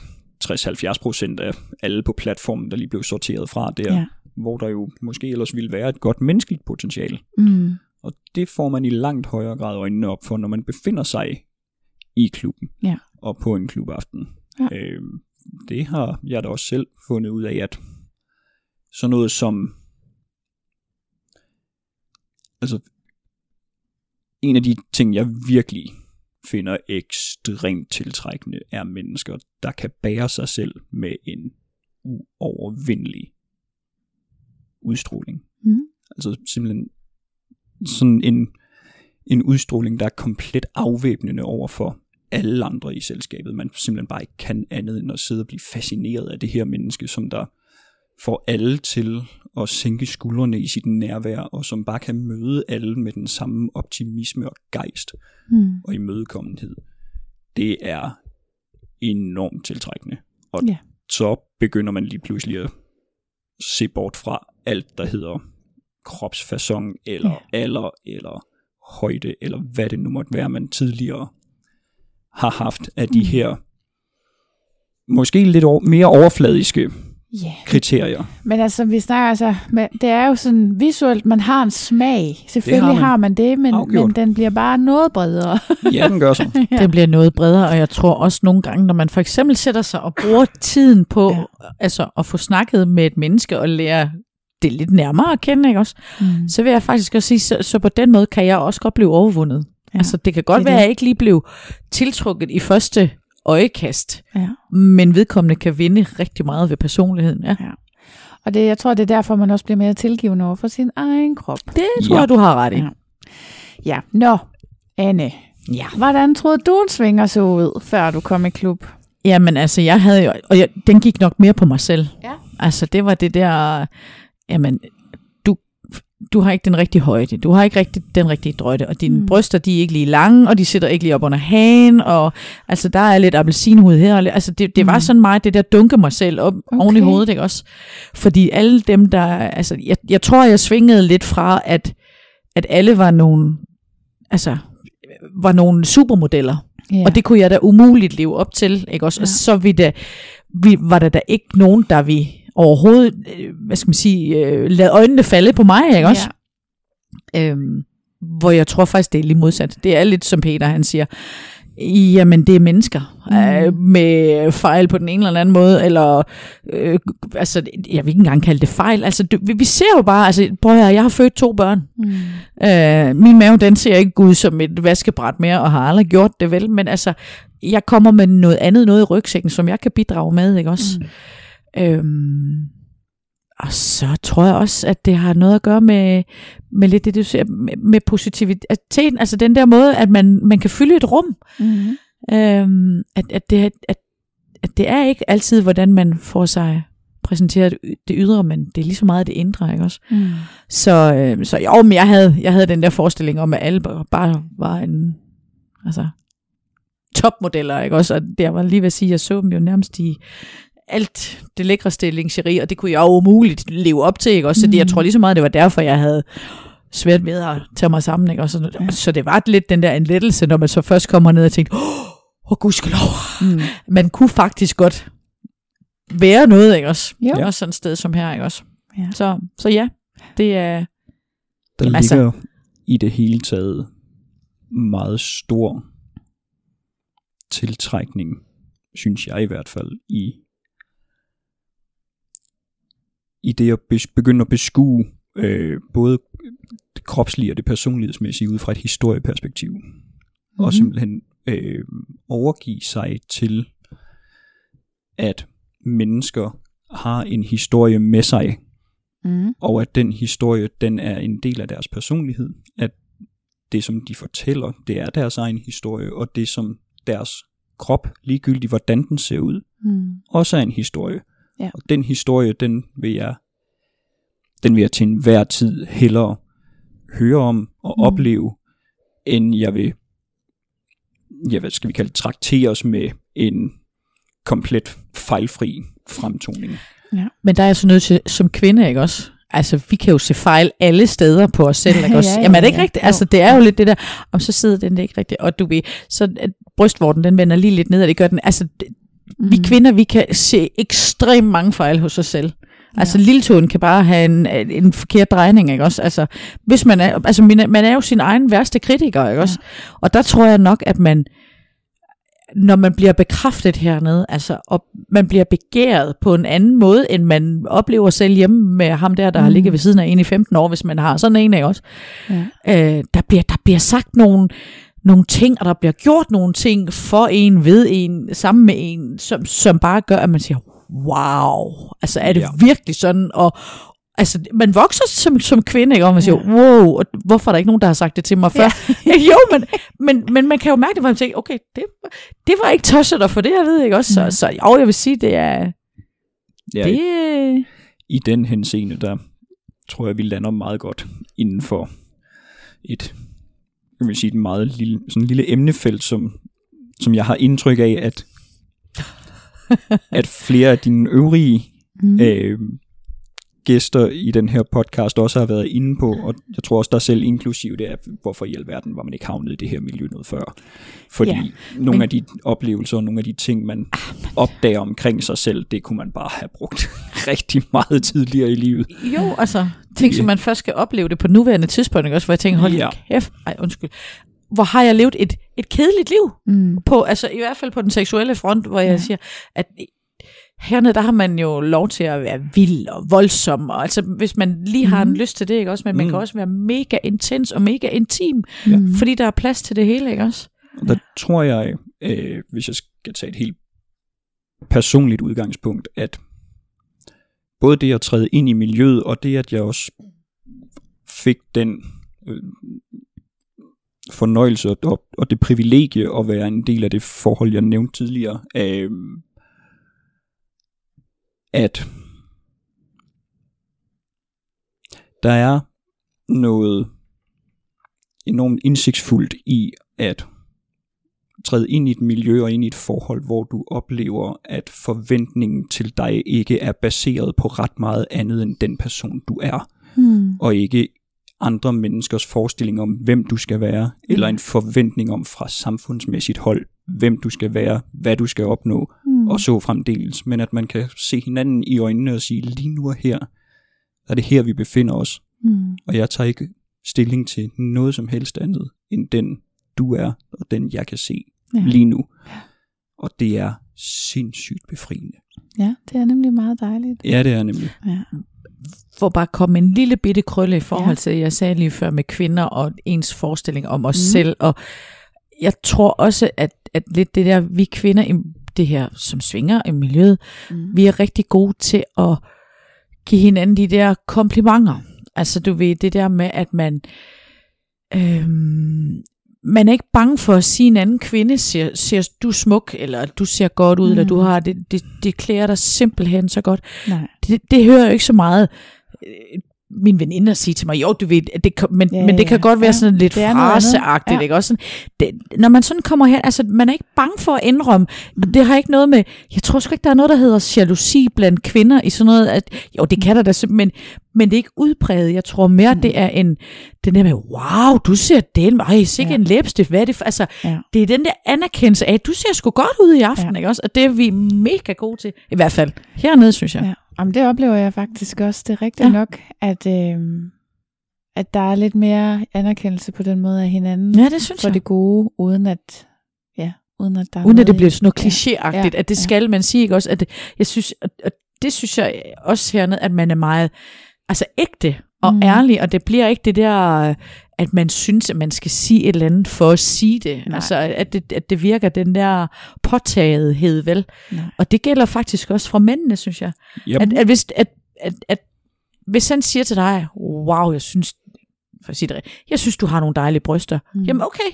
60-70 procent af alle på platformen, der lige blev sorteret fra der, ja. hvor der jo måske ellers ville være et godt menneskeligt potentiale. Mm. Og det får man i langt højere grad øjnene op for, når man befinder sig i klubben Ja. Og på en klubaften. Ja. Øhm, det har jeg da også selv fundet ud af, at sådan noget som altså en af de ting, jeg virkelig finder ekstremt tiltrækkende, er mennesker, der kan bære sig selv med en uovervindelig udstråling. Mm. Altså simpelthen sådan en, en udstråling, der er komplet afvæbnende over for alle andre i selskabet. Man simpelthen bare ikke kan andet end at sidde og blive fascineret af det her menneske, som der får alle til at sænke skuldrene i sit nærvær, og som bare kan møde alle med den samme optimisme og gejst Mm. og imødekommenhed. Det er enormt tiltrækkende. Og Ja. så begynder man lige pludselig at se bort fra alt, der hedder kropsfasong, eller Ja. alder, eller højde, eller hvad det nu måtte være, man tidligere har haft af de Mm. her måske lidt over, mere overfladiske Ja. kriterier. Men altså, vi snakker altså, men det er jo sådan visuelt, man har en smag. Selvfølgelig man. har man det, men, Afgjort. men den bliver bare noget bredere. Ja, den gør så. Ja. Den bliver noget bredere, og jeg tror også nogle gange, når man for eksempel sætter sig og bruger tiden på ja. altså at få snakket med et menneske og lære det lidt nærmere at kende, ikke også? Mm. Så vil jeg faktisk også sige, så, så på den måde kan jeg også godt blive overvundet. Ja. Ja. Altså det kan godt Det være, det. at jeg ikke lige blev tiltrukket i første øjekast, Ja. men vedkommende kan vinde rigtig meget ved personligheden. Ja. Og det, jeg tror, det er derfor, man også bliver mere tilgivende over for sin egen krop. Det tror Ja. jeg, du har ret i. Ja. Ja, nå, Anne. Ja. Hvordan troede du, en svinger så ud, før du kom i klub? Jamen altså, jeg havde jo, og jeg, den gik nok mere på mig selv. Ja. Altså, det var det der, jamen, du har ikke den rigtige højde, du har ikke rigtig den rigtige drøjte, og dine mm. bryster, de er ikke lige lange, og de sidder ikke lige op under hagen, og altså, der er lidt appelsinhud her, lidt- altså, det, det var Mm. sådan meget det der dunke mig selv op okay. oven i hovedet, ikke også? Fordi alle dem, der, altså, jeg, jeg tror, jeg svingede lidt fra, at, at alle var nogle, altså, var nogle supermodeller, Ja. og det kunne jeg da umuligt leve op til, ikke også? Ja. Og så vi da, vi, var der da ikke nogen, der vi overhovedet, øh, hvad skal man sige, øh, lavede øjnene falde på mig, ikke også? Ja. Øhm, hvor jeg tror faktisk, det er lige modsat. Det er lidt som Peter, han siger, jamen det er mennesker mm. øh, med fejl på den ene eller anden måde, eller øh, altså, jeg vil ikke engang kalde det fejl. Altså, du, vi, vi ser jo bare, altså, prøv høre, jeg har født to børn. Mm. Øh, min mave, den ser ikke ud som et vaskebræt mere, og har aldrig gjort det vel, men altså, jeg kommer med noget andet, noget i rygsækken, som jeg kan bidrage med, ikke også? Mm. Øhm, og så tror jeg også, at det har noget at gøre med, med lidt det, du siger, med, med positiviteten, altså den der måde, at man, man kan fylde et rum, Mm. øhm, at, at, det, at, at det er ikke altid, hvordan man får sig præsenteret det ydre, men det er lige så meget det indre, ikke også? Mm. Så, øh, så jo, men jeg havde, jeg havde den der forestilling om, at alle bare- var en, altså, topmodeller, ikke også? Og det jeg var lige ved at sige, jeg så dem jo nærmest i alt det lækreste lingerie, og det kunne jeg jo umuligt leve op til, ikke også? Så det, jeg Mm. tror lige så meget, det var derfor, jeg havde svært ved at tage mig sammen, ikke også? Ja. Så det var lidt den der en lettelse, når man så først kommer ned og tænkte, åh, oh, gudskelov, Mm. man kunne faktisk godt være noget, ikke også? Jo. Det er også sådan et sted som her, ikke også? Ja. Så, så ja, det er, Der Jamen, altså- ligger i det hele taget meget stor tiltrækning, synes jeg i hvert fald, i, i det at begynde at beskue øh, både det kropslige og det personlighedsmæssige ud fra et historieperspektiv. Mm-hmm. Og simpelthen øh, overgive sig til, at mennesker har en historie med sig, Mm. og at den historie, den er en del af deres personlighed, at det, som de fortæller, det er deres egen historie, og det, som deres krop, ligegyldigt hvordan den ser ud, Mm. også er en historie. Ja. Og den historie, den vil jeg, den vil jeg til enhver tid hellere høre om og Mm. opleve, end jeg vil, ja, hvad skal vi kalde det, traktere os med en komplet fejlfri fremtoning. Men der er jeg så nødt til, som kvinde, ikke også? Altså, vi kan jo se fejl alle steder på os selv, ikke også? Ja, ja, Jamen er det ikke ja. rigtigt? Altså, det er jo lidt det der, om så sidder den der ikke rigtigt, og du ved, så at brystvorten, den vender lige lidt ned, og det gør den, altså, det, mm. vi kvinder, vi kan se ekstremt mange fejl hos os selv. Altså, ja. lilletåen kan bare have en, en forkert drejning, ikke også? Altså, hvis man er, altså, man er- man er jo sin egen værste kritiker, ikke også? Og der tror jeg nok, at man, når man bliver bekræftet hernede, altså, og man bliver begæret på en anden måde, end man oplever selv hjemme med ham der, der mm. har ligget ved siden af en i 15 år, hvis man har sådan en af også. Ja. Øh, der, bliver, der bliver sagt nogle, nogle ting, og der bliver gjort nogle ting for en, ved en, sammen med en, som, som bare gør, at man siger, wow, altså er det ja. Virkelig sådan, og Altså, man vokser som, som kvinde, ikke? Og man siger, Ja. wow, og hvorfor er der ikke nogen, der har sagt det til mig før? Ja. jo, men, men, men man kan jo mærke det, hvor man tænker, okay, det, det var ikke tosset at få det at vide, ikke også? Så, Ja. så jo, jeg vil sige, det er, Ja, det, i den henseende, der tror jeg, vi lander meget godt inden for et, jeg vil sige, et meget lille, sådan et lille emnefelt, som, som jeg har indtryk af, at, at flere af dine øvrige Mm. øh, gæster i den her podcast også har været inde på, og jeg tror også, der selv inklusiv det er, hvorfor i alverden var man ikke havnet i det her miljø noget før. Fordi Ja, nogle men- af de oplevelser og nogle af de ting, man opdager omkring sig selv, det kunne man bare have brugt rigtig meget tidligere i livet. jo, altså, ting, som man først skal opleve det på nuværende tidspunkt, ikke også? Hvor jeg tænker, hold ja. Ja. kæft, ej, undskyld, hvor har jeg levet et, et kedeligt liv? Mm. på, altså i hvert fald på den seksuelle front, hvor jeg Ja. siger, at hernede, der har man jo lov til at være vild og voldsom, og altså hvis man lige har Mhm. en lyst til det, ikke også, men man Mm. kan også være mega intens og mega intim, Mm. fordi der er plads til det hele, ikke også? Og der tror jeg, øh, hvis jeg skal tage et helt personligt udgangspunkt, at både det at træde ind i miljøet, og det at jeg også fik den øh, fornøjelse og, og det privilegie at være en del af det forhold, jeg nævnte tidligere, øh, at der er noget enormt indsigtsfuldt i at træde ind i et miljø og ind i et forhold, hvor du oplever, at forventningen til dig ikke er baseret på ret meget andet end den person, du er, Hmm. og ikke andre menneskers forestilling om, hvem du skal være, eller en forventning om fra samfundsmæssigt hold, hvem du skal være, hvad du skal opnå, Hmm. og så fremdeles, men at man kan se hinanden i øjnene og sige, lige nu og her, er det her, vi befinder os, Hmm. og jeg tager ikke stilling til noget som helst andet, end den du er, og den jeg kan se ja. lige nu. Og det er sindssygt befriende. ja, det er nemlig meget dejligt. Ja, det er nemlig. Ja. For bare at komme en lille bitte krølle i forhold Ja. til, jeg sagde lige før med kvinder og ens forestilling om os mm. selv. Og jeg tror også, at, at lidt det der, vi kvinder, i det her, som svinger i miljøet, Mm. vi er rigtig gode til at give hinanden de der komplimenter. Altså du ved, det der med, at man, øhm, man er ikke bange for at sige en anden kvinde, siger, siger du smuk, eller du ser godt ud, mm. eller du har det, det, det klæder dig simpelthen så godt Nej. det, det hører jo ikke så meget øh, min veninde at sige til mig, jo, du ved, det, kan- men, Ja, men det kan godt være ja. sådan lidt fraseagtigt, Ja. ikke også? Sådan, det, når man sådan kommer her, altså man er ikke bange for at indrømme, og det har ikke noget med, jeg tror sgu ikke, der er noget, der hedder jalousi blandt kvinder i sådan noget, at, jo, det kan der da simpelthen, men, det er ikke udpræget. Jeg tror mere, Mm. det er en, den der med, wow, du ser den, ej, sikke Ja. en læbestift, hvad er det for, altså, Ja. det er den der anerkendelse af, at du ser sgu godt ud i aften, ja. ikke også? Og det er vi mega gode til, i hvert fald hernede, synes jeg. Ja. Jamen, det oplever jeg faktisk også. Det er rigtigt ja. Nok, at, øh, at der er lidt mere anerkendelse på den måde af hinanden Ja, det synes for jeg. det gode, uden at, ja, uden at der er Uden at det bliver sådan noget klichéagtigt, Ja. ja. at det Ja. skal man sige, ikke også? At det, jeg synes, at, det synes jeg også hernede, at man er meget altså ægte og mm. ærlig, og det bliver ikke det der, at man synes, at man skal sige et eller andet for at sige det. Nej. Altså, at det, at det virker den der påtagethed, vel? Nej. Og det gælder faktisk også fra mændene, synes jeg. Yep. At, at, hvis, at, at, at hvis han siger til dig, wow, jeg synes, for at sige det, rigtigt, jeg synes, du har nogle dejlige bryster. Mm. Jamen okay,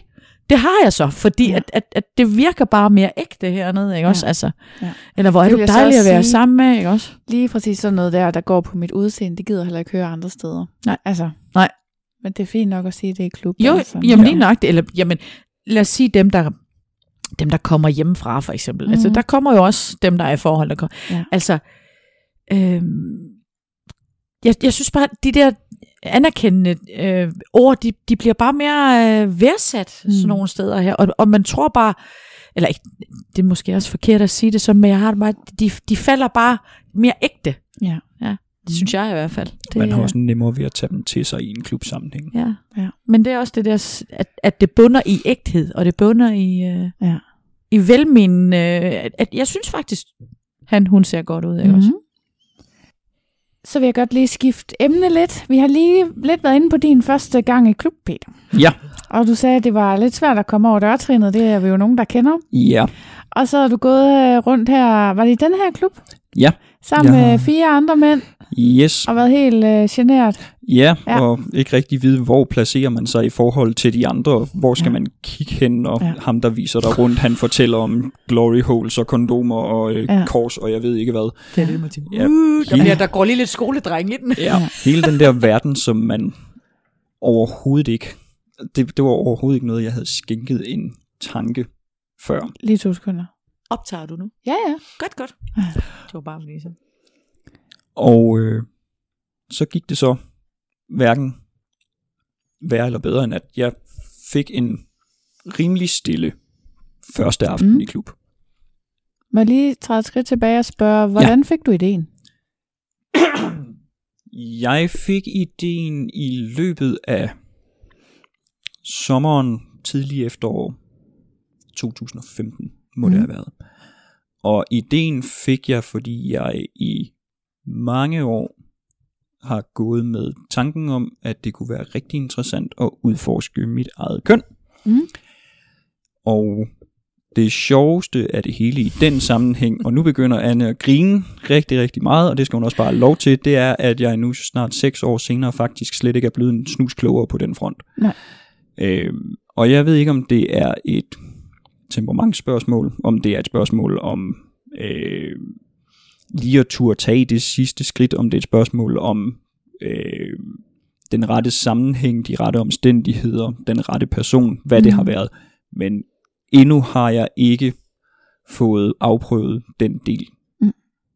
det har jeg så, fordi Ja. at, at, at det virker bare mere ægte hernede, ikke Ja. også? Altså, Ja. Eller hvor er Det du dejlig at være sige. sammen med, ikke også? Lige præcis sådan noget der, der går på mit udseende, det gider jeg heller ikke høre andre steder. Nej. Altså. Men det er fint nok at sige det i klub. Jo, altså. jamen Ja. lige nok. Eller, jamen, lad os sige dem, der dem, der kommer hjemmefra, for eksempel. Mm. Altså, Mhm. der kommer jo også dem, der er i forhold. Der kommer. Ja. Altså, øhm, jeg, jeg synes bare, de der anerkendende øh, ord, de, de bliver bare mere øh, værdsat Mm. mm. sådan nogle steder her. Og, og man tror bare, eller ikke, det er måske også forkert at sige det sådan, men jeg har det bare, de, de falder bare mere ægte. Ja. Ja det synes jeg i hvert fald. Det, Man har er- også nemmere ved at tage dem til sig i en klubsammenhæng. Ja. Ja. Men det er også det der, at, at det bunder i ægthed, og det bunder i, øh, Ja. i velmenen. Øh, at, at jeg synes faktisk, han, hun ser godt ud, ikke mm-hmm. også? Mhm. Så vil jeg godt lige skifte emne lidt. Vi har lige lidt været inde på din første gang i klub, Peter. Ja. Og du sagde, at det var lidt svært at komme over dørtrinet. Det er vi jo nogen, der kender. Ja. Og så har du gået øh, rundt her. Var det i den her klub? Ja. Sammen har- med fire andre mænd. Yes. Og været helt øh, generet. Ja, Ja. ja, og ikke rigtig vide, hvor placerer man sig i forhold til de andre. Hvor skal Ja. ja. man kigge hen, og Ja. ja. ham, der viser dig rundt, han fortæller om glory holes og kondomer og øh, Ja. ja. kors, og jeg ved ikke hvad. Det er det, man Ja, der, hele, bliver, der går lige lidt skoledreng i den. ja, hele den der verden, som man overhovedet ikke... Det, det var overhovedet ikke noget, jeg havde skænket en tanke før. Lige to sekunder. Optager du nu? Ja, ja. Godt, godt. Det var bare fordi så. Og øh, så gik det så hverken værre eller bedre, end at jeg fik en rimelig stille første aften Mm. i klub. Må jeg lige træde et skridt tilbage og spørge, hvordan ja. fik du ideen? Jeg fik ideen i løbet af sommeren tidlig efterår 2015, må mm. det have været. Og ideen fik jeg, fordi jeg i mange år har gået med tanken om, at det kunne være rigtig interessant at udforske mit eget køn. Mm. Og det sjoveste af det hele i den sammenhæng, og nu begynder Anne at grine rigtig, rigtig meget, og det skal hun også bare have lov til, det er, at jeg nu snart seks år senere faktisk slet ikke er blevet en snus klogere på den front. Nej. Øhm, og jeg ved ikke, om det er et temperamentsspørgsmål, om det er et spørgsmål om øh, lige at turde tage det sidste skridt, om det er et spørgsmål om øh, den rette sammenhæng, de rette omstændigheder, den rette person, hvad mm. det har været. Men endnu har jeg ikke fået afprøvet den del Mm.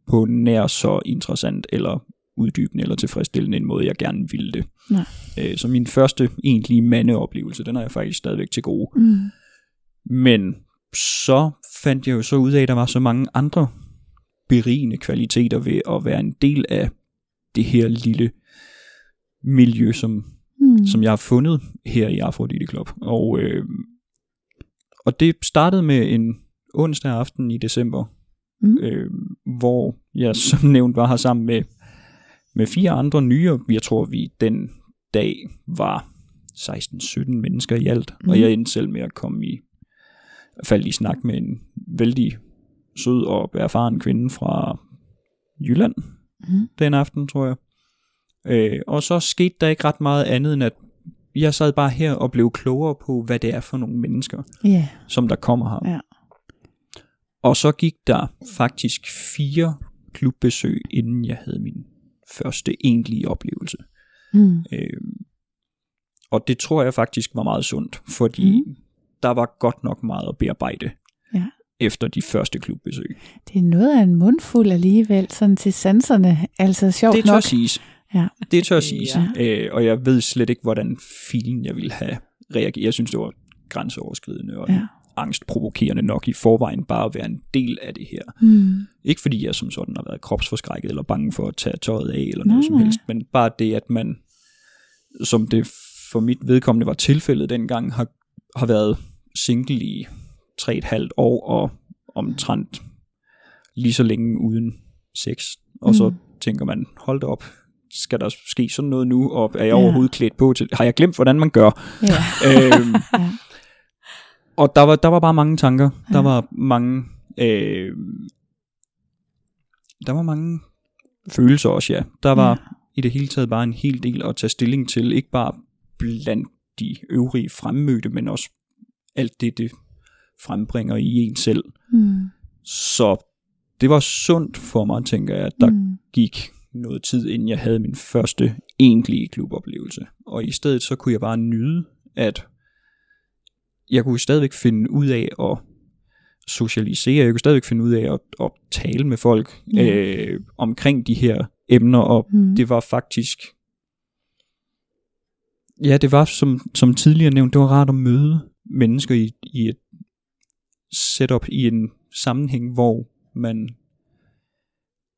på nær så interessant eller uddybende eller tilfredsstillende en måde, jeg gerne ville det. Nej. Øh, så min første egentlige mandeoplevelse, den har jeg faktisk stadigvæk til gode. Mm. Men så fandt jeg jo så ud af, at der var så mange andre berigende kvaliteter ved at være en del af det her lille miljø, som, Mm. som jeg har fundet her i Afrodite Club. Og, øh, og det startede med en onsdag aften i december, Mm. øh, hvor jeg som nævnt var her sammen med, med fire andre nye, og jeg tror vi den dag var 16-17 mennesker i alt, mm. og Mhm. jeg endte selv med at komme i faldt i snak med en vældig sød og erfaren kvinde fra Jylland Mm. den aften, tror jeg. Øh, og så skete der ikke ret meget andet, end at jeg sad bare her og blev klogere på, hvad det er for nogle mennesker, Ja. som der kommer her. Ja. Og så gik der faktisk fire klubbesøg, inden jeg havde min første egentlige oplevelse. Mm. Øh, og det tror jeg faktisk var meget sundt, fordi Mhm. der var godt nok meget at bearbejde. Efter de første klubbesøg. Det er noget af en mundfuld alligevel, sådan til sanserne. Altså sjovt Det tør nok. siges. Ja. Det tør siges. Ja. Øh, og jeg ved slet ikke, hvordan filen jeg ville have reageret. Jeg synes, det var grænseoverskridende og Ja. angstprovokerende nok i forvejen bare at være en del af det her. Mm. Ikke fordi jeg som sådan har været kropsforskrækket eller bange for at tage tøjet af eller Nej, noget som nej. helst, men bare det, at man, som det for mit vedkommende var tilfældet dengang, har, har været single i tre et halvt år og omtrent lige så længe uden sex. Og så Mm. tænker man, hold da op, skal der ske sådan noget nu, og er jeg Ja. overhovedet klædt på til Har jeg glemt, hvordan man gør? Ja. øhm, Ja. og der var, der var bare mange tanker. Der Ja. var mange... Øh, der var mange følelser også, ja. Der var Ja. i det hele taget bare en hel del at tage stilling til. Ikke bare blandt de øvrige fremmødte, men også alt det, det frembringer i en selv. Mm. Så det var sundt for mig, tænker jeg, at der Mm. gik noget tid, inden jeg havde min første egentlige kluboplevelse. Og i stedet så kunne jeg bare nyde, at jeg kunne stadigvæk finde ud af at socialisere, jeg kunne stadigvæk finde ud af at, at tale med folk Ja. øh, omkring de her emner, og Mm. det var faktisk, ja, det var som, som tidligere nævnt, det var rart at møde mennesker i, i et setup, i en sammenhæng, hvor man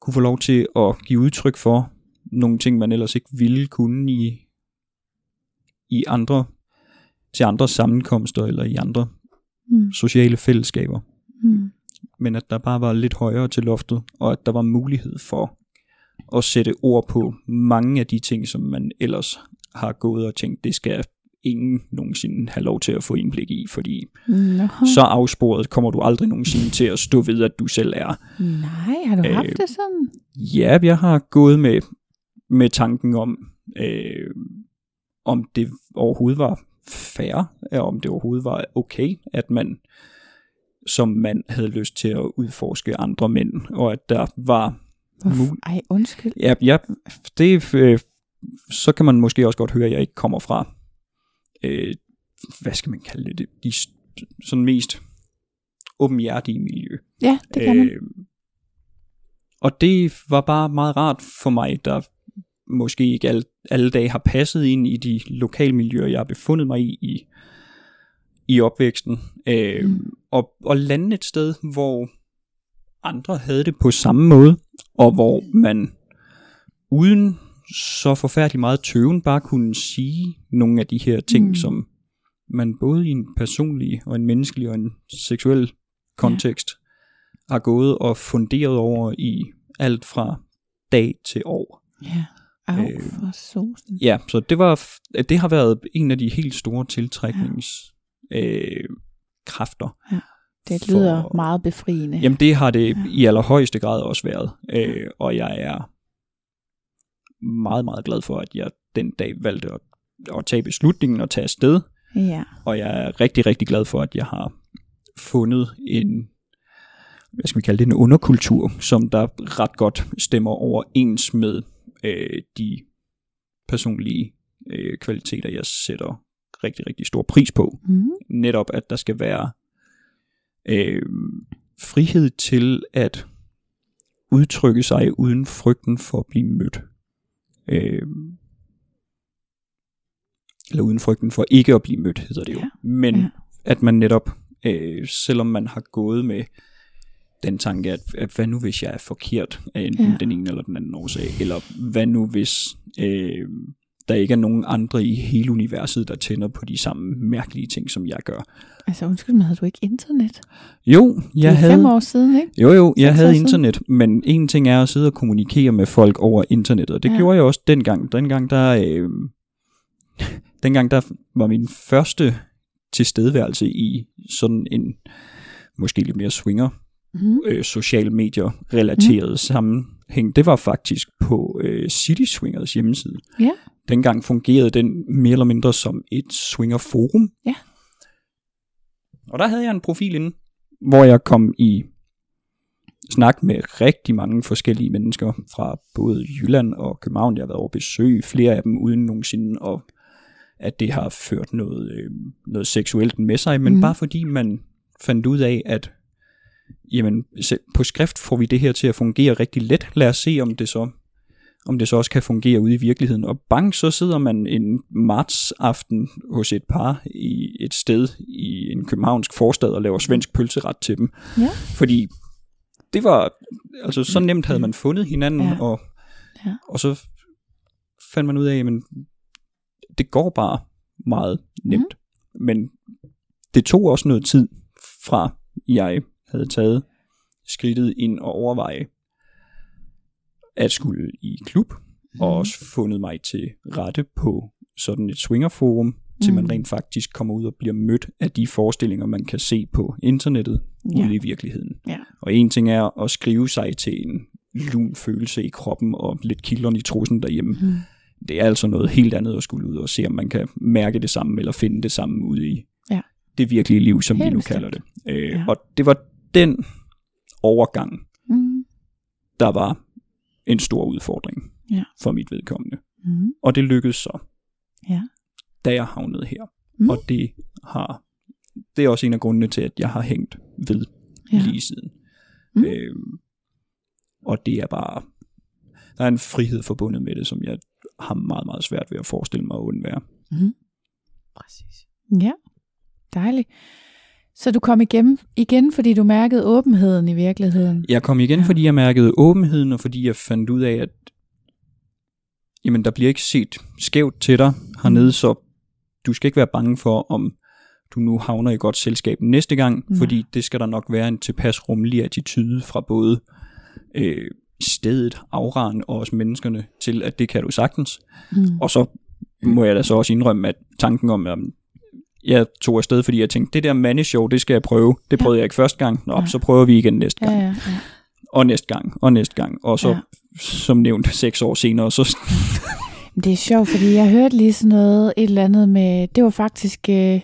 kunne få lov til at give udtryk for nogle ting, man ellers ikke ville kunne i, i andre, til andre sammenkomster eller i andre Mm. sociale fællesskaber. Mm. Men at der bare var lidt højere til loftet, og at der var mulighed for at sætte ord på mange af de ting, som man ellers har gået og tænkt, det skal ingen nogensinde have lov til at få indblik i, fordi Nå. så afsporet kommer du aldrig nogensinde til at stå ved, at du selv er. Nej, har du Øh, haft det sådan? Ja, jeg har gået med, med tanken om, øh, om det overhovedet var fair, og om det overhovedet var okay, at man som mand havde lyst til at udforske andre mænd, og at der var mul- Ej, undskyld. Ja, ja det, øh, så kan man måske også godt høre, at jeg ikke kommer fra, øh, hvad skal man kalde det, de, sådan mest åbenhjertige miljø. Ja, det kan man. Øh, og det var bare meget rart for mig, der måske ikke alle, alle dage har passet ind i de lokalmiljøer, jeg har befundet mig i i, i opvæksten. Øh, mm. og, og lande et sted, hvor andre havde det på samme måde, og hvor man uden så forfærdeligt meget tøven bare kunne sige nogle af de her ting, Mm. som man både i en personlig og en menneskelig og en seksuel kontekst ja. har gået og funderet over i alt fra dag til år. Ja. Au, øh, for sosen. Ja, så det var det har været en af de helt store tiltræknings øh, kræfter. Det for- lyder meget befriende. Jamen det har det Ja. ja. i allerhøjeste grad også været, øh, og jeg er meget, meget glad for, at jeg den dag valgte at, at tage beslutningen og tage afsted, Ja. og jeg er rigtig, rigtig glad for, at jeg har fundet en, hvad skal vi kalde det, en underkultur, som der ret godt stemmer overens med øh, de personlige øh, kvaliteter, jeg sætter rigtig, rigtig stor pris på. Mm. Netop, at der skal være øh, frihed til at udtrykke sig uden frygten for at blive mødt. Øh, eller uden frygten for ikke at blive mødt, hedder det jo. Ja. Men Ja. at man netop, øh, selvom man har gået med den tanke, at, at hvad nu hvis jeg er forkert af enten ja. den ene eller den anden årsag, eller hvad nu hvis øh, der ikke er nogen andre i hele universet, der tænder på de samme mærkelige ting, som jeg gør. Altså undskyld mig, havde du ikke internet? Jo, det jeg er havde... fem år siden, ikke? Jo, jo, jeg Seks havde siden. internet, men en ting er at sidde og kommunikere med folk over internettet, og det ja. gjorde jeg også dengang. Dengang der, øh, dengang der var min første tilstedeværelse i sådan en, måske lidt mere swinger, Mm. øh, social medier relateret mm. sammenhæng, det var faktisk på øh, City Swingers hjemmeside. Ja. Dengang fungerede den mere eller mindre som et swingerforum. Ja. Og der havde jeg en profil inde, hvor jeg kom i snak med rigtig mange forskellige mennesker fra både Jylland og København. Jeg har været over besøg flere af dem uden nogensinde og at det har ført noget, øh, noget seksuelt med sig, men mm. bare fordi man fandt ud af, at jamen, på skrift får vi det her til at fungere rigtig let. Lad os se, om det så om det så også kan fungere ude i virkeligheden. Og bang, så sidder man en marts aften hos et par i et sted i en københavnsk forstad og laver svensk pølseret til dem. Ja. Fordi det var, altså så nemt havde man fundet hinanden, Ja. og, Ja. og så fandt man ud af, men det går bare meget nemt. Mm. Men det tog også noget tid fra jeg havde taget skridtet ind og overveje at skulle i klub, mm. og også fundet mig til rette på sådan et swingerforum, til Mm. man rent faktisk kommer ud og bliver mødt af de forestillinger, man kan se på internettet Ja. ude i virkeligheden. Ja. Og en ting er at skrive sig til en lun følelse i kroppen og lidt kilderen i trussen derhjemme. Mm. Det er altså noget helt andet at skulle ud og se, om man kan mærke det samme, eller finde det samme ude i Ja. det virkelige liv, som Helt vi nu bestemt. kalder det. Øh, Ja. ja. Og det var den overgang, Mm. der var en stor udfordring Ja. for mit vedkommende. Mm. Og det lykkedes så, Ja. da jeg havnede her. Mm. Og det har det er også en af grundene til, at jeg har hængt ved Ja. lige siden. Mm. Øhm, og det er bare, der er en frihed forbundet med det, som jeg har meget, meget svært ved at forestille mig at undvære. Mm. Præcis. Ja, dejligt. Så du kom igennem igen, fordi du mærkede åbenheden i virkeligheden? Jeg kom igen, Ja. fordi jeg mærkede åbenheden, og fordi jeg fandt ud af, at jamen, der bliver ikke set skævt til dig hernede, så du skal ikke være bange for, om du nu havner i godt selskab næste gang, Nej. fordi det skal der nok være en tilpas rummelig attitude fra både øh, stedet, auraen og også menneskerne til, at det kan du sagtens. Mm. Og så må jeg da så også indrømme, at tanken om, at jeg tog afsted, fordi jeg tænkte, det der mandeshow, det skal jeg prøve. Det Ja. prøvede jeg ikke første gang. Nå, Nej. så prøver vi igen næste Ja, gang. ja, ja. Og næste gang, og næste gang. Og så, Ja. ja. som nævnt, seks år senere, så Det er sjovt, fordi jeg hørte lige sådan noget, et eller andet med, det var faktisk, øh,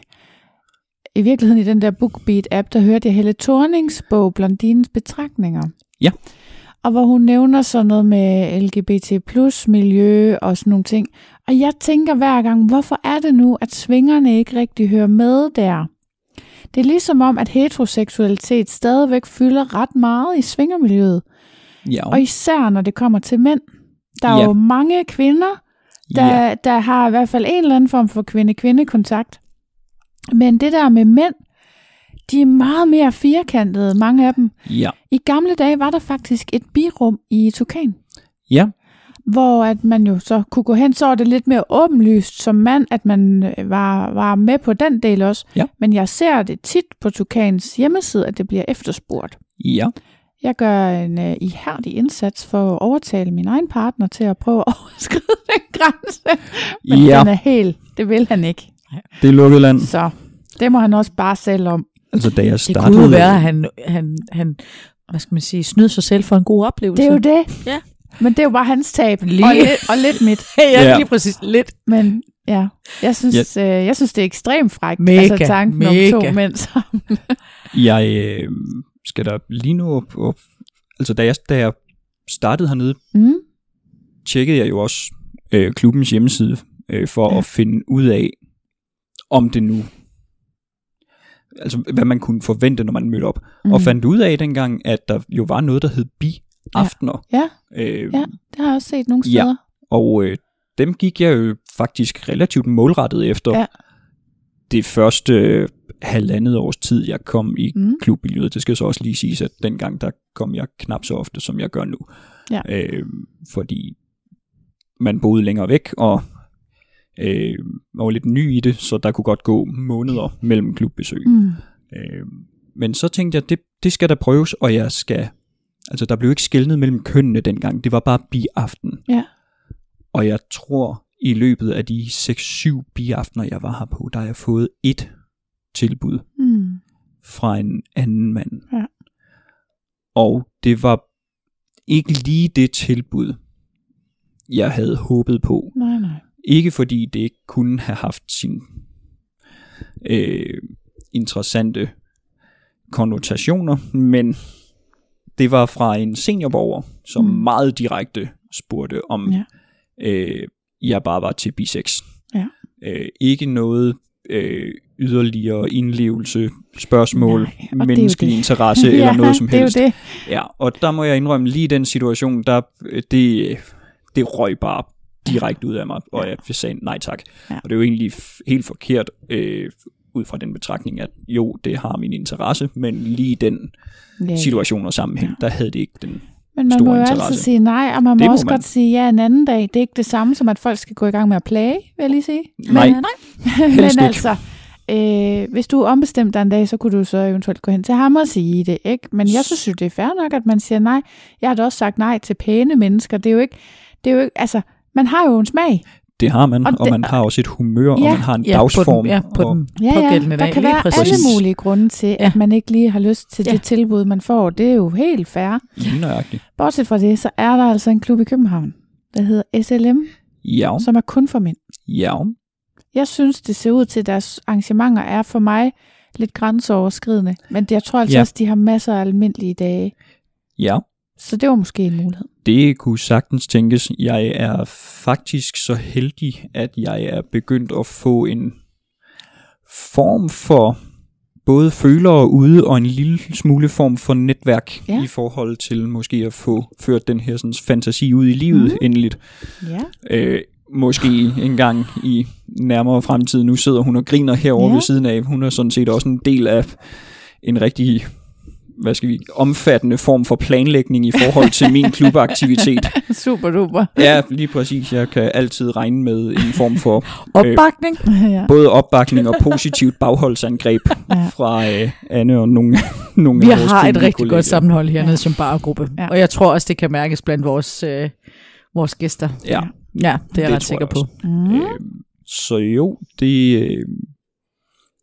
i virkeligheden i den der BookBeat-app, der hørte jeg Helle Thornings bog, Blondinens betragtninger. Ja. Og hvor hun nævner sådan noget med LGBT plus miljø og sådan nogle ting. Og jeg tænker hver gang, hvorfor er det nu, at svingerne ikke rigtig hører med der? Det er ligesom om, at heteroseksualitet stadigvæk fylder ret meget i svingermiljøet. ja, Og især når det kommer til mænd. Der er Ja. jo mange kvinder, der, ja, der har i hvert fald en eller anden form for kvinde-kvinde-kontakt. Men det der med mænd, de er meget mere firkantede, mange af dem. ja, I gamle dage var der faktisk et birum i Tukan, ja, hvor at man jo så kunne gå hen, så var det lidt mere åbenlyst som mand, at man øh, var, var med på den del også. Ja. Men jeg ser det tit på Tukans hjemmeside, at det bliver efterspurgt. ja. Jeg gør en uh, ihærdig indsats for at overtale min egen partner til at prøve at overskride den grænse. Men Ja. den er helt, det vil han ikke. Det er lukket land. Så det må han også bare selv om. Altså, da jeg Det startede... kunne jo være, at han, han, han hvad skal man sige, snød sig selv for en god oplevelse. Det er jo det. Ja. Men det er jo bare hans tab. Lige. Og, lidt, og lidt mit. ja, Ja. lige præcis. Lidt. Men ja, jeg synes, øh, jeg synes det er ekstremt frækt. Mega, altså tanken om mega. to mænd sammen. Jeg øh, skal der lige nu op, op... Altså, da jeg, da jeg startede hernede, Mm. tjekkede jeg jo også øh, klubbens hjemmeside øh, for Ja. ja. at finde ud af, om det nu, altså hvad man kunne forvente, når man mødte op. Mm. Og fandt ud af dengang, at der jo var noget, der hed bi-aftener. Ja, Øh, ja, det har jeg også set nogle Ja. steder. Og øh, dem gik jeg jo faktisk relativt målrettet efter. Ja. Det første øh, halvandet års tid, jeg kom i mm. klubmiljøet. Det skal så også lige siges, at dengang der kom jeg knap så ofte, som jeg gør nu. Ja. Øh, fordi man boede længere væk, og øh, var lidt ny i det, så der kunne godt gå måneder mellem klubbesøg. Mm. Øh, men så tænkte jeg, det, det skal der prøves, og jeg skal... Altså, der blev ikke skældnet mellem kønnene dengang. Det var bare bi-aften. Ja. Og jeg tror, i løbet af de 6-7 biaftener, jeg var her på, der har jeg fået et tilbud Mm. fra en anden mand. Ja. Og det var ikke lige det tilbud, jeg havde håbet på. Nej, nej. Ikke fordi det ikke kunne have haft sin øh, interessante konnotationer, men det var fra en seniorborger, som Mm. meget direkte spurgte om Ja. øh, jeg bare var til bisex. Ja. Øh, ikke noget øh, yderligere indlevelse, spørgsmål, Nej, menneskelig interesse eller noget som det er helst. jo det. Ja, og der må jeg indrømme, lige den situation, der øh, det, det røg bare direkte ud af mig, og jeg sagde nej tak. Ja. Og det er jo egentlig helt forkert, øh, ud fra den betragtning, at jo, det har min interesse, men lige den situation og sammenhæng, der havde det ikke den. Men man stor må jo altid interesse. sige nej, og man må, må også man. godt sige ja en anden dag. Det er ikke det samme som, at folk skal gå i gang med at plage, vil jeg lige sige. Nej. Men, men Helst ikke. altså, øh, hvis du ombestemt dig en dag, så kunne du så eventuelt gå hen til ham og sige det, ikke? Men jeg synes jo, det er fair nok, at man siger nej. Jeg har da også sagt nej til pæne mennesker. Det er jo ikke, det er jo ikke altså, man har jo en smag. Det har man, Og og, og det- man har også et humør, og Ja. man har en Ja, på dagsform. den, ja, på og, den Ja, ja, pågældende der dag. kan være præcis. alle mulige grunde til, at man ikke lige har lyst til Ja. det tilbud, man får. Det er jo helt fair. Nøjagtigt. Bortset fra det, så er der altså en klub i København, der hedder SLM, Ja, som er kun for mænd. ja. Jeg synes, det ser ud til, at deres arrangementer er for mig lidt grænseoverskridende. Men jeg tror altså Ja. også, de har masser af almindelige dage. Ja, Så det var måske en mulighed. det kunne sagtens tænkes. Jeg er faktisk så heldig, at jeg er begyndt at få en form for både følere ude og en lille smule form for netværk Ja. i forhold til måske at få ført den her sådan, fantasi ud i livet mm. endeligt. Ja. Øh, måske en gang i nærmere fremtid. Nu sidder hun og griner herovre ja. ved siden af. Hun er sådan set også en del af en rigtig hvad skal vi, omfattende form for planlægning i forhold til min klubaktivitet. Super duper. Ja, lige præcis. Jeg kan altid regne med en form for Opbakning. ja. både opbakning og positivt bagholdsangreb Ja. fra øh, Anne og nogle, nogle Vi af vores har et rigtig kollegaer. godt sammenhold hernede Ja. som bargruppe. Ja. Og jeg tror også, det kan mærkes blandt vores, øh, vores gæster. Ja, Ja, det er jeg Det ret tror sikker jeg på. Mm. Øh, så jo, det, øh,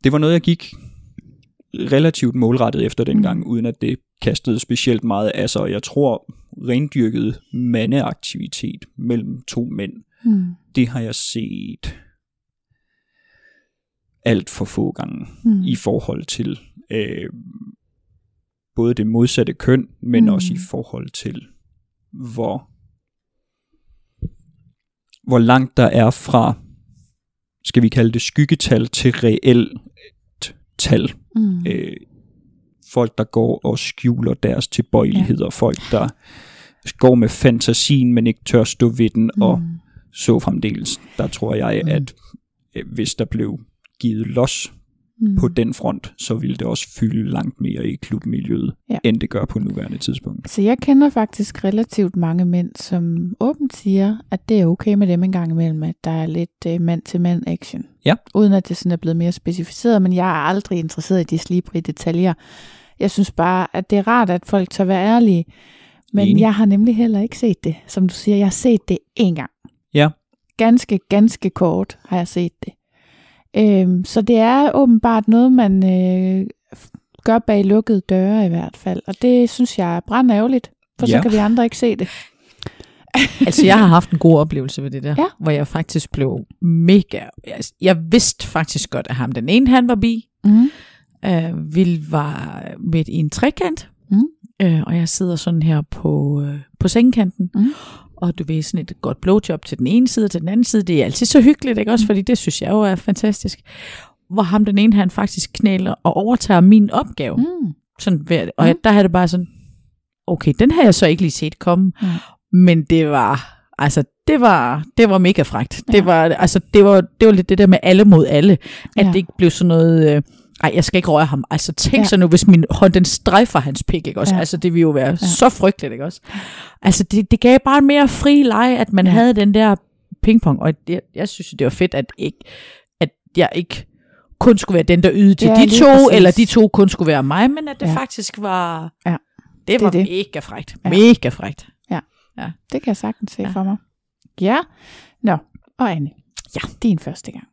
det var noget, jeg gik relativt målrettet efter dengang, uden at det kastede specielt meget af sig. Og jeg tror, rendyrket mandeaktivitet mellem to mænd, Mm. det har jeg set alt for få gange Mm. i forhold til øh, både det modsatte køn, men Mm. mm. også i forhold til, hvor, hvor langt der er fra, skal vi kalde det skyggetal, til reelt tal. Mm. Øh, folk, der går og skjuler deres tilbøjeligheder, ja. folk, der går med fantasien, men ikke tør stå ved den, mm. og så fremdeles. Der tror jeg, Mm. at øh, hvis der blev givet los Mm. på den front, så ville det også fylde langt mere i klubmiljøet, Ja. end det gør på nuværende tidspunkt. Så jeg kender faktisk relativt mange mænd, som åbent siger, at det er okay med dem en gang imellem, at der er lidt uh, mand-til-mand action. Ja. Uden at det sådan er blevet mere specificeret, men jeg er aldrig interesseret i de slibrige detaljer. Jeg synes bare, at det er rart, at folk tør være ærlige. Men Enig. jeg har nemlig heller ikke set det. Som du siger, jeg har set det én gang. Ja. Ganske, ganske kort har jeg set det. Øhm, så det er åbenbart noget, man øh, gør bag lukkede døre i hvert fald. Og det synes jeg er brandærgerligt, for ja. så kan vi andre ikke se det. Altså, jeg har haft en god oplevelse ved det der, Ja. hvor jeg faktisk blev mega... Jeg, jeg vidste faktisk godt, at ham den ene, han var bi, Mm. øh, vil var midt i en trekant, Mm. øh, og jeg sidder sådan her på, øh, på sengekanten, Mm. Og du ved, sådan et godt blowjob til den ene side og til den anden side. Det er altid så hyggeligt, ikke også? Fordi det synes jeg jo er fantastisk. Hvor ham den ene, han faktisk knæler og overtager min opgave. Mm. Mm. Sådan, og Mm. der havde det bare sådan, okay, den har jeg så ikke lige set komme, Mm. men det var, altså, det var, det var mega frægt. Ja. Det var, altså, det var, det var lidt det der med alle mod alle, at Ja. det ikke blev sådan noget, øh, ej, jeg skal ikke røre ham. Altså, tænk Ja. ja. så nu, hvis min hånd, den strejfer hans pik, ikke også? Ja. Ja. Altså, det ville jo være ja. så frygteligt, ikke også? Altså, det, det gav bare mere fri leg, at man Ja. ja. havde den der pingpong, og jeg, jeg synes, det var fedt, at, ikke, at jeg ikke kun skulle være den, der ydede til Ja, de to, præcis. eller de to kun skulle være mig, men at det Ja. ja. faktisk var... Ja. Det var det. mega frægt. Ja. Ja. Mega frægt. Det kan jeg sagtens se ja. Ja. for mig. Ja. Nå, og Anne. Ja. Din første gang.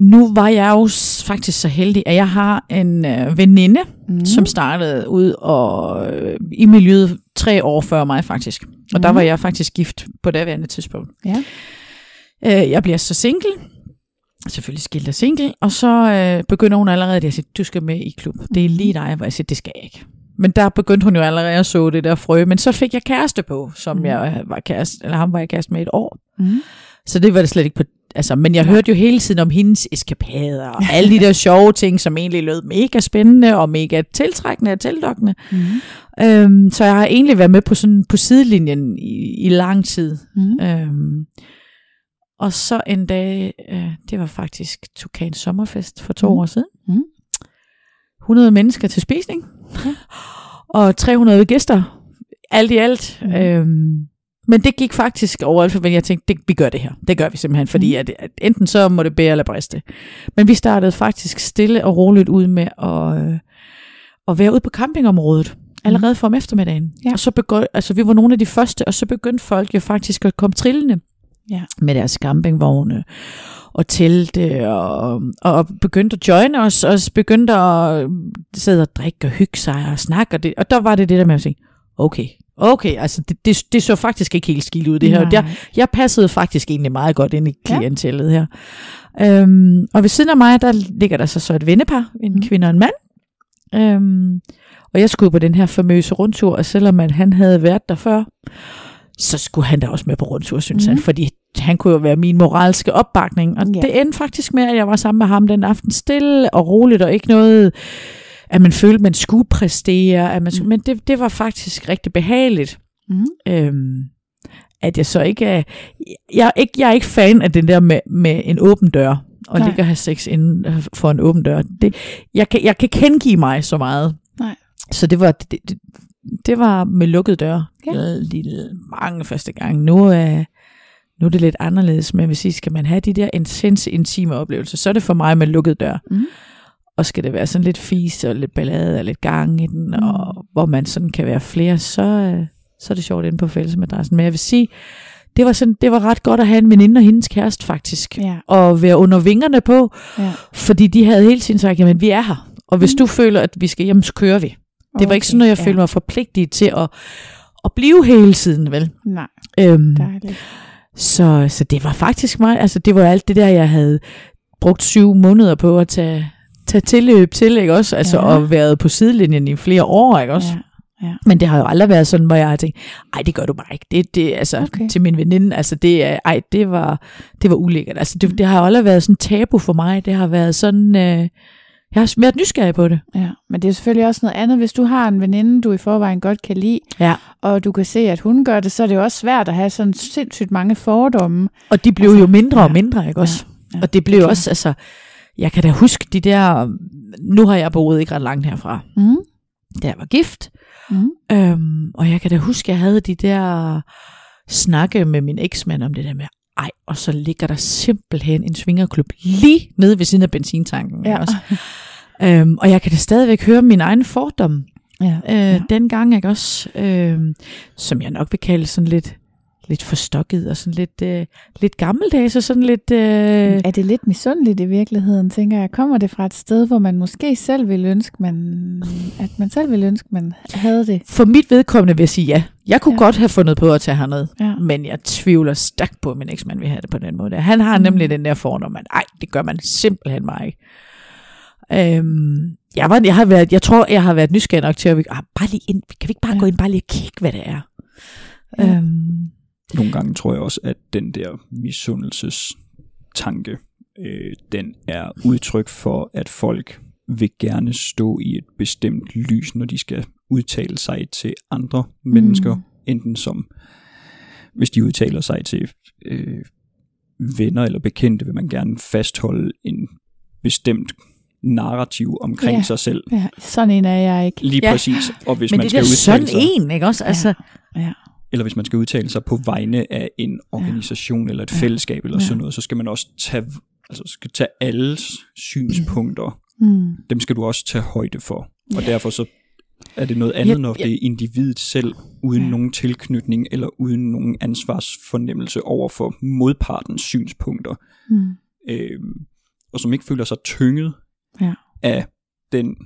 Nu var jeg jo faktisk så heldig, at jeg har en øh, veninde, Mm. mm. som startede ud og, øh, i miljøet tre år før mig faktisk. Og mm. der Mhm. var jeg faktisk gift på daværende tidspunkt. Ja. Øh, jeg bliver så single, selvfølgelig skilt og single, og så øh, begynder hun allerede at sige, du skal med i klub. Det er lige dig, hvor jeg siger, det skal jeg ikke. Men der begyndte hun jo allerede at så det der frø, men så fik jeg kæreste på, som Mhm. mm. jeg var kæreste, eller ham var jeg kæreste med et år. Mm. Så det var det slet ikke på... Altså, men jeg hørte jo hele tiden om hendes eskapader, og alle de der sjove ting, som egentlig lød mega spændende, og mega tiltrækkende og tildokkende. Mm. Øhm, så jeg har egentlig været med på, sådan, på sidelinjen i, i lang tid. Mm. Øhm, og så en dag, øh, det var faktisk Tukan Sommerfest for to Mm. år siden. Mm. 100 mennesker til spisning, og 300 gæster, alt i alt. Mm. Øhm, men det gik faktisk over alt for, jeg tænkte, det, vi gør det her. Det gør vi simpelthen, fordi Mm. at, at enten så må det bære eller briste. Men vi startede faktisk stille og roligt ud med at, øh, at være ude på campingområdet, allerede fra om eftermiddagen. Mm. Ja. Og så begyndte, altså vi var nogle af de første, og så begyndte folk jo faktisk at komme trillende Ja. med deres campingvogne og telte, og, og begyndte at joine os, og begyndte at sidde og drikke og hygge sig og snakke, og, det, og der var det det der med at sige, okay, okay, altså det, det, det så faktisk ikke helt skidt ud det her. Nej. Jeg, jeg passede faktisk egentlig meget godt ind i klientellet her. Øhm, og ved siden af mig, der ligger der så, så et vennepar, en Mm. kvinde og en mand. Øhm, og jeg skulle på den her famøse rundtur, og selvom at han havde været der før, så skulle han da også med på rundtur, synes mm. han, fordi han kunne jo være min moralske opbakning. Og Ja. det endte faktisk med, at jeg var sammen med ham den aften stille og roligt, og ikke noget, at man følte, man skulle præstere. At man skulle, Mm. Men det, det var faktisk rigtig behageligt. Mm. Øhm, at jeg så ikke er, jeg er ikke, jeg er ikke fan af den der med, med en åben dør, og Nej. ligge og have sex inden for en åben dør. Det, jeg, kan, jeg kan kendegive mig så meget. Nej. Så det var, det, det, det var med lukket dør. Ja. De mange første gang. Nu er, nu er det lidt anderledes, men vil sige, skal man have de der intense, intime oplevelser, så er det for mig med lukket dør. Mm. Og skal det være sådan lidt fis og lidt ballade og lidt gang i den, mm. og hvor man sådan kan være flere, så, øh, så er det sjovt inde på fællesmadrassen. Men jeg vil sige, det var, sådan, det var ret godt at have en veninde og hendes kæreste faktisk. Ja. Og være under vingerne på, Ja. fordi de havde hele tiden sagt, jamen vi er her. Og hvis Mm. du føler, at vi skal hjem, så kører vi. Det var ikke sådan noget, jeg ja. følte mig forpligtet til at, at blive hele tiden, vel? Nej, Øhm, dejligt. så, så det var faktisk mig, altså det var alt det der, jeg havde brugt syv måneder på at tage, tage tilløb til, ikke også? Altså Ja. ja. og været på sidelinjen i flere år, ikke også? Ja. Ja. Men det har jo aldrig været sådan, hvor jeg har tænkt, ej, det gør du bare ikke. Det, det, altså, Okay. okay. til min veninde, altså, det, ej, det var, det var ulækkert. Altså, det, det har jo aldrig været sådan tabu for mig. Det har været sådan, øh, jeg har været nysgerrig på det. Ja, men det er selvfølgelig også noget andet, hvis du har en veninde, du i forvejen godt kan lide, Ja. og du kan se, at hun gør det, så er det jo også svært at have sådan sindssygt mange fordomme. Og de blev Altså, jo mindre og ja. mindre, ikke også? ja, og det blev klart. også, altså, jeg kan da huske de der, nu har jeg boet ikke ret langt herfra, Mm. da jeg var gift, Mm. Øhm, og jeg kan da huske, jeg havde de der snakke med min eksmand om det der med, ej, og så ligger der simpelthen en svingerklub lige nede ved siden af benzintanken. Ja. Også. Øhm, og jeg kan da stadigvæk høre min egen fordom Ja. øh, ja. dengang, ikke også? Øhm, som jeg nok vil kalde sådan lidt, lidt forstokket og sådan lidt, øh, lidt gammeldags og sådan lidt... Øh, Er det lidt misundeligt i virkeligheden, tænker jeg? Kommer det fra et sted, hvor man måske selv ville ønske, man, at man selv ville ønske, man havde det? for mit vedkommende vil jeg sige ja. Jeg kunne Ja. godt have fundet på at tage herned. Ja. Men jeg tvivler stærkt på, at min eksmand vil have det på den måde. Han har Mm. nemlig den der fordom, at ej, det gør man simpelthen bare ikke. Øhm, jeg, var, jeg, har været, jeg tror, jeg har været nysgerrig nok til at vi, ah, bare lige ind, kan vi ikke bare Ja. gå ind, bare lige og kigge, hvad det er? Ja. Øhm, nogle gange tror jeg også, at den der misundelsestanke, øh, den er udtryk for, at folk vil gerne stå i et bestemt lys, når de skal udtale sig til andre mm. mennesker, enten som, hvis de udtaler sig til øh, venner eller bekendte, vil man gerne fastholde en bestemt narrativ omkring Ja. sig selv. Ja, sådan en er jeg ikke. Lige Ja. præcis. Og hvis Men man det skal udtale sådan sig, en, ikke også? Altså, Ja. Eller hvis man skal udtale sig på vegne af en organisation eller et fællesskab eller Ja. sådan noget, så skal man også tage, altså skal tage alles synspunkter. Mm. Dem skal du også tage højde for. Og derfor så er det noget andet, Ja, når ja. det er individet selv, uden Ja. nogen tilknytning eller uden nogen ansvarsfornemmelse over for modpartens synspunkter, Mm. øh, og som ikke føler sig tynget Ja. af den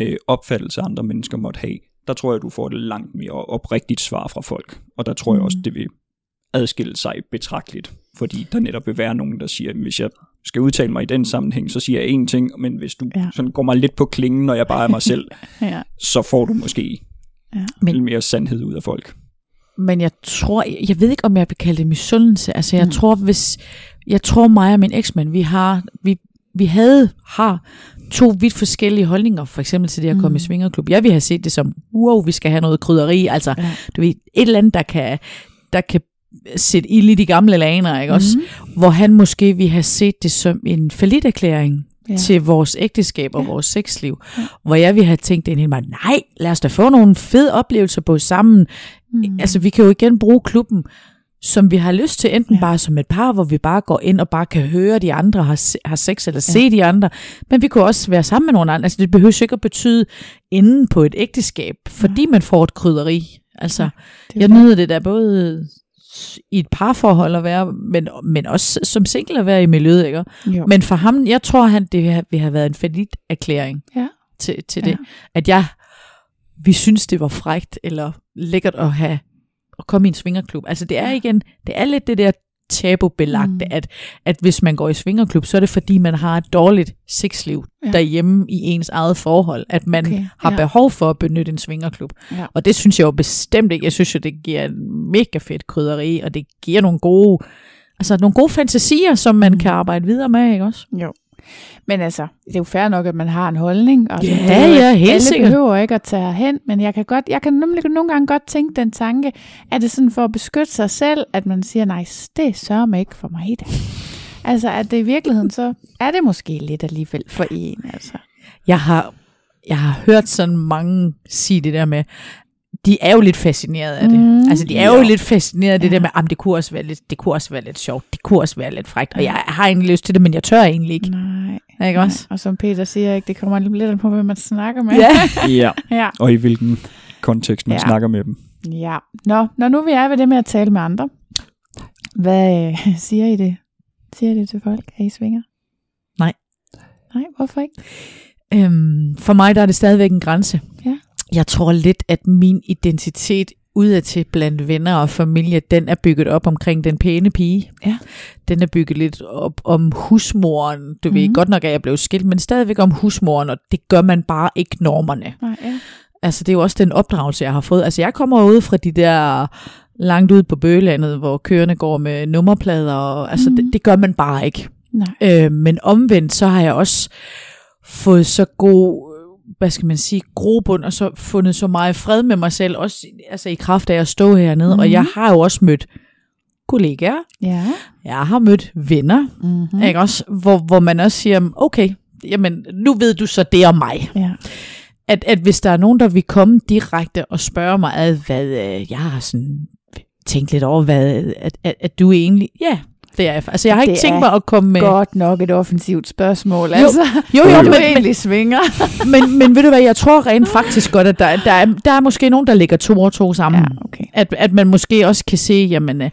øh, opfattelse, andre mennesker måtte have, der tror jeg, du får et langt mere oprigtigt svar fra folk. Og der tror jeg Mm. også, det vil adskille sig betragteligt, fordi der netop vil være nogen, der siger, hvis jeg skal udtale mig i den sammenhæng, så siger jeg én ting, men hvis du Ja. sådan går mig lidt på klingen, når jeg bare er mig selv, Ja. så får du måske Ja. Lidt mere sandhed ud af folk. Men jeg tror, jeg ved ikke, om jeg vil kalde det misundelse. Altså, jeg Mm. mm. tror, hvis, jeg tror mig og min eksmand, vi har, vi, vi havde, har to vidt forskellige holdninger, for eksempel til det at komme Mm. i svingerklub. Jeg vil have set det som, wow, vi skal have noget krydderi, altså, Ja. du ved, et eller andet, der kan, der kan sætte ild i de gamle laner, ikke også? Mhm. Hvor han måske ville have set det som en erklæring Ja. til vores ægteskab og Ja. vores sexliv. Ja. Hvor jeg ville have tænkt ind i mig, nej, lad os da få nogle fede oplevelser på sammen. Mm. Mm. Altså, vi kan jo igen bruge klubben, som vi har lyst til, enten Ja. ja. bare som et par, hvor vi bare går ind og bare kan høre de andre har, se- har sex, eller ja. se de andre. Men vi kunne også være sammen med nogle andre. Altså, det behøver ikke at betyde inden på et ægteskab, fordi man får et krydderi. Altså, Ja, ja, det jeg nyder det der både i et parforhold at være, men, men også som single at være i miljøet, ikke? Jo. Men for ham, jeg tror, han det vil have, været en færdigt erklæring Ja. til, til Ja. det. At jeg, vi synes, det var frægt eller lækkert at have at komme i en svingerklub. Altså det er igen, det er lidt det der tabubelagte, Mm. at, at hvis man går i svingerklub, så er det fordi, man har et dårligt sexliv Ja. derhjemme i ens eget forhold, at man Okay, har ja. behov for at benytte en svingerklub. Ja. Og det synes jeg jo bestemt ikke. Jeg synes jo, det giver en mega fedt krydderi, og det giver nogle gode, altså nogle gode fantasier, som man Mm. kan arbejde videre med, ikke også? Jo. Men altså, det er jo fair nok, at man har en holdning. Og Ja, det er ja, helt alle sikkert. behøver ikke at tage hen, men jeg kan, godt, jeg kan nemlig nogle gange godt tænke den tanke, at det er sådan for at beskytte sig selv, at man siger, nej, det sørger mig ikke for mig. Da. Altså, at det i virkeligheden, så er det måske lidt alligevel for en. Altså. Jeg har, jeg har hørt sådan mange sige det der med, de er jo lidt fascineret af det. Mm. Altså, de er jo Ja. lidt fascineret af det Ja. der med, at det kunne også være lidt, det kunne også være lidt sjovt, det kunne også være lidt frækt, og jeg har egentlig lyst til det, men jeg tør egentlig ikke. Nej. Ikke også? Og som Peter siger, ikke, det kommer lidt an på, hvem man snakker med. Ja. Ja, ja. og i hvilken kontekst man Ja. ja. snakker med dem. Ja. Nå, når nu vi er ved det med at tale med andre, hvad øh, siger I det? Siger I det til folk, at I svinger? Nej. Nej, hvorfor ikke? Øhm, for mig der er det stadigvæk en grænse. Ja. Jeg tror lidt, at min identitet udadtil blandt venner og familie, den er bygget op omkring den pæne pige. Ja. Den er bygget lidt op om husmoren. Du mm. ved Mhm. godt nok, at jeg blev skilt, men stadigvæk om husmoren, og det gør man bare ikke normerne. Nej, ja. Altså, det er jo også den opdragelse, jeg har fået. Altså, jeg kommer ud fra de der langt ud på bøgelandet, hvor køerne går med nummerplader, og altså, mm. det, det gør man bare ikke. Nej. Øh, men omvendt, så har jeg også fået så god, hvad skal man sige, grobund, og så fundet så meget fred med mig selv, også altså i kraft af at stå hernede. Mm. Og Mhm. jeg har jo også mødt kollegaer, Ja. jeg har mødt venner, Mm-hmm. mm. ikke også, hvor, hvor man også siger, okay, jamen, nu ved du så det om mig. Ja. At, at hvis der er nogen, der vil komme direkte og spørge mig, ad, hvad øh, jeg har sådan tænkt lidt over, hvad, at, at, at du egentlig, ja, det er jeg. Altså, jeg har ikke Det tænkt mig at komme med... Godt nok et offensivt spørgsmål, altså. Jo, jo, jo, jo, men, egentlig svinger. men, men ved du hvad, jeg tror rent faktisk godt, at der, der, er, der er måske nogen, der lægger to og to sammen. Ja, okay. At, at man måske også kan se, jamen, øh,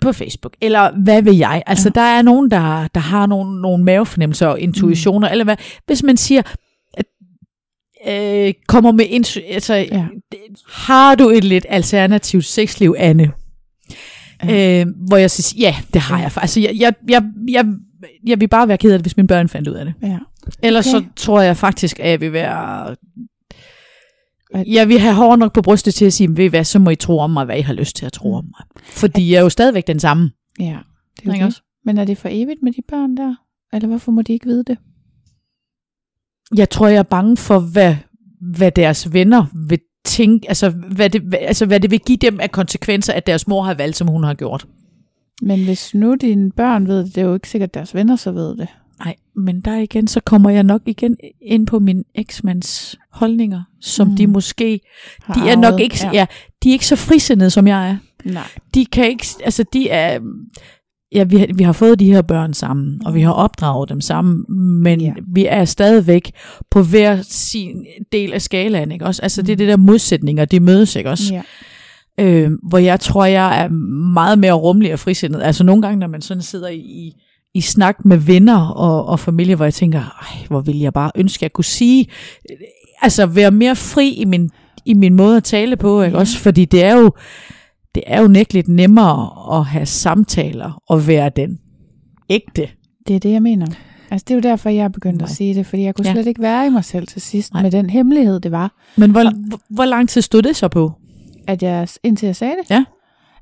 på Facebook, eller hvad vil jeg? Altså, ja. der er nogen, der, der har nogle, nogle mavefornemmelser og intuitioner, mm. eller hvad. Hvis man siger, at, øh, kommer med intu- altså, ja. har du et lidt alternativt sexliv, Anne? Ja. Øh, hvor jeg siger, ja, det har jeg. Altså, jeg, jeg, jeg, jeg, jeg vil bare være ked af det, hvis mine børn fandt ud af det. Ja. Ellers Okay. så tror jeg faktisk, at jeg vil være Jeg vil have hår nok på brystet til at sige, ved I hvad, så må I tro om mig, hvad I har lyst til at tro om mig. Fordi jeg er jo stadigvæk den samme. Ja, det er jo det. også? Men er det for evigt med de børn der? Eller hvorfor må de ikke vide det? Jeg tror, jeg er bange for, hvad, hvad deres venner vil tænke, altså hvad, det, altså hvad det vil give dem af konsekvenser, at deres mor har valgt, som hun har gjort. Men hvis nu dine børn ved det, det er jo ikke sikkert, at deres venner så ved det. Nej, men der igen, så kommer jeg nok igen ind på min eksmands holdninger, som Mm. de måske, Har de er nok ikke, ja. ja, de er ikke så frisindede, som jeg er. Nej. de kan ikke, altså de er, ja, vi, har- vi har fået de her børn sammen, og vi har opdraget dem sammen, men Ja. vi er stadigvæk på hver sin del af skalaen, ikke også? Altså det er det der modsætninger, de mødes, ikke også? Ja. Øh, hvor jeg tror, jeg er meget mere rummelig og frisindet. Altså nogle gange, når man sådan sidder i, i snak med venner og, og familie, hvor jeg tænker, ej, hvor vil jeg bare ønske, at jeg kunne sige, altså være mere fri i min, i min måde at tale på, ikke Ja. også? Fordi det er jo, det er jo nægteligt nemmere at have samtaler og være den ægte. Det er det, jeg mener. Altså, det er jo derfor, jeg er begyndt Nej. At sige det, fordi jeg kunne Ja. slet ikke være i mig selv til sidst Nej. Med den hemmelighed, det var, Men hvor, hvor, hvor lang tid stod det så på? at jeg, indtil jeg sagde det. Ja.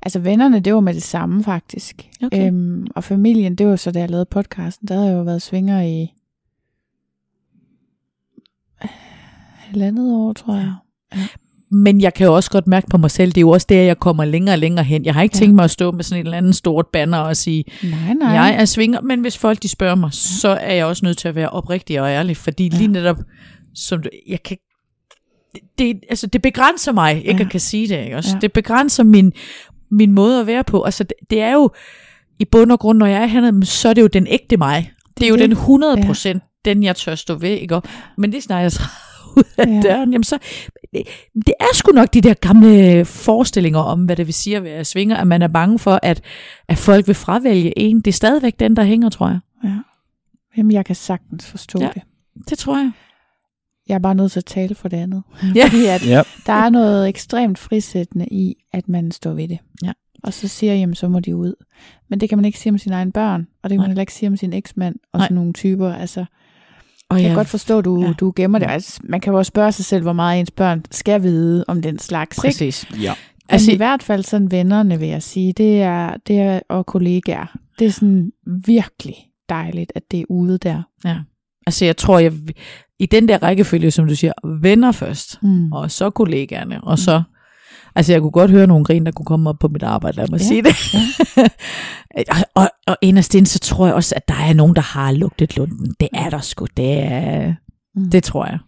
Altså, vennerne, det var med det samme, faktisk. Okay. Øhm, og familien, det var så, da jeg lavede podcasten, der havde jeg jo været svinger i halvandet år, tror jeg. Men jeg kan jo også godt mærke på mig selv, det er jo også der, jeg kommer længere og længere hen. Jeg har ikke Ja. tænkt mig at stå med sådan et eller andet stort banner og sige, Nej, nej. jeg er svinger, men hvis folk de spørger mig, så er jeg også nødt til at være oprigtig og ærlig, fordi Ja. lige netop, som du, jeg kan, det, altså det begrænser mig ikke Ja. at kan sige det, ikke? Også, Ja. det begrænser min, min måde at være på. Altså det, det er jo, i bund og grund, når jeg er hernede, så er det jo den ægte mig. Det er jo det. den 100 procent, den jeg tør stå ved, ikke? Men det snakker jeg så ud af Ja. døren, jamen så, det, er sgu nok de der gamle forestillinger om, hvad det vil sige at være svinger, at man er bange for, at, at folk vil fravælge en. Det er stadigvæk den, der hænger, tror jeg. Ja. Jamen, jeg kan sagtens forstå ja. Det. Det tror jeg. Jeg er bare nødt til at tale for det andet. Ja. Fordi at Ja. der er noget ekstremt frisættende i, at man står ved det. Ja. Og så siger jamen så må de ud. Men det kan man ikke sige om sine egne børn, og det kan Nej. man heller ikke sige om sin eksmand og Nej. sådan nogle typer. Altså, Og jeg kan godt forstå, at du, ja. Du gemmer det. Altså, man kan jo også spørge sig selv, hvor meget ens børn skal vide om den slags. Ikke? Præcis. Ja. Altså, I hvert fald sådan vennerne, vil jeg sige, det er, det er, og kollegaer. Det er sådan virkelig dejligt, at det er ude der. ja. altså, jeg tror, jeg, i den der rækkefølge, som du siger, venner først, Mm. og så kollegaerne, og så... Altså, jeg kunne godt høre nogle grin, der kunne komme op på mit arbejde, lad mig Ja, sige det. og, og, og inderst inde, så tror jeg også, at der er nogen, der har lugtet lunden. Det er der sgu. Det, er, Mm. det tror jeg.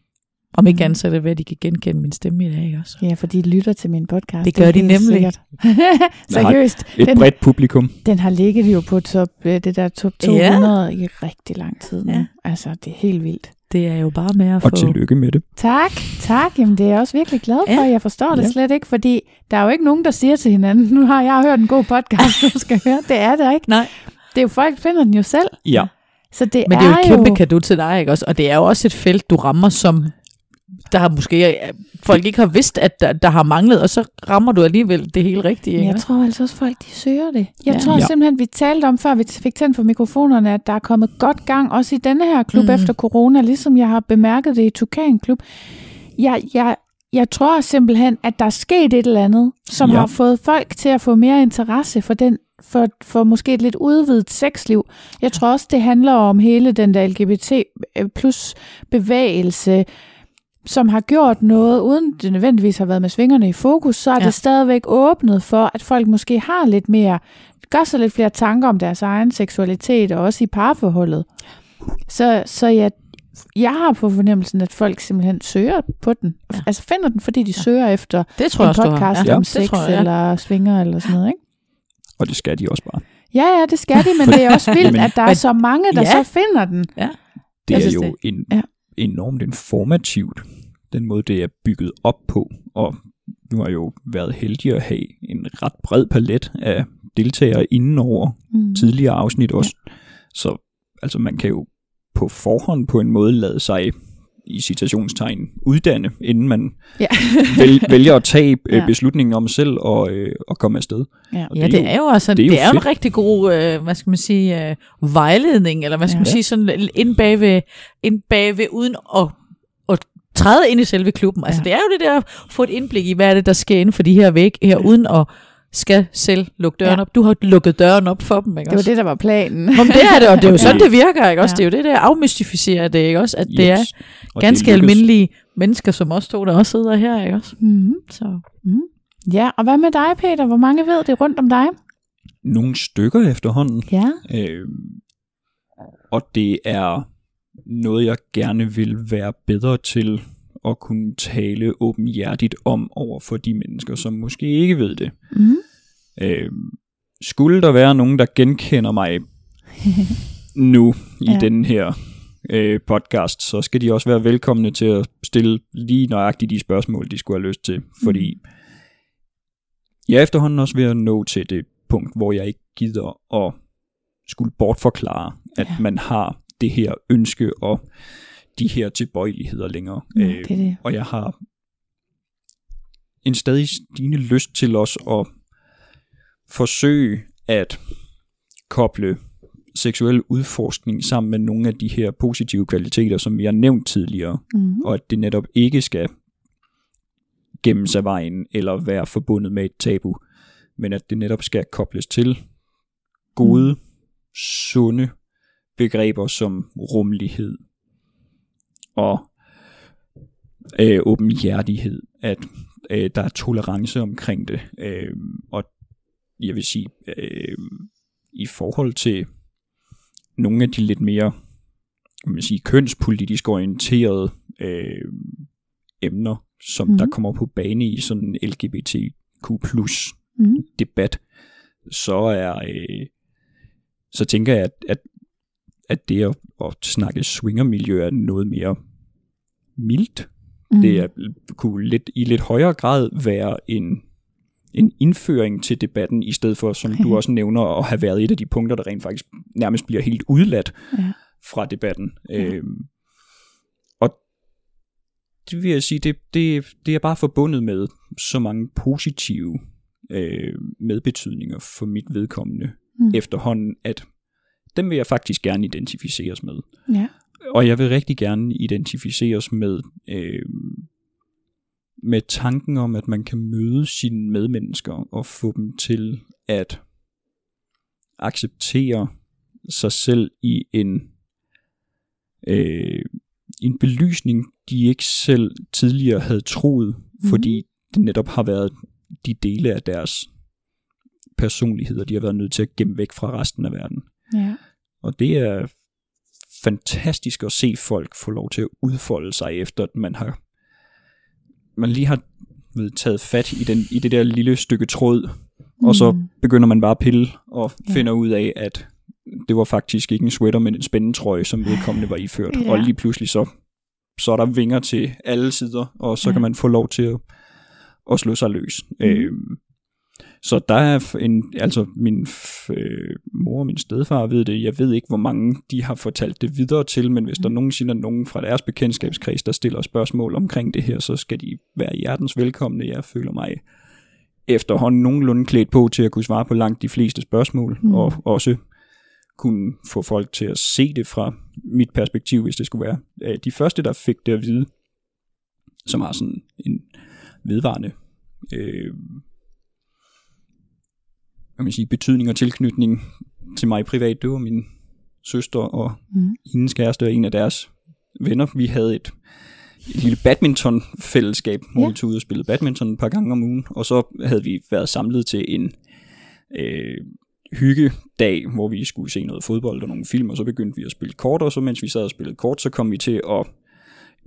Om ikke Mm. andet, så er det ved, at de kan genkende min stemme i dag også. Ja, fordi de lytter til min podcast. Det gør er de nemlig. Seriøst. Et Den, bredt publikum. den har ligget jo på top, øh, det der top Ja. 200 ja. i rigtig lang tid nu. Ja. Altså, det er helt vildt. Det er jo bare med at få... Og tillykke med det. Tak, tak. Jamen, det er jeg også virkelig glad for. Ja. Jeg forstår det Ja. slet ikke, fordi der er jo ikke nogen, der siger til hinanden, nu har jeg hørt en god podcast, du skal høre. Det er der ikke. Nej. Det er jo folk, der finder den jo selv. Ja. Så det Men det er jo et kæmpe jo... kado til dig, ikke også? Og det er jo også et felt, du rammer, som der har måske øh, folk ikke har vidst, at der, der har manglet, og så rammer du alligevel det hele rigtige. Ikke? jeg tror altså også, folk de søger det. Jeg Ja. tror Ja. simpelthen, vi talte om, før vi fik tændt for mikrofonerne, at der er kommet godt gang, også i denne her klub mm. Mm. efter corona, ligesom jeg har bemærket det i Tukan Klub. Jeg, jeg, jeg tror simpelthen, at der er sket et eller andet, som Ja. har fået folk til at få mere interesse for den for, for måske et lidt udvidet sexliv. Jeg tror også, det handler om hele den der LGBT plus bevægelse, som har gjort noget, uden det nødvendigvis har været med svingerne i fokus, så er ja. Ja. det stadigvæk åbnet for, at folk måske har lidt mere, gør sig lidt flere tanker om deres egen seksualitet, og også i parforholdet. Så, så jeg, jeg har på fornemmelsen, at folk simpelthen søger på den. Ja. Ja. Altså finder den, fordi de ja. søger efter Det tror jeg en har. podcast Ja, om det sex tror jeg, ja. eller svinger eller sådan noget, ikke? Og det skal de også bare. Ja, ja, det skal de, men det er også vildt, at der er så mange, der ja. så finder den. Det Jeg er jo det. en, Ja. Enormt informativt, den måde, det er bygget op på. Og nu har jo været heldig at have en ret bred palet af deltagere inden over Mm. tidligere afsnit også. Ja. Så altså, man kan jo på forhånd på en måde lade sig i citationstegn uddanne, inden man Ja. vælger, vælger at tage Ja. ja. beslutningen om selv og, øh, og komme afsted. Ja. Og Ja, det er jo, altså, det det er jo det er jo en rigtig god, øh, hvad skal man sige, øh, vejledning, eller hvad skal Ja. man sige, sådan ind bagved, ind bagved uden at, at træde ind i selve klubben. Altså, Ja. det er jo det der, få et indblik i, hvad er det, der sker inden for de her væg her, uden at skal selv lukke døren Ja. op. Du har lukket døren op for dem, ikke Det var også? det, der var planen. Om det er det, og det er jo sådan, det virker, ikke også? Ja. Det er jo det, der afmystificerer det, ikke også? At det er ganske det almindelige mennesker, som også to, der også sidder her, ikke også? Mm. Så. Mm. Ja, og hvad med dig, Peter? Hvor mange ved det rundt om dig? Nogle stykker efterhånden. Ja. Øh, og det er noget, jeg gerne vil være bedre til at kunne tale åbenhjertigt om over for de mennesker, som måske ikke ved det. Mm. Øh, skulle der være nogen, der genkender mig nu i Ja. den her øh, podcast, så skal de også være velkomne til at stille lige nøjagtigt de spørgsmål, de skulle have lyst til. Fordi jeg er efterhånden også ved at nå til det punkt, hvor jeg ikke gider at skulle bortforklare, at ja. man har det her ønske og de her tilbøjeligheder længere. Ja, Øh, det det. og jeg har en stadig stigende lyst til os at forsøge at koble seksuel udforskning sammen med nogle af de her positive kvaliteter, som vi har nævnt tidligere, Mm. og at det netop ikke skal gemmes af vejen eller være forbundet med et tabu, men at det netop skal kobles til gode, sunde begreber som rummelighed og øh, åbenhjertighed, at øh, der er tolerance omkring det, øh, og jeg vil sige, øh, i forhold til nogle af de lidt mere man sige, kønspolitisk orienterede øh, emner, som Mhm. mm. der kommer på bane i sådan en LGBTQ plus Mm. debat, så er øh, så tænker jeg, at, at, at det at, at snakke swingermiljø er noget mere mildt. Mm. Det er, kunne lidt, i lidt højere grad være en, en indføring til debatten, i stedet for, som du også nævner, at have været et af de punkter, der rent faktisk nærmest bliver helt udladt Ja. fra debatten. Ja. Øhm, og det vil jeg sige, det, det, det er bare forbundet med så mange positive øh, medbetydninger for mit vedkommende Mm. mm. efterhånden, at dem vil jeg faktisk gerne identificeres med. Ja. Og jeg vil rigtig gerne identificeres med, øh, med tanken om, at man kan møde sine medmennesker og få dem til at acceptere sig selv i en, øh, en belysning, de ikke selv tidligere havde troet, mm. fordi det netop har været de dele af deres personligheder, de har været nødt til at gemme væk fra resten af verden. Ja. Og det er fantastisk at se folk få lov til at udfolde sig efter, at man har man lige har ved, taget fat i, den, i det der lille stykke tråd, mm. og så begynder man bare at pille og Ja. finder ud af, at det var faktisk ikke en sweater, men en spændetrøje, som vedkommende var iført. Ja. Og lige pludselig så, så er der vinger til alle sider, og så ja. kan man få lov til at, at slå sig løs. Mm. Øhm, så der er en, altså min øh, mor og min stedfar ved det. Jeg ved ikke, hvor mange de har fortalt det videre til, men hvis der nogensinde er nogen fra deres bekendtskabskreds, der stiller spørgsmål omkring det her, så skal de være hjertens velkomne. Jeg føler mig efterhånden nogenlunde klædt på til at kunne svare på langt de fleste spørgsmål, Mm. mm. og også kunne få folk til at se det fra mit perspektiv, hvis det skulle være. Øh, De første, der fik det at vide, som har sådan en vedvarende øh, hvad man sige, betydning og tilknytning til mig privat, det var min søster og Mm. hendes kæreste og en af deres venner. Vi havde et, et lille badminton-fællesskab, hvor Ja. vi tog ud og spillede badminton et par gange om ugen, og så havde vi været samlet til en øh, hyggedag, hvor vi skulle se noget fodbold og nogle film, og så begyndte vi at spille kort, og så mens vi sad og spillede kort, så kom vi til at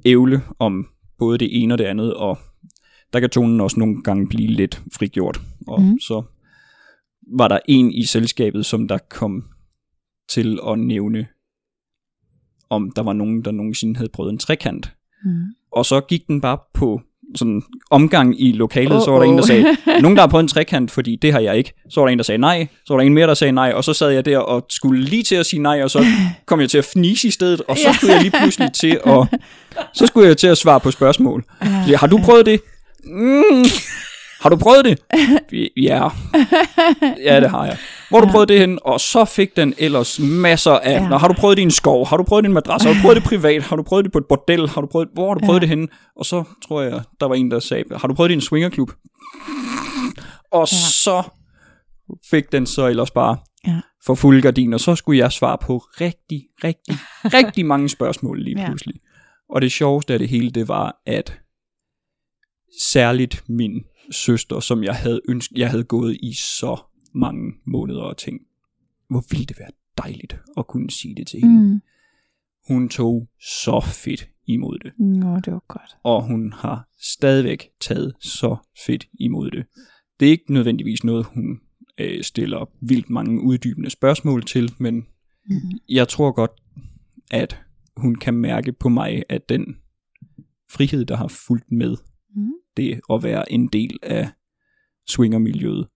ævle om både det ene og det andet, og der kan tonen også nogle gange blive lidt frigjort. Og mm. så var der en i selskabet, som der kom til at nævne, om der var nogen, der nogensinde havde prøvet en trekant. Mm. Og så gik den bare på sådan omgang i lokalet, Oh, oh, så var der en, der oh. sagde, nogen der har prøvet en trekant, fordi det har jeg ikke. Så var der en, der sagde nej, så var der en mere, der sagde nej, og så sad jeg der og skulle lige til at sige nej, og så kom jeg til at fnise i stedet, og så skulle jeg lige pludselig til at, så skulle jeg til at svare på spørgsmål. Ja, har du prøvet det? Mm, har du prøvet det? Ja. Ja, det har jeg. Hvor har du Ja. prøvet det hen? Og så fik den ellers masser af, Ja. ja. Nå, har du prøvet det i en skov? Har du prøvet det i en madras? Har du prøvet det privat? Har du prøvet det på et bordel? Har du prøvet, hvor har du prøvet Ja. det henne? Og så tror jeg, der var en, der sagde, har du prøvet det i en swingerklub? Og Ja. så fik den så ellers bare Ja. for fulde gardiner. Så skulle jeg svare på rigtig, rigtig, rigtig mange spørgsmål lige Ja. pludselig. Og det sjoveste af det hele, det var, at særligt min søster, som jeg havde ønsket, jeg havde gået i så mange måneder og tænkt, hvor ville det være dejligt at kunne sige det til hende. Mm. Hun tog så fedt imod det, Nå, det var godt. og hun har stadigvæk taget så fedt imod det. Det er ikke nødvendigvis noget, hun øh, stiller vildt mange uddybende spørgsmål til, men Mm. jeg tror godt, at hun kan mærke på mig, at den frihed, der har fulgt med Mm. Det at være en del af swingermiljøet,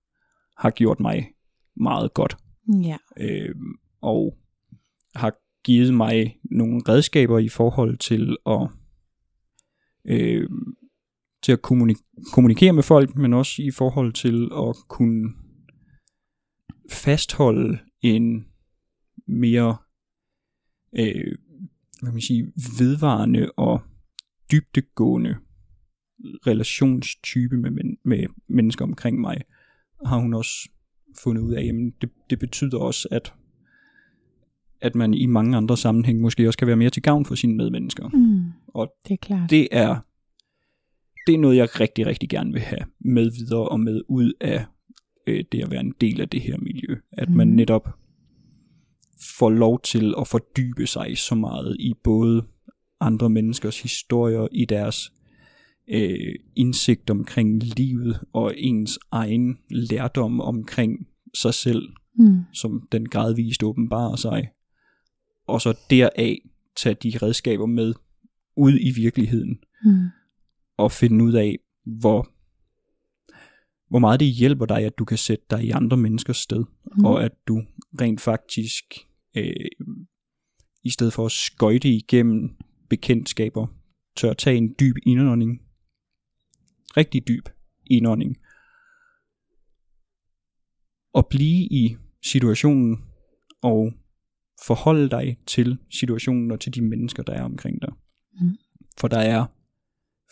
har gjort mig meget godt. Ja. Øh, og har givet mig nogle redskaber i forhold til at øh, til at kommunik- kommunikere med folk, men også i forhold til at kunne fastholde en mere øh, hvad kan man sige, vedvarende og dybdegående relationstype med, men, med mennesker omkring mig, har hun også fundet ud af, jamen det, det betyder også, at at man i mange andre sammenhænge måske også kan være mere til gavn for sine medmennesker. Mm. Og Det er klart. Det er det er noget, jeg rigtig, rigtig gerne vil have med videre og med ud af øh, det at være en del af det her miljø. At man Mhm. netop får lov til at fordybe sig så meget i både andre menneskers historier, i deres øh, indsigt omkring livet og ens egen lærdom omkring sig selv, Mm. som den gradvist åbenbarer sig, og så deraf tage de redskaber med ud i virkeligheden, Mm. og finde ud af, hvor, hvor meget det hjælper dig, at du kan sætte dig i andre menneskers sted, Mm. og at du rent faktisk, øh, i stedet for at skøjte igennem bekendtskaber, tør tage en dyb indånding, rigtig dyb indånding, og blive i situationen, og forholde dig til situationen og til de mennesker, der er omkring dig. Mm. For der er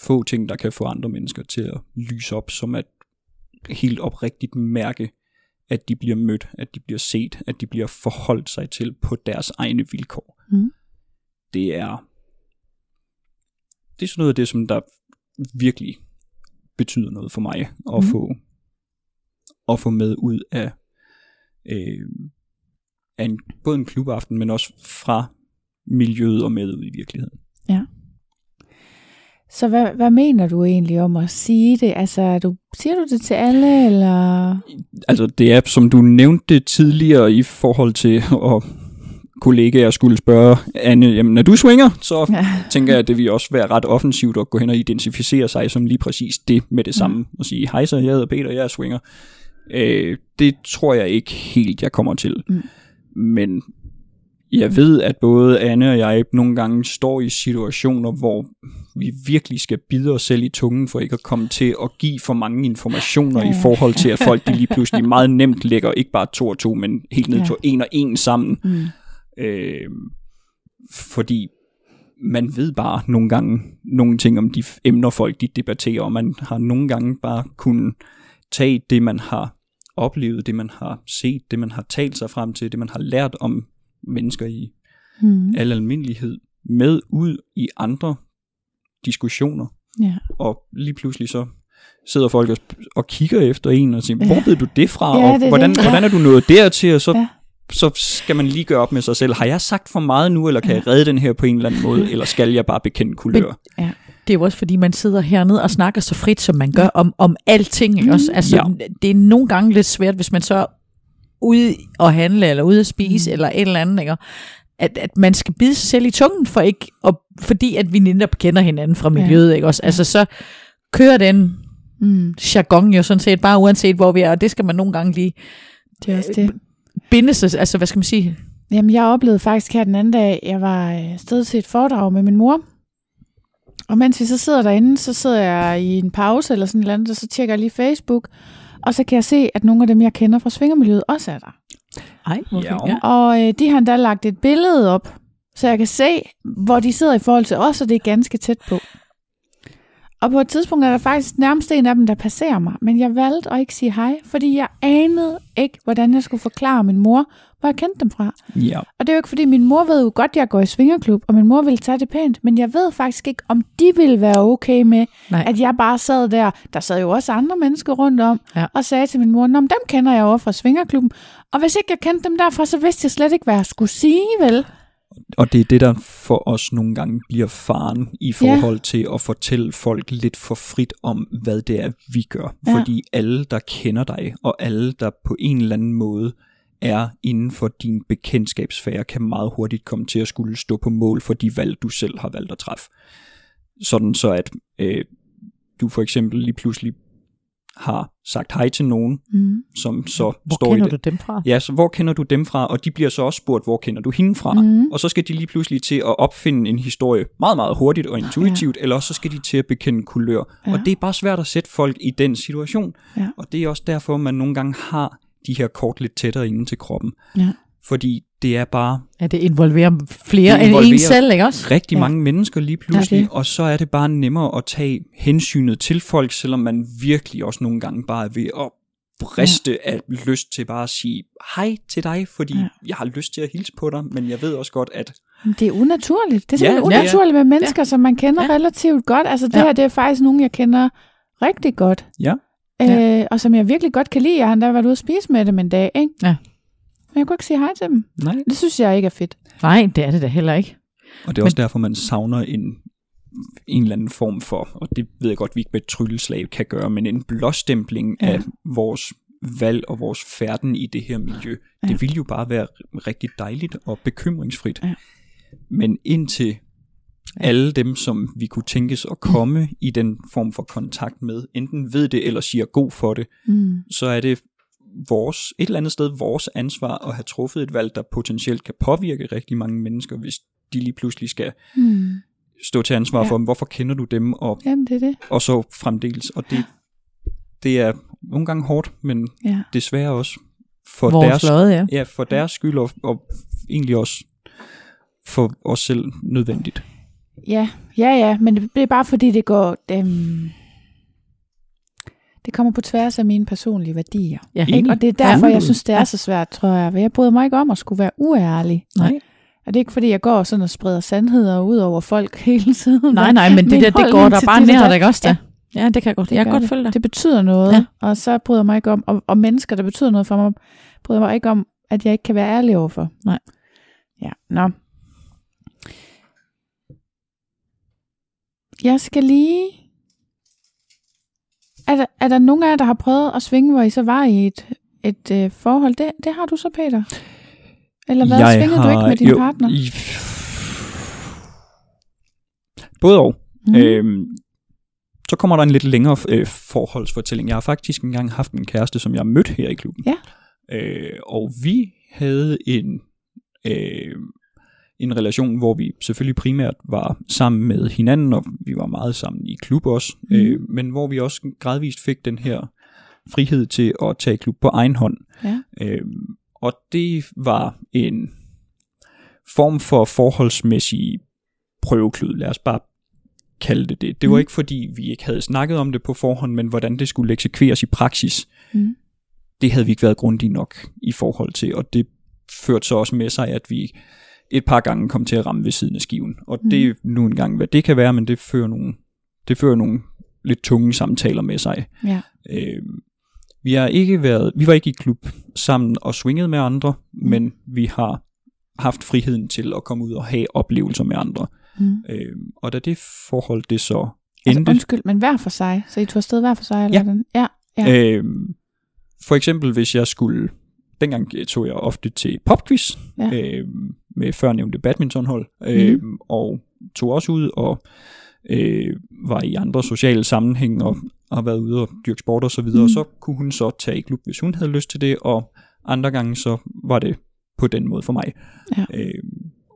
få ting, der kan få andre mennesker til at lyse op, som at helt oprigtigt mærke, at de bliver mødt, at de bliver set, at de bliver forholdt sig til på deres egne vilkår. Mm. Det er det er sådan noget af det, som der virkelig betyder noget for mig at Mhm. få at få med ud af, øh, af en, både en klubaften, men også fra miljøet og med ud i virkeligheden. Så hvad, hvad mener du egentlig om at sige det? Altså, du, siger du det til alle, eller? Altså det er, som du nævnte tidligere i forhold til at kollegaer skulle spørge Anne, jamen når du swinger, så Ja. tænker jeg, at det vil også være ret offensivt at gå hen og identificere sig som lige præcis det med det samme, og sige, hej så, jeg hedder Peter, jeg er swinger. Øh, det tror jeg ikke helt, jeg kommer til. Mm. Men jeg ved, at både Anne og jeg nogle gange står i situationer, hvor vi virkelig skal bide os selv i tungen, for ikke at komme til at give for mange informationer Ja, i forhold til, at folk de lige pludselig meget nemt lægger ikke bare to og to, men helt ned Ja. til en og en sammen. Mm. Øh, fordi man ved bare nogle gange nogle ting om de emner, folk de debatterer, og man har nogle gange bare kunnet tage det, man har oplevet, det man har set, det man har talt sig frem til, det man har lært om mennesker i Mm. al almindelighed, med ud i andre diskussioner, Ja. og lige pludselig så sidder folk og, og kigger efter en og siger, hvor Ja. ved du det fra, Ja, og det hvordan, det. Ja. hvordan er du nået dertil, og så Ja. Så skal man lige gøre op med sig selv. Har jeg sagt for meget nu, eller kan jeg redde den her på en eller anden måde, eller skal jeg bare bekende kulør? Det er jo også fordi, man sidder hernede og snakker så frit, som man gør om, om alting. Ikke? Også, altså, Ja. Det er nogle gange lidt svært, hvis man så er ude at handle, eller ude at spise, mm. eller et eller andet, ikke? At, at man skal bide sig selv i tungen, for ikke, og, fordi at vi netop kender hinanden fra miljøet. Ikke? Også, altså, så kører den Mm. jargon jo sådan set, bare uanset hvor vi er, og det skal man nogle gange lige Det er også det. Binde sig, altså hvad skal man sige? Jamen, jeg oplevede faktisk her den anden dag, jeg var øh, sted til et foredrag med min mor. Og mens vi så sidder derinde, så sidder jeg i en pause eller sådan et eller andet, og så tjekker jeg lige Facebook. Og så kan jeg se, at nogle af dem, jeg kender fra svingermiljøet, også er der. Ej, okay. Ja. ja. Og øh, de har endda lagt et billede op, så jeg kan se, hvor de sidder i forhold til os, og det er ganske tæt på. Og på et tidspunkt er der faktisk nærmest en af dem, der passerer mig, men jeg valgte at ikke sige hej, fordi jeg anede ikke, hvordan jeg skulle forklare min mor, hvor jeg kendte dem fra. Ja. Og det er jo ikke, fordi min mor ved jo godt, at jeg går i svingerklub, og min mor ville tage det pænt, men jeg ved faktisk ikke, om de ville være okay med, Nej. at jeg bare sad der. Der sad jo også andre mennesker rundt om, Ja. og sagde til min mor, Nå, dem kender jeg over fra svingerklubben. Og hvis ikke jeg kendte dem derfra, så vidste jeg slet ikke, hvad jeg skulle sige, vel? Og det er det, der for os nogle gange bliver faren i forhold til at fortælle folk lidt for frit om, hvad det er, vi gør. Ja. Fordi alle, der kender dig, og alle, der på en eller anden måde er inden for din bekendtskabsfære, kan meget hurtigt komme til at skulle stå på mål for de valg, du selv har valgt at træffe. Sådan så, at øh, du for eksempel lige pludselig har sagt hej til nogen, Mm. som så Hvor står i kender det. du dem fra? Ja, så hvor kender du dem fra? Og de bliver så også spurgt, hvor kender du hende fra? Mhm. Og så skal de lige pludselig til at opfinde en historie meget, meget hurtigt og intuitivt, ja. eller så skal de til at bekende kulør. Ja. Og det er bare svært at sætte folk i den situation. Ja. Og det er også derfor, man nogle gange har de her kort lidt tættere inde til kroppen. Ja. Fordi det er bare Ja, det involverer flere Det end involverer en selv, ikke også? rigtig Ja. ja. mange mennesker lige Ja, pludselig, det. og så er det bare nemmere at tage hensynet til folk, selvom man virkelig også nogle gange bare er ved at briste ja. af lyst til bare at sige hej til dig, fordi Ja. ja. jeg har lyst til at hilse på dig, men jeg ved også godt, at Det er unaturligt. Det er Ja, simpelthen er- unaturligt med mennesker, som man kender Ja. relativt godt. Altså det Ja. her, det er faktisk nogen, jeg kender rigtig godt. ja, Øh, og som jeg virkelig godt kan lide. Jeg har endda været ude at spise med dem en dag, ikke? Ja. Men jeg kunne ikke sige hej til dem. nej. Det synes jeg ikke er fedt. Nej, det er det da heller ikke. Og det er også derfor, man savner en, en eller anden form for, og det ved jeg godt, vi ikke med et trylleslag kan gøre, men en blåstempling Ja. af vores valg og vores færden i det her miljø. Ja. Ja. Det ville jo bare være rigtig dejligt og bekymringsfrit. Ja. Men indtil Ja. alle dem, som vi kunne tænkes at komme i den form for kontakt med, enten ved det eller siger god for det, Mm. så er det vores, et eller andet sted vores ansvar at have truffet et valg, der potentielt kan påvirke rigtig mange mennesker, hvis de lige pludselig skal Mm. stå til ansvar Ja. for, hvorfor kender du dem, og, Jamen, det er det. og så fremdeles. Og det, det er nogle gange hårdt, men Ja. desværre også for Vores deres, lod, ja. ja, for deres skyld, og, og egentlig også for os selv nødvendigt. Ja, ja, ja, men det er bare fordi, det går... Øhm, det kommer på tværs af mine personlige værdier. ja. Ikke? Og det er derfor, Ja. jeg synes, det er så svært, tror jeg. For jeg bryder mig ikke om at skulle være uærlig. Nej. Og det er ikke fordi, jeg går sådan og spreder sandheder ud over folk hele tiden. Nej, nej, men det der, det går der bare der- dig også da. Ja, det kan jeg godt. Det jeg kan godt det. følge dig. Det betyder noget, Ja. ja. og så bryder jeg mig ikke om, og, og mennesker, der betyder noget for mig, bryder mig ikke om, at jeg ikke kan være ærlig overfor. Nej. Ja, nå. Jeg skal lige... Er der, er nogen af jer, der har prøvet at svinge, hvor I så var i et, et øh, forhold? Det, det har du så, Peter? Eller hvad? Svingede du ikke med din jo, partner? I, både og. Mm. Øhm, så kommer der en lidt længere øh, forholdsfortælling. Jeg har faktisk engang haft en kæreste, som jeg har mødt her i klubben. Ja. Øh, og vi havde en, øh, en relation, hvor vi selvfølgelig primært var sammen med hinanden, og vi var meget sammen i klub også, Mhm. øh, men hvor vi også gradvist fik den her frihed til at tage klub på egen hånd. Ja. Øh, og det var en form for forholdsmæssig prøveklud, lad os bare kalde det det. Det var Mm. ikke fordi, vi ikke havde snakket om det på forhånd, men hvordan det skulle eksekveres i praksis, Mm. det havde vi ikke været grundige nok i forhold til, og det førte så også med sig, at vi et par gange kom til at ramme ved siden af skiven. Og Mm. det er nu engang, hvad det kan være, men det fører nogle, det fører nogle lidt tunge samtaler med sig. Ja. Øh, vi har ikke været, vi var ikke i klub sammen og swinget med andre, mm. men vi har haft friheden til at komme ud og have oplevelser med andre. Mm. Øh, og da det forhold det så Altså, endte, undskyld, men hver for sig. Så I tog afsted hver for sig? Eller Ja. hvordan? ja. Ja. øh, for eksempel hvis jeg skulle, dengang tog jeg ofte til popquiz Ja. øh, med førnævnte badmintonhold, øh, Mhm. og tog også ud og øh, var i andre sociale sammenhæng og har været ude og dyrke sport og så videre, og så kunne hun så tage i klub, hvis hun havde lyst til det, og andre gange så var det på den måde for mig. Ja. Øh,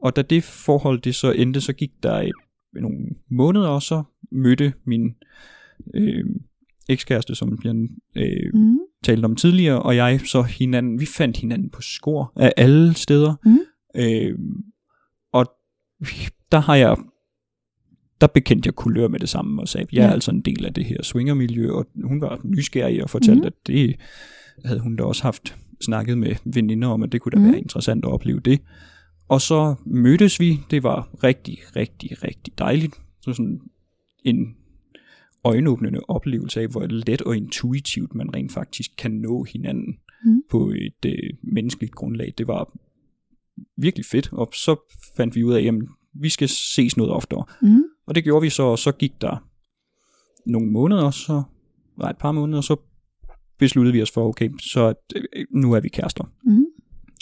og da det forhold det så endte, så gik der et, nogle måneder, og så mødte min øh, ekskæreste, som jeg øh, Mm. Talte om tidligere, og jeg så hinanden, vi fandt hinanden på skor af alle steder. Mhm. Øh, og der har jeg, der bekendte jeg kulør med det samme og sagde, jeg er altså en del af det her swingermiljø, og hun var nysgerrig og fortalte, Mhm. mm. at det havde hun da også haft snakket med veninder om, at det kunne da Mhm. mm. være interessant at opleve det. Og så mødtes vi, det var rigtig, rigtig, rigtig dejligt. Så sådan en øjenåbnende oplevelse af, hvor let og intuitivt man rent faktisk kan nå hinanden mm. på et øh, menneskeligt grundlag. Det var virkelig fedt, og så fandt vi ud af, at vi skal ses noget oftere. Mm. Og det gjorde vi så, og så gik der nogle måneder, så var et par måneder, så besluttede vi os for, okay, så øh, nu er vi kærester. Mm.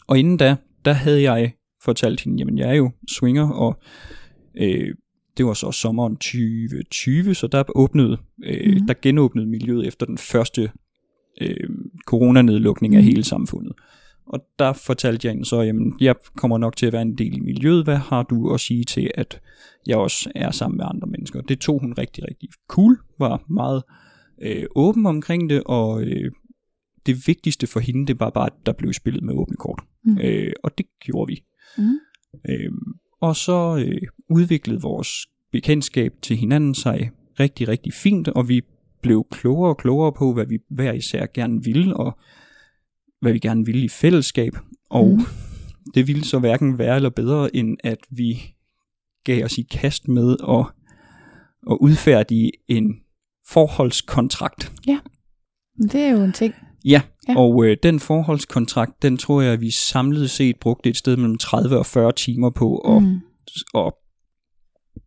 Og inden da, der havde jeg fortalt hende, jamen jeg er jo swinger, og øh, det var så sommeren 2020, så der åbnede, øh, mm. der genåbnede miljøet efter den første øh, coronanedlukning af Mhm. hele samfundet. Og der fortalte jeg hende så, jamen jeg kommer nok til at være en del i miljøet, hvad har du at sige til, at jeg også er sammen med andre mennesker? Det tog hun rigtig, rigtig cool, var meget øh, åben omkring det, og øh, det vigtigste for hende, det var bare, at der blev spillet med åbne kort. Mm. Øh, og det gjorde vi. Mm. Øh, og så øh, udviklede vores bekendtskab til hinanden sig rigtig, rigtig fint, og vi blev klogere og klogere på, hvad vi hver især gerne ville, og hvad vi gerne ville i fællesskab. Og Mm. det ville så hverken være eller bedre, end at vi gav os i kast med at, at udfærdige en forholdskontrakt. Det er jo en ting. Ja, Ja. og øh, den forholdskontrakt, den tror jeg, vi samlet set brugte et sted mellem 30 og 40 timer på at, mm. Mm. at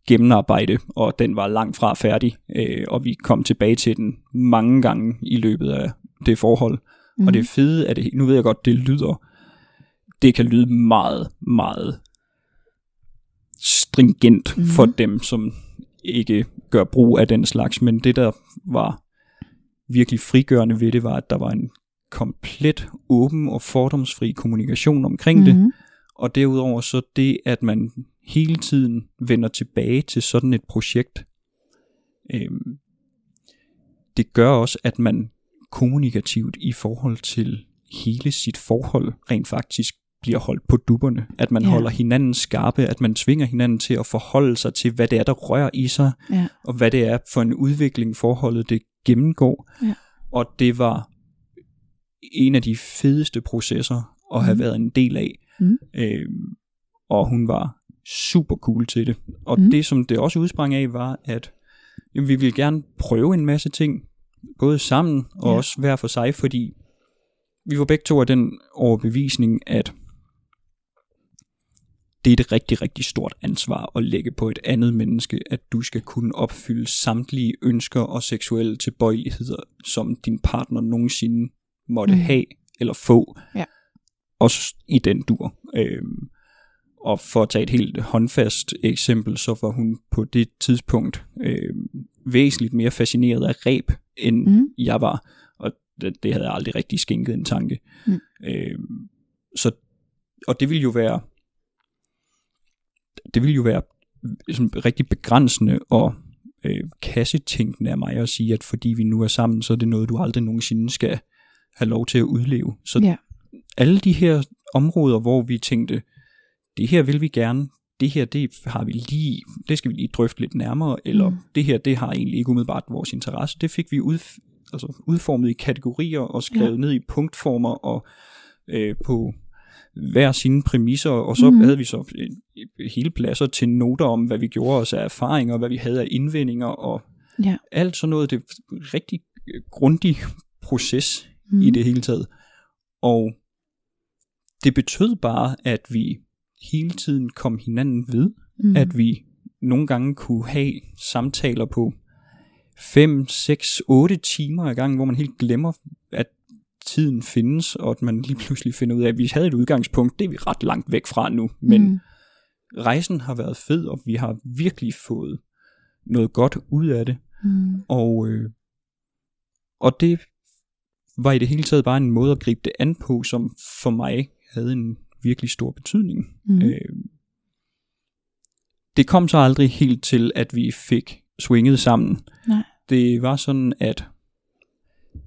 gennemarbejde, og den var langt fra færdig, øh, og vi kom tilbage til den mange gange i løbet af det forhold. Mm. Og det fede er det, nu ved jeg godt, det lyder, det kan lyde meget, meget stringent mm. for dem, som ikke gør brug af den slags, men det der var virkelig frigørende ved det, var, at der var en komplet åben og fordomsfri kommunikation omkring mm. det, Mhm. og derudover så det, at man hele tiden vender tilbage til sådan et projekt, øhm, det gør også, at man kommunikativt i forhold til hele sit forhold rent faktisk bliver holdt på dupperne. At man ja. holder hinanden skarpe, at man tvinger hinanden til at forholde sig til, hvad det er, der rører i sig, Ja. og hvad det er for en udvikling forholdet det gennemgår. Ja. Og det var en af de fedeste processer at have Mhm. været en del af. Mhm. Øhm, og hun var super cool til det. Og Mhm. det, som det også udsprang af, var, at jamen, vi ville gerne prøve en masse ting, både sammen og ja. også hver for sig, fordi vi var begge to af den overbevisning, at det er et rigtig, rigtig stort ansvar at lægge på et andet menneske, at du skal kunne opfylde samtlige ønsker og seksuelle tilbøjeligheder, som din partner nogensinde måtte Mm. have eller få. Ja. Også i den dur. Øhm, og for at tage et helt håndfast eksempel, så var hun på det tidspunkt øhm, væsentligt mere fascineret af ræb, end Mm. jeg var. Og det, det havde jeg aldrig rigtig skænket en tanke. Mm. Øhm, så, og det ville jo være det ville jo være sådan rigtig begrænsende og øh, kassetænkende af mig at sige, at fordi vi nu er sammen, så er det noget, du aldrig nogensinde skal have lov til at udleve. Så Ja. alle de her områder, hvor vi tænkte, det her vil vi gerne, det her, det har vi lige, det skal vi lige drøfte lidt nærmere, eller Mm. det her, det har egentlig ikke umiddelbart vores interesse. Det fik vi ud, altså udformet i kategorier og skrevet Ja. ned i punktformer og øh, på hver sine præmisser, og så mm. havde vi så en, hele pladser til noter om, hvad vi gjorde os af erfaringer, hvad vi havde af indvendinger, og Ja. alt sådan noget. Det er en rigtig øh, grundig proces Mm. i det hele taget. Og det betød bare, at vi hele tiden kom hinanden ved, Mm. at vi nogle gange kunne have samtaler på 5, 6, 8 timer ad gangen, hvor man helt glemmer, at tiden findes, og at man lige pludselig finder ud af, at vi havde et udgangspunkt, det er vi ret langt væk fra nu, men mm. rejsen har været fed, og vi har virkelig fået noget godt ud af det, Mm. og, øh, og det var i det hele taget bare en måde at gribe det an på, som for mig havde en virkelig stor betydning. Mm. Øh, det kom så aldrig helt til, at vi fik swinget sammen. Nej. Det var sådan, at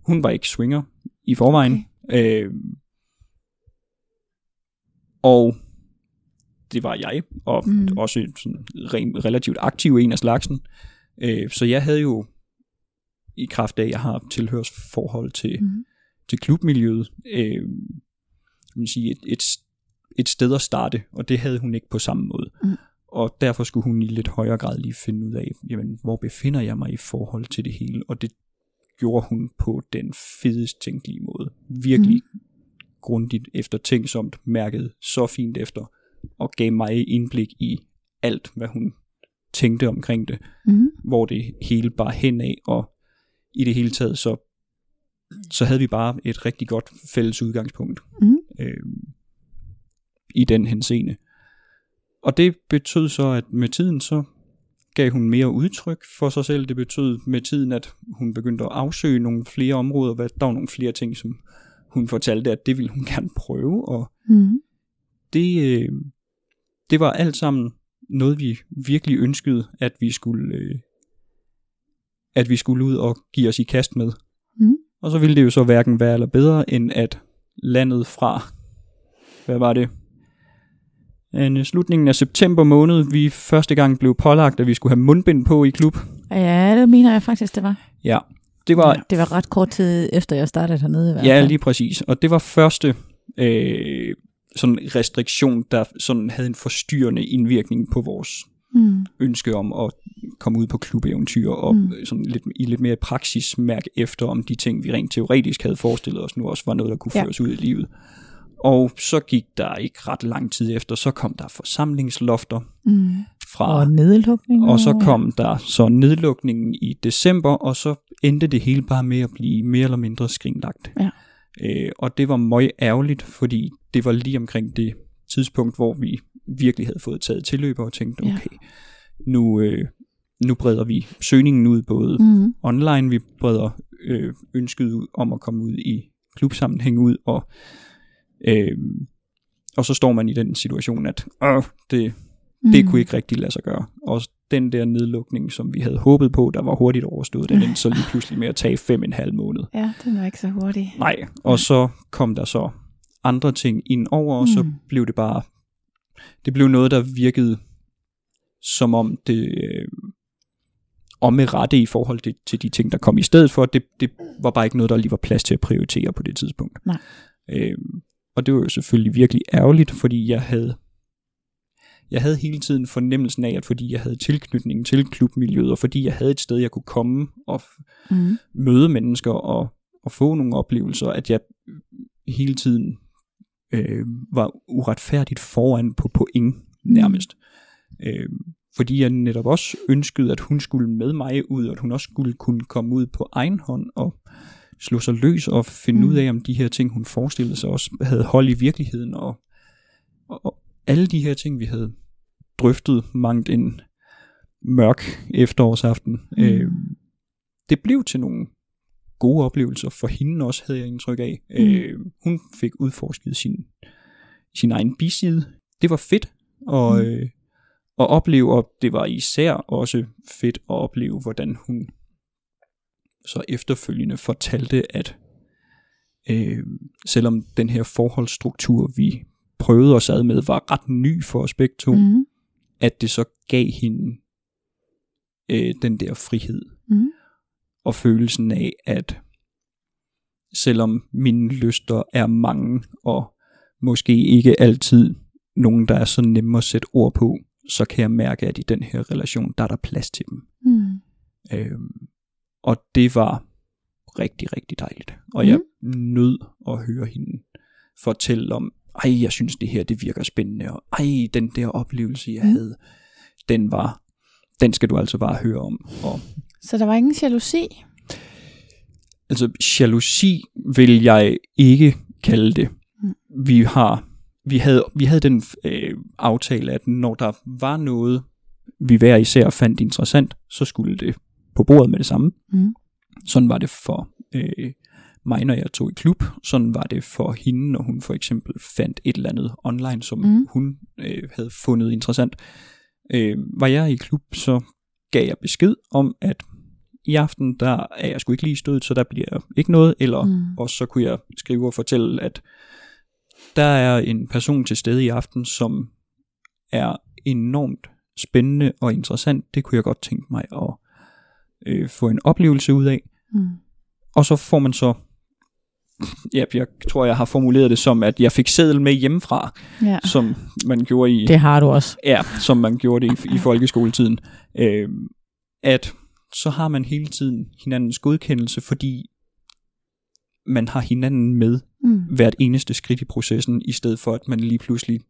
hun var ikke swinger. i forvejen. Okay. Øh, og det var jeg, og mm. også sådan re- relativt aktiv en af slagsen. Øh, så jeg havde jo i kraft af, at jeg har tilhørsforhold til, mm. til klubmiljøet, øh, man sige, et, et, et sted at starte, og det havde hun ikke på samme måde. Mm. Og derfor skulle hun i lidt højere grad lige finde ud af, jamen, hvor befinder jeg mig i forhold til det hele, og det gjorde hun på den fedest tænkelige måde. Virkelig mm. grundigt eftertænksomt, mærket så fint efter, og gav mig indblik i alt, hvad hun tænkte omkring det, mm. hvor det hele bare henad, og i det hele taget, så, så havde vi bare et rigtig godt fælles udgangspunkt mm. øh, i den henseende. Og det betød så, at med tiden så gav hun mere udtryk for sig selv. Det betød med tiden, at hun begyndte at afsøge nogle flere områder. Hvad, der var nogle flere ting, som hun fortalte, at det ville hun gerne prøve. Og mm. det, øh, det var alt sammen noget, vi virkelig ønskede, at vi skulle, øh, at vi skulle ud og give os i kast med. Mm. Og så ville det jo så hverken være eller bedre, end at landet fra, hvad var det, en slutningen af september måned, vi første gang blev pålagt, at vi skulle have mundbind på i klub. Ja, det mener jeg faktisk, det var. Ja, det var... Ja, det var ret kort tid efter, jeg startede hernede i hvert fald. Ja, lige præcis. Og det var første øh, sådan restriktion, der sådan havde en forstyrrende indvirkning på vores mm. ønske om at komme ud på klubeventyr og mm. sådan lidt, i lidt mere praksis mærke efter, om de ting, vi rent teoretisk havde forestillet os nu også var noget, der kunne ja. føres ud i livet. Og så gik der ikke ret lang tid efter, så kom der forsamlingslofter mm. fra... Og nedlukning. Og så kom der så nedlukningen i december, og så endte det hele bare med at blive mere eller mindre skrinlagt. Ja. Øh, og det var meget ærgerligt, fordi det var lige omkring det tidspunkt, hvor vi virkelig havde fået taget tilløb og tænkt, okay, ja. nu, øh, nu breder vi søgningen ud både mm. online, vi breder øh, ønsket ud om at komme ud i klubsammenhæng ud, og Øh, og så står man i den situation, at øh, det, det mm. kunne ikke rigtig lade sig gøre. Og den der nedlukning, som vi havde håbet på, der var hurtigt overstået, den endte så lige pludselig med at tage fem en halv måned. Ja, den var ikke så hurtig. Nej, og så kom der så andre ting ind over, og mm. så blev det bare, det blev noget, der virkede som om det øh, om med rette i forhold til, til de ting, der kom i stedet for. Det, det var bare ikke noget, der lige var plads til at prioritere på det tidspunkt. Nej. Øh, og det var jo selvfølgelig virkelig ærgerligt, fordi jeg havde jeg havde hele tiden fornemmelsen af, at fordi jeg havde tilknytning til klubmiljøet, og fordi jeg havde et sted, jeg kunne komme og mm. møde mennesker og, og få nogle oplevelser, at jeg hele tiden øh, var uretfærdigt foran på point nærmest. Mm. Øh, fordi jeg netop også ønskede, at hun skulle med mig ud, og at hun også skulle kunne komme ud på egen hånd og slå sig løs og finde mm. ud af, om de her ting, hun forestillede sig også havde hold i virkeligheden, og, og, og alle de her ting, vi havde drøftet mangt en mørk efterårsaften, mm. øh, det blev til nogle gode oplevelser for hende også, havde jeg indtryk af. Mm. Øh, hun fik udforsket sin, sin egen biside. Det var fedt at, mm. øh, at opleve, og det var især også fedt at opleve, hvordan hun så efterfølgende fortalte, at øh, selvom den her forholdsstruktur, vi prøvede os ad med, var ret ny for os begge to, mm. at det så gav hende øh, den der frihed. Og følelsen af, at selvom mine lyster er mange, og måske ikke altid nogen, der er så nemme at sætte ord på, så kan jeg mærke, at i den her relation, der er der plads til dem. Mm. Øhm, og det var rigtig, rigtig dejligt. Og mm. jeg nød at høre hende fortælle om, ej, jeg synes det her, det virker spændende, og ej, den der oplevelse, jeg mm. havde, den var, den skal du altså bare høre om. Og, Så der var ingen jalousi? Altså, jalousi vil jeg ikke kalde det. Mm. Vi har, vi havde, vi havde den øh, aftale, at når der var noget, vi hver især fandt interessant, så skulle det på bordet med det samme. Mm. Sådan var det for øh, mig, når jeg tog i klub. Sådan var det for hende, når hun for eksempel fandt et eller andet online, som mm. hun øh, havde fundet interessant. Øh, var jeg i klub, så gav jeg besked om, at i aften, der er jeg sgu ikke lige stødet, så der bliver ikke noget, eller mm. også så kunne jeg skrive og fortælle, at der er en person til stede i aften, som er enormt spændende og interessant. Det kunne jeg godt tænke mig at øh, få en oplevelse ud af. Mm. Og så får man så, ja, jeg tror, jeg har formuleret det som, at jeg fik seddel med hjemmefra, Ja. som man gjorde i, Det har du også. ja, som man gjorde det i, i folkeskoletiden. Øh, at så har man hele tiden hinandens godkendelse, fordi man har hinanden med Mm. hvert eneste skridt i processen, i stedet for at man lige pludselig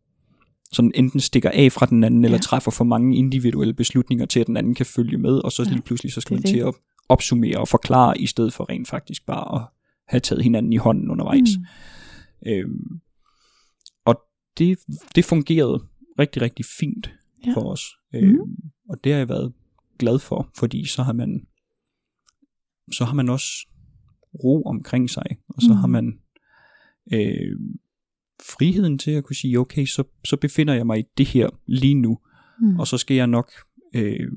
sådan enten stikker af fra den anden, ja. eller træffer for mange individuelle beslutninger til, at den anden kan følge med, og så Ja, lige pludselig så skal man til at opsummere og forklare, i stedet for rent faktisk bare at have taget hinanden i hånden undervejs. Mm. Øhm, og det, det fungerede rigtig, rigtig fint Ja. for os. Øhm, og det har jeg været glad for, fordi så har man så har man også ro omkring sig, og så Mm. har man øh, friheden til at kunne sige, okay, så, så befinder jeg mig i det her lige nu, Mm. og så skal jeg nok øh,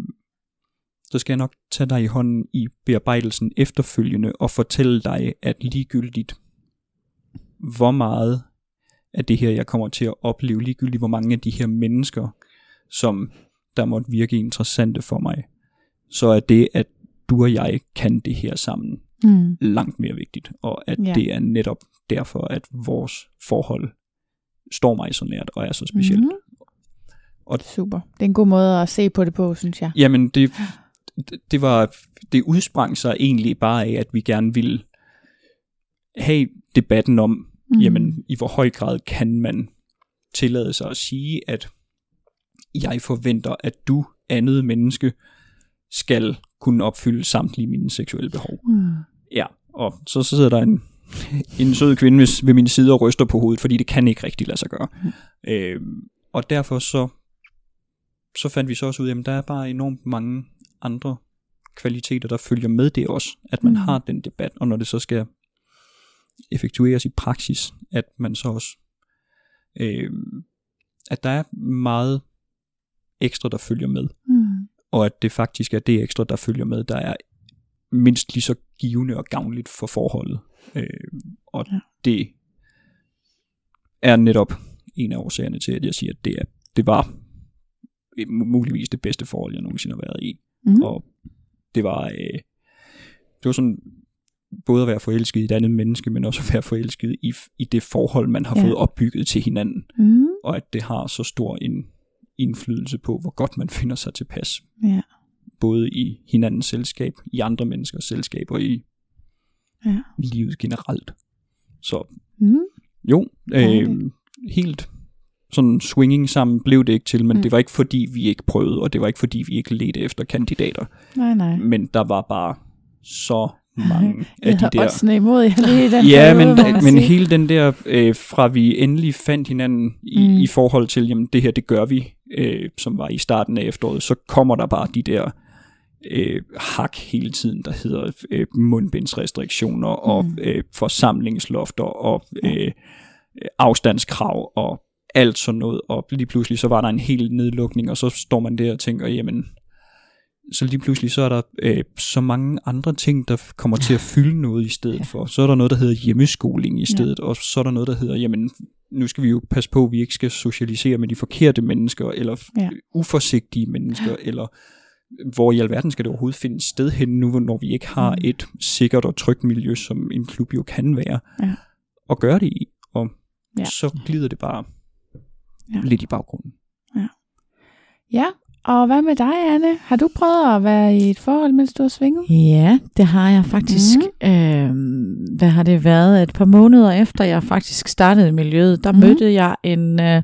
så skal jeg nok tage dig i hånden i bearbejdelsen efterfølgende og fortælle dig, at ligegyldigt hvor meget af det her, jeg kommer til at opleve, ligegyldigt hvor mange af de her mennesker, som der måtte virke interessante for mig, så er det, at du og jeg kan det her sammen, Mm. langt mere vigtigt, og at Ja. det er netop derfor, at vores forhold står mig så nært og er så specielt. Mhm. Og- Super. Det er en god måde at se på det på, synes jeg. Jamen, det, det- var, det udsprang sig egentlig bare af, at vi gerne ville have debatten om, Mm. mm. jamen, i hvor høj grad kan man tillade sig at sige, at jeg forventer, at du, andet menneske, skal kunne opfylde samtlige mine seksuelle behov. Mm. Ja, og så, så sidder der en, en sød kvinde ved, ved min side og ryster på hovedet, fordi det kan ikke rigtig lade sig gøre. Mm. Øhm, og derfor så, så fandt vi så også ud af, at der er bare enormt mange andre kvaliteter, der følger med det også, at man Mm. har den debat, og når det så skal effektueres i praksis, at man så også, øhm, at der er meget ekstra, der følger med Mm. og at det faktisk er det ekstra, der følger med, der er mindst lige så givende og gavnligt for forholdet. Øh, og Ja. det er netop en af årsagerne til, at jeg siger, at det, er, det var muligvis det bedste forhold, jeg nogensinde har været i. Mm. Og det var, øh, det var sådan både at være forelsket i et andet menneske, men også at være forelsket i, i det forhold, man har ja. fået opbygget til hinanden. Mm. Og at det har så stor en indflydelse på, hvor godt man finder sig tilpas Ja. både i hinandens selskab, i andre menneskers selskab og i Ja. livet generelt. Så Mm. jo, øh, helt sådan swinging sammen blev det ikke til, men mm. det var ikke fordi, vi ikke prøvede, og det var ikke fordi, vi ikke ledte efter kandidater. Nej, nej. Men der var bare så mange af Jeg de har der... oddsene imod jer lige i den Ja, periode, men, men sige. hele den der, øh, fra vi endelig fandt hinanden i, mm. i forhold til, jamen det her, det gør vi, øh, som var i starten af efteråret, så kommer der bare de der øh, hak hele tiden, der hedder øh, mundbindsrestriktioner og Mm. øh, forsamlingslofter og øh, afstandskrav og alt sådan noget, og lige pludselig så var der en hel nedlukning, og så står man der og tænker, jamen, så lige pludselig så er der øh, så mange andre ting, der kommer til at fylde noget i stedet Ja. for. Så er der noget, der hedder hjemmeskoling i stedet, og så er der noget, der hedder, jamen, nu skal vi jo passe på, at vi ikke skal socialisere med de forkerte mennesker, eller Ja. ja. uforsigtige mennesker, eller hvor i alverden skal det overhovedet finde sted hen nu, når vi ikke har Mm. et sikkert og trygt miljø, som en klub jo kan være, Ja. og gøre det i. Og Ja. ja. så glider det bare Ja. ja. lidt i baggrunden. Ja, og hvad med dig, Anne? Har du prøvet at være i et forhold, mens du har svinget? Ja, det har jeg faktisk. Mm. Øhm, hvad har det været? Et par måneder efter jeg faktisk startede i miljøet, der mm. mødte jeg en, øh,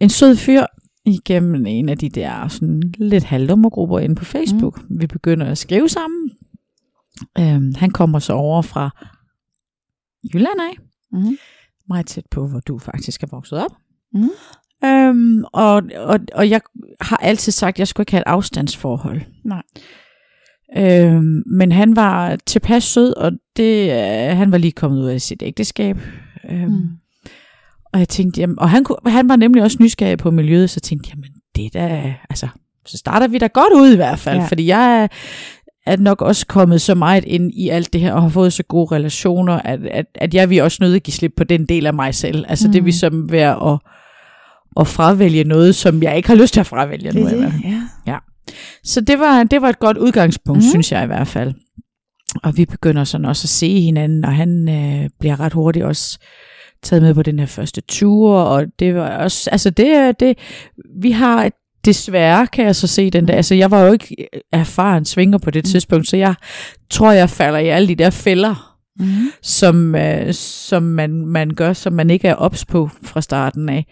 en sød fyr igennem en af de der sådan lidt halvdummergrupper inde på Facebook. Mm. Vi begynder at skrive sammen. Øhm, han kommer så over fra Jylland af, Mm. meget tæt på, hvor du faktisk er vokset op. Mhm. Øhm, og, og, og jeg har altid sagt, at jeg skulle ikke have et afstandsforhold. Nej. Øhm, men han var tilpas sød, og det, øh, han var lige kommet ud af sit ægteskab. Øhm, Mm. Og jeg tænkte, jamen, og han, kunne, han var nemlig også nysgerrig på miljøet, så tænkte jeg, jamen det er da, altså, så starter vi da godt ud i hvert fald, Ja. fordi jeg er, er nok også kommet så meget ind i alt det her, og har fået så gode relationer, at, at, at jeg vil også nødt at give slip på den del af mig selv. Altså mm. det vil som være at, at fravælge noget, som jeg ikke har lyst til at fravælge nu. i hvert fald. ja. Så det var, det var et godt udgangspunkt, mm. synes jeg i hvert fald. Og vi begynder sådan også at se hinanden, og han øh, bliver ret hurtigt også taget med på den her første tur, og det var også, altså det, er- det vi har desværre, kan jeg så se den der, altså jeg var jo ikke erfaren svinger på det tidspunkt, så jeg tror, jeg falder i alle de der fælder, Mm. som, øh, som man, man gør, som man ikke er ops på fra starten af.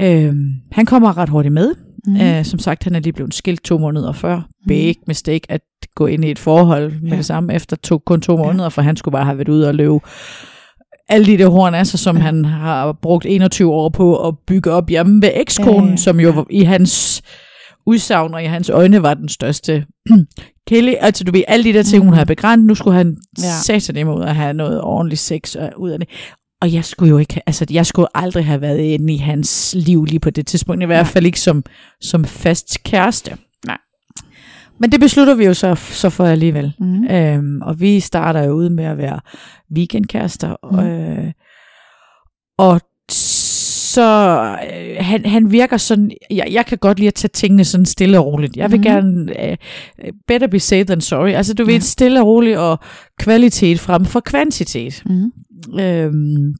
Øh, han kommer ret hurtigt med. Mm. Mm. Øh, som sagt, han er lige blevet skilt to måneder før. Big mistake at gå ind i et forhold med Ja. det samme efter to, kun to måneder, for han skulle bare have været ude og løbe alle de der horn af sig, som ja. han har brugt 21 år på at bygge op hjemme ved ekskonen, Ja, ja, ja, ja, som jo i hans udsagn og i hans øjne var den største Kelly, altså du ved, alle de der ting, hun Mhm. havde begrænset, nu skulle han Ja. ja. sætte dem ud at have noget ordentligt sex øh, ud af det. Og jeg skulle jo ikke, altså jeg skulle aldrig have været inde i hans liv lige på det tidspunkt, i hvert fald ikke som, som fast kæreste. Nej. Men det beslutter vi jo så, så for alligevel. Mm. Øhm, og vi starter jo ud med at være weekendkærester. Mm. Mm. Øh, og så øh, han, han virker sådan, jeg, jeg kan godt lide at tage tingene sådan stille og roligt. Jeg vil mm. gerne, øh, better be safe than sorry. Altså du Ja. ved, stille og roligt og kvalitet frem for kvantitet. Mm. Øhm,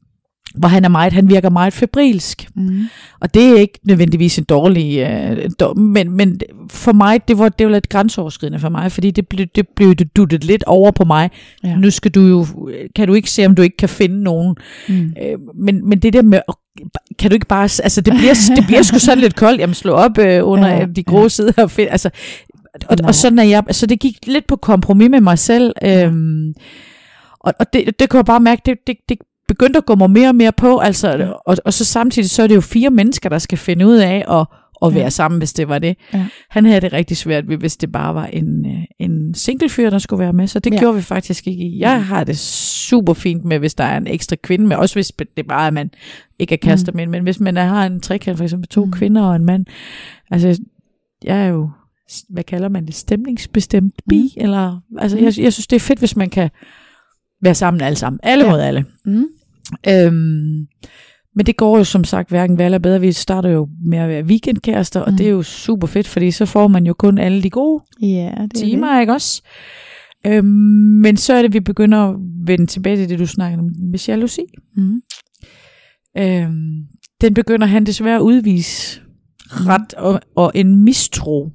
hvor han er meget, han virker meget febrilsk. Mm. Og det er ikke nødvendigvis en dårlig, øh, dår, men, men for mig, det var, det var lidt grænseoverskridende for mig, fordi det blev, det blev det duttet lidt over på mig. Ja. Nu skal du jo, kan du ikke se, om du ikke kan finde nogen. Mm. Øh, men, men det der med, kan du ikke bare, altså det bliver, det bliver sgu sådan lidt koldt, jamen slå op øh, under Ja, de grå ja. sider og find, altså, og, Nej. og sådan er jeg, så det gik lidt på kompromis med mig selv, øhm, og, og det, det kunne jeg bare mærke, det, det, det begyndte at gå mig mere og mere på, altså, og, og så samtidig, så er det jo fire mennesker, der skal finde ud af at, at være Ja. sammen, hvis det var det. Ja. Han havde det rigtig svært ved, hvis det bare var en, øh, en single fyr, der skulle være med, så det Ja. ja. gjorde vi faktisk ikke. Jeg har det super fint med, hvis der er en ekstra kvinde med, også hvis det bare er, at man ikke er kærester Mm. med, men hvis man har en trekant, for eksempel to Mm. mm. kvinder og en mand, altså, jeg er jo, hvad kalder man det, stemningsbestemt bi, Mm. mm. eller, altså, Mm. jeg, jeg synes, det er fedt, hvis man kan være sammen alle sammen, alle Ja. mod alle. Mm. Øhm, men det går jo som sagt hverken værre eller bedre. Vi starter jo med at være weekendkærester, og Mm. det er jo super fedt, fordi så får man jo kun alle de gode Ja, det er timer, ikke også? Øhm, men så er det, vi begynder at vende tilbage til det, du snakkede om med jalousi. Det. Mm. Øhm, den begynder han desværre at udvise ret og, og en mistro.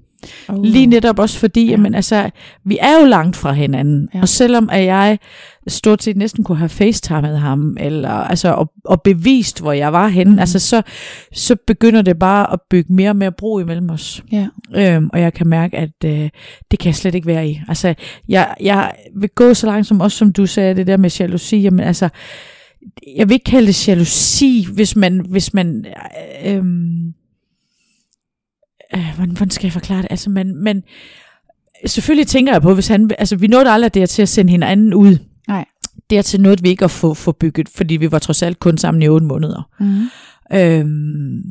Oh. Lige netop også fordi, Ja. ja. jamen, altså, vi er jo langt fra hinanden. Ja. Og selvom at jeg stort set næsten kunne have facetimet ham, eller, altså, og, og bevist, hvor jeg var henne, mm. altså, så, så begynder det bare at bygge mere og mere bro imellem os. Ja. Øhm, og jeg kan mærke, at øh, det kan jeg slet ikke være i. Altså, jeg, jeg vil gå så langt som også, som du sagde, det der med jalousi. Jamen, altså, jeg vil ikke kalde det jalousi, hvis man, hvis man øh, øhm, øh, hvordan, hvordan skal jeg forklare det? Altså, man, man, selvfølgelig tænker jeg på, hvis han, altså, vi nåede aldrig der til at sende hinanden ud. Nej. Dertil nåede vi ikke at få, få bygget, fordi vi var trods alt kun sammen i otte måneder. Mm. Øhm,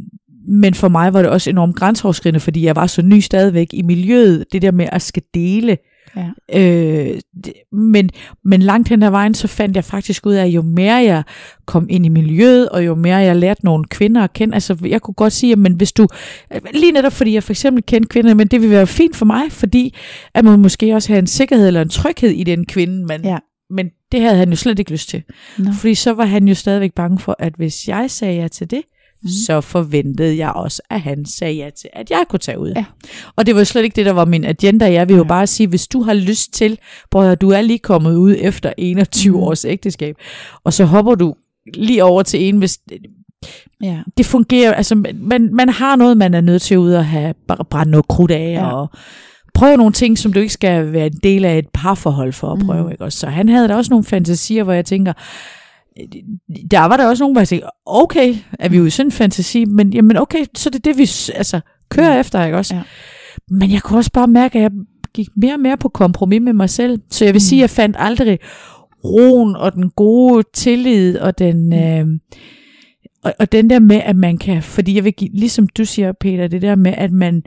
men for mig var det også enormt grænseoverskridende, fordi jeg var så ny stadigvæk i miljøet, det der med at skal dele. Ja. Øh, det, men, men langt hen ad vejen, så fandt jeg faktisk ud af, at jo mere jeg kom ind i miljøet, og jo mere jeg lærte nogle kvinder at kende, altså jeg kunne godt sige, men hvis du, lige netop fordi jeg for eksempel kendte kvinder, men det ville være fint for mig, fordi at man måske også have en sikkerhed eller en tryghed i den kvinde, man, Ja. men det havde han jo slet ikke lyst til. Nå. Fordi så var han jo stadigvæk bange for, at hvis jeg sagde ja til det. Mm. så forventede jeg også, at han sagde ja til, at jeg kunne tage ud. Ja. Og det var slet ikke det, der var min agenda. Jeg vil jo Ja. bare sige, hvis du har lyst til, bror, du er lige kommet ud efter 21 Mhm. mm. års ægteskab, og så hopper du lige over til en, hvis Ja. det fungerer, altså man, man har noget, man er nødt til ud at have brændt noget krudt af, Ja. og prøve nogle ting, som du ikke skal være en del af et parforhold for at prøve. Mhm. Mm. Ikke? også? Så han havde da også nogle fantasier, hvor jeg tænker, der var der også nogen, hvor jeg tænkte, okay, er vi jo i sådan en fantasi, men jamen okay, så er det det, vi altså, kører Ja. efter, ikke også? Ja. Men jeg kunne også bare mærke, at jeg gik mere og mere på kompromis med mig selv. Så jeg vil Mm. mm. sige, at jeg fandt aldrig roen og den gode tillid og den... Øh, og, og den der med, at man kan, fordi jeg vil give, ligesom du siger, Peter, det der med, at man,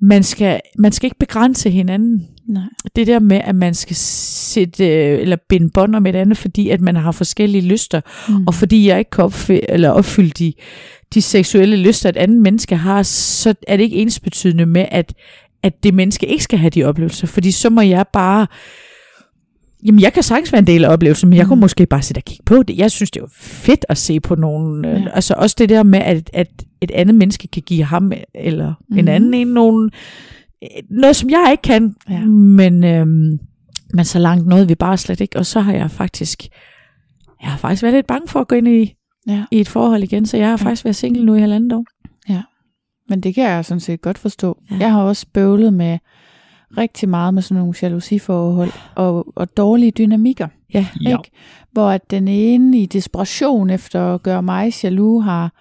man, skal, man skal ikke begrænse hinanden. Nej. det der med, at man skal sætte, øh, eller binde bånd med et andet, fordi at man har forskellige lyster, Mm. og fordi jeg ikke kan opfylde, eller opfylde de, de seksuelle lyster, et andet menneske har, så er det ikke ensbetydende med, at, at det menneske ikke skal have de oplevelser, fordi så må jeg bare, jamen jeg kan sagtens være en del af oplevelsen, men jeg kunne Mm. måske bare sidde og kigge på det. Jeg synes, det er jo fedt at se på nogen, øh, Ja. altså også det der med, at, at et andet menneske kan give ham, eller mm. en anden en, nogen, noget som jeg ikke kan, Ja. men, øhm, men så langt nåede vi bare slet ikke, og så har jeg faktisk, jeg har faktisk været lidt bange for at gå ind i, Ja. i et forhold igen, så jeg har faktisk været single nu i halvandet år. Men det kan jeg sådan set godt forstå. Ja. Ja. Jeg har også bøvlet med rigtig meget med sådan nogle jalousiforhold og, og dårlige dynamikker. Ja, Ja. Ikke? Hvor at den ene i desperation efter at gøre mig jaloux har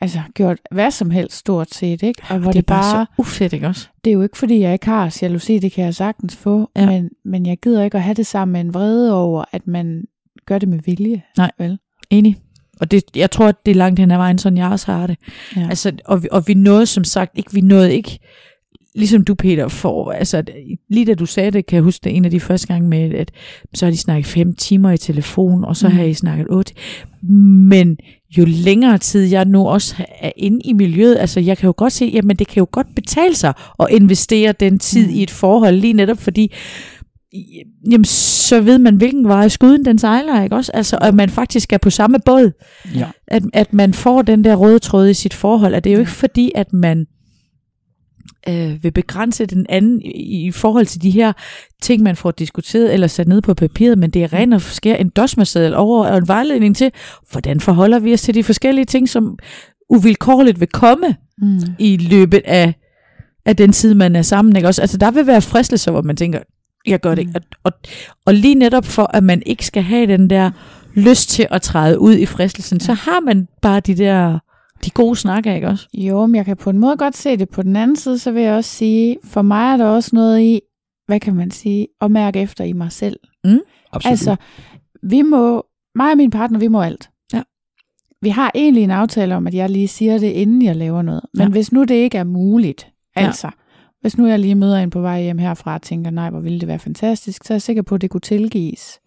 altså gjort hvad som helst stort set, ikke? Og hvor det er det, bare bare, så ufedt, ikke også? det er jo ikke fordi, jeg ikke har jalousi, det kan jeg sagtens få, Ja. men, men jeg gider ikke at have det sammen med en vrede over, at man gør det med vilje. Nej. Vel? Enig. Og det, jeg tror, at det er langt hen ad vejen, sådan jeg også har det. Ja. Altså, og, vi, og vi nåede som sagt ikke, vi nåede ikke, ligesom du Peter, for, altså lige da du sagde det, kan jeg huske det en af de første gange med, at så har de snakket fem timer i telefon, og så Mm. har I snakket otte. Men jo længere tid jeg nu også er inde i miljøet, altså jeg kan jo godt se, jamen det kan jo godt betale sig at investere den tid Mm. i et forhold, lige netop fordi, jamen så ved man, hvilken vej skuden den sejler, ikke også? Altså, at man faktisk er på samme båd Ja. at, at man får den der røde tråd i sit forhold, at det er jo ikke fordi, at man øh, vil begrænse den anden i, i forhold til de her ting, man får diskuteret eller sat ned på papiret, men det er ren og skær en dosmerseddel over og en vejledning til, hvordan forholder vi os til de forskellige ting, som uvilkårligt vil komme Mm. i løbet af, af den tid, man er sammen. Ikke? Også, altså, der vil være fristelser, hvor man tænker, jeg gør det ikke. Og, og, og lige netop for, at man ikke skal have den der lyst til at træde ud i fristelsen, så har man bare de der de gode snakker, ikke også? Jo, men jeg kan på en måde godt se det. På den anden side, så vil jeg også sige, for mig er der også noget i, hvad kan man sige, at mærke efter i mig selv. Absolut. Altså, vi må, mig og min partner, vi må alt. Ja. Vi har egentlig en aftale om, at jeg lige siger det, inden jeg laver noget. Men Ja. ja. hvis nu det ikke er muligt, Ja. altså, hvis nu jeg lige møder en på vej hjem herfra og tænker, nej, hvor ville det være fantastisk, så er jeg sikker på, at det kunne tilgives.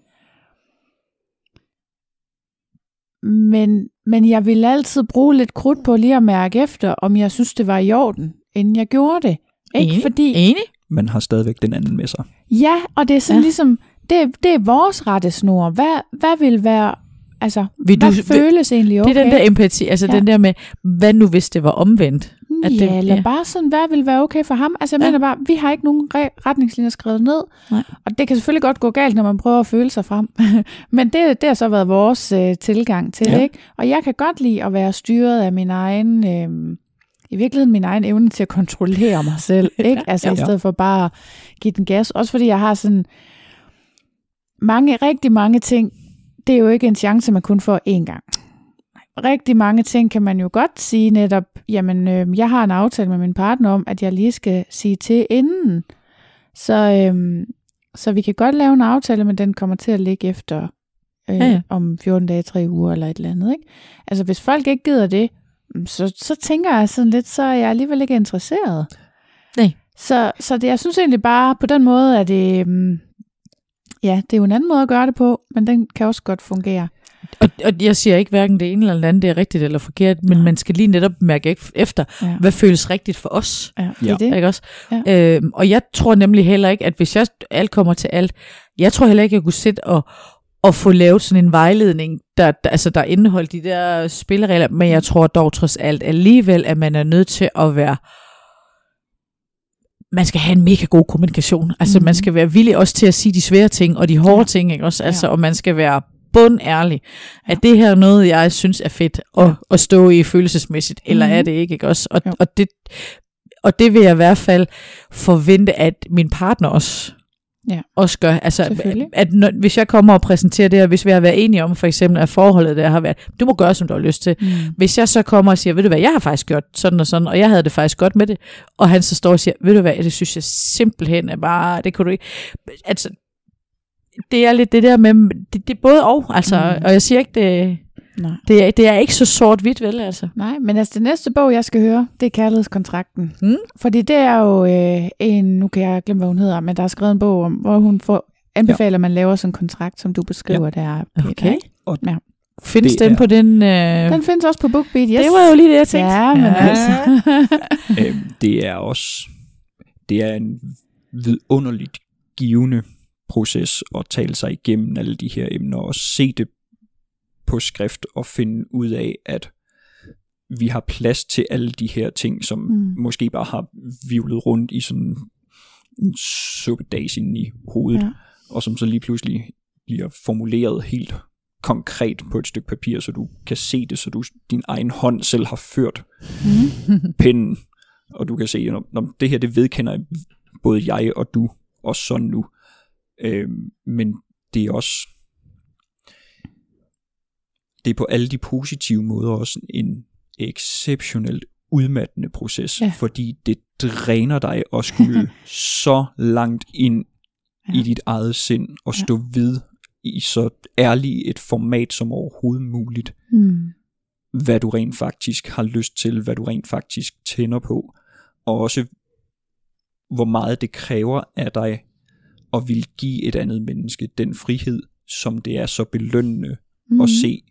Men, men jeg vil altid bruge lidt krudt på lige at mærke efter, om jeg synes, det var i orden, inden jeg gjorde det. Ikke Enig. fordi, Enig? Man har stadigvæk den anden med sig. Ja, og det er sådan Ja. ligesom, det, det er vores rettesnor. Hvad, hvad vil være, altså, Vil hvad du- vil- føles egentlig okay? Det er den der empati, altså Ja. den der med, hvad nu hvis det var omvendt? At det- ja, eller ja. bare sådan, hvad vil være okay for ham? Altså, jeg Ja. ja. mener bare, vi har ikke nogen re- retningslinjer skrevet ned. Nej. Og det kan selvfølgelig godt gå galt, når man prøver at føle sig frem. Men det, det har så været vores øh, tilgang til Ja. det, ikke? Og jeg kan godt lide at være styret af min egen... Øh, i virkeligheden min egen evne til at kontrollere mig selv, ikke? Altså Ja. i stedet for bare at give den gas. Også fordi jeg har sådan mange, rigtig mange ting, det er jo ikke en chance, man kun får én gang. Rigtig mange ting kan man jo godt sige netop, jamen øh, jeg har en aftale med min partner om, at jeg lige skal sige til inden. Så, øh, så vi kan godt lave en aftale, men den kommer til at ligge efter øh, Ja, ja. om 14 dage, 3 uger eller et eller andet. Ikke? Altså hvis folk ikke gider det, mm, så, så tænker jeg sådan lidt, så er jeg alligevel ikke interesseret. Nej. Så, så det, jeg synes egentlig bare, på den måde er det, um, ja, det er jo en anden måde at gøre det på, men den kan også godt fungere. Og, og jeg siger ikke hverken det ene eller det andet, det er rigtigt eller forkert, men Nej. man skal lige netop mærke efter, Ja, hvad føles rigtigt for os. ja det Ja. er det. Ikke også? Ja. Øhm, og jeg tror nemlig heller ikke, at hvis jeg alt kommer til alt, jeg tror heller ikke, jeg kunne sætte og, og få lavet sådan en vejledning, der, der, altså der indeholder de der spilleregler, men jeg tror dog trods alt alligevel, at man er nødt til at være man skal have en mega god kommunikation. Altså mm. man Mhm. skal være villig også til at sige de svære ting, og de hårde Ja. ting, ikke også? Altså, Ja. og man skal være bundærlig. At det her er noget, jeg synes er fedt at, Ja. at stå i følelsesmæssigt, eller Mhm. er det ikke, ikke også? Og, og, det, og det vil jeg i hvert fald forvente, at min partner også, Ja. også gør. Altså, at, at når, hvis jeg kommer og præsenterer det her, hvis vi har været enige om for eksempel, at forholdet der har været, du må gøre, som du har lyst til. Mm. Hvis jeg så kommer og siger, ved du hvad, jeg har faktisk gjort sådan og sådan, og jeg havde det faktisk godt med det, og han så står og siger, ved du hvad, det synes jeg simpelthen er bare, det kunne du ikke. Altså, det er lidt det der med, det, det er både og, altså, Mm. og jeg siger ikke det, Nej. Det er, det er ikke så sort-hvidt, vel altså? Nej, men altså det næste bog, jeg skal høre, det er Kærlighedskontrakten. Mm. Fordi det er jo øh, en, nu kan jeg glemme, hvad hun hedder, men der er skrevet en bog om, hvor hun får, anbefaler, ja. at man laver sådan en kontrakt, som du beskriver ja. der. Peter, Okay. ikke? Ja. Findes Det den er- på den... Øh... Den findes også på BookBeat, yes. Det var jo lige det, jeg tænkte. Ja, men altså. øh, det er også det er en vidunderligt givende proces at tale sig igennem alle de her emner og se det på skrift og finde ud af, at vi har plads til alle de her ting, som Mm. måske bare har vivlet rundt i sådan en suppedags inde i hovedet, Ja. og som så lige pludselig bliver formuleret helt konkret på et stykke papir, så du kan se det, så du din egen hånd selv har ført Mm. pinden, og du kan se, at det her, det vedkender både jeg og du, og sådan nu. Øhm, men det er også, det er på alle de positive måder også en exceptionelt udmattende proces, Ja. ja. fordi det dræner dig og skulle så langt ind Ja. ja. i dit eget sind og Ja. stå ved i så ærligt et format som overhovedet muligt Mm. hvad du rent faktisk har lyst til, hvad du rent faktisk tænder på, og også hvor meget det kræver af dig at vil give et andet menneske den frihed, som det er så belønnende Mm. at se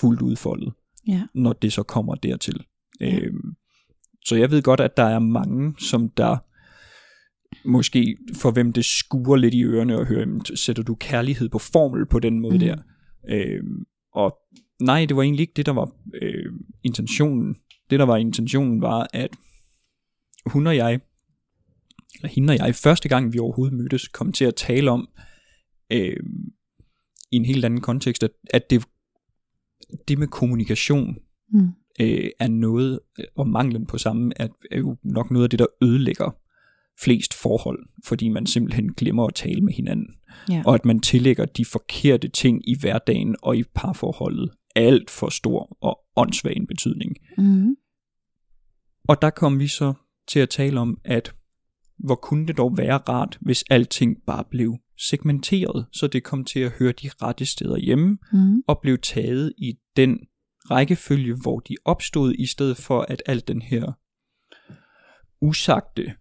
fuldt udfoldet, Ja. når det så kommer dertil. Ja. Øhm, så jeg ved godt, at der er mange, som der måske for hvem det skuer lidt i ørerne og høre, "Jamen, sætter du kærlighed på formel på den måde mm. der. Øhm, og nej, det var egentlig ikke det, der var øh, intentionen. Det, der var intentionen, var, at hun og jeg, eller hende og jeg, første gang vi overhovedet mødtes, kom til at tale om, øh, i en helt anden kontekst, at, at det, det med kommunikation Mm. øh, er noget, og manglen på samme, er, er jo nok noget af det, der ødelægger flest forhold, fordi man simpelthen glemmer at tale med hinanden, Ja. og at man tillægger de forkerte ting i hverdagen og i parforholdet alt for stor og åndssvag en betydning. Mm. Og der kom vi så til at tale om, at hvor kunne det dog være rart, hvis alting bare blev segmenteret, så det kom til at høre de rette steder hjemme, Mm. og blev taget i den rækkefølge, hvor de opstod, i stedet for at al den her usagte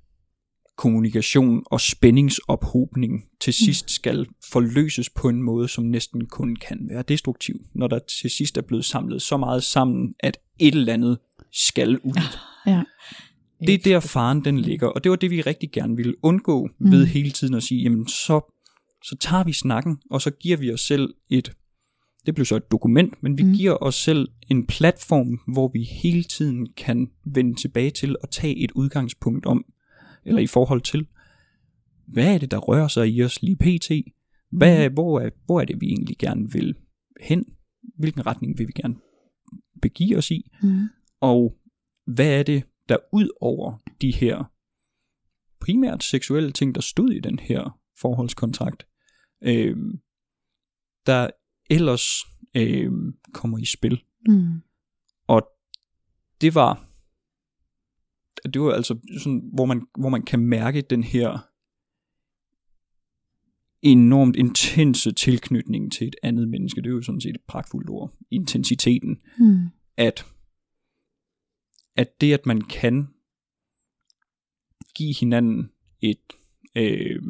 kommunikation og spændingsophobning til sidst skal forløses på en måde, som næsten kun kan være destruktiv, når der til sidst er blevet samlet så meget sammen, at et eller andet skal ud. Ja. Det er der faren den ligger, og det var det, vi rigtig gerne ville undgå mm. ved hele tiden at sige, jamen så, så tager vi snakken, og så giver vi os selv et, det blev så et dokument, men vi mm. giver os selv en platform, hvor vi hele tiden kan vende tilbage til og tage et udgangspunkt om, eller i forhold til, hvad er det, der rører sig i os lige pt? Hvad, mm. hvor, er, hvor er det, vi egentlig gerne vil hen? Hvilken retning vil vi gerne begive os i? Mm. Og hvad er det, der ud over de her primært seksuelle ting, der stod i den her forholdskontrakt, øh, der ellers øh, kommer i spil. Mm. Og det var, det var altså sådan, hvor man, hvor man kan mærke den her enormt intense tilknytning til et andet menneske. Det er jo sådan set et pragtfuldt ord. Intensiteten. Mm. at, at det, at man kan give hinanden et øh,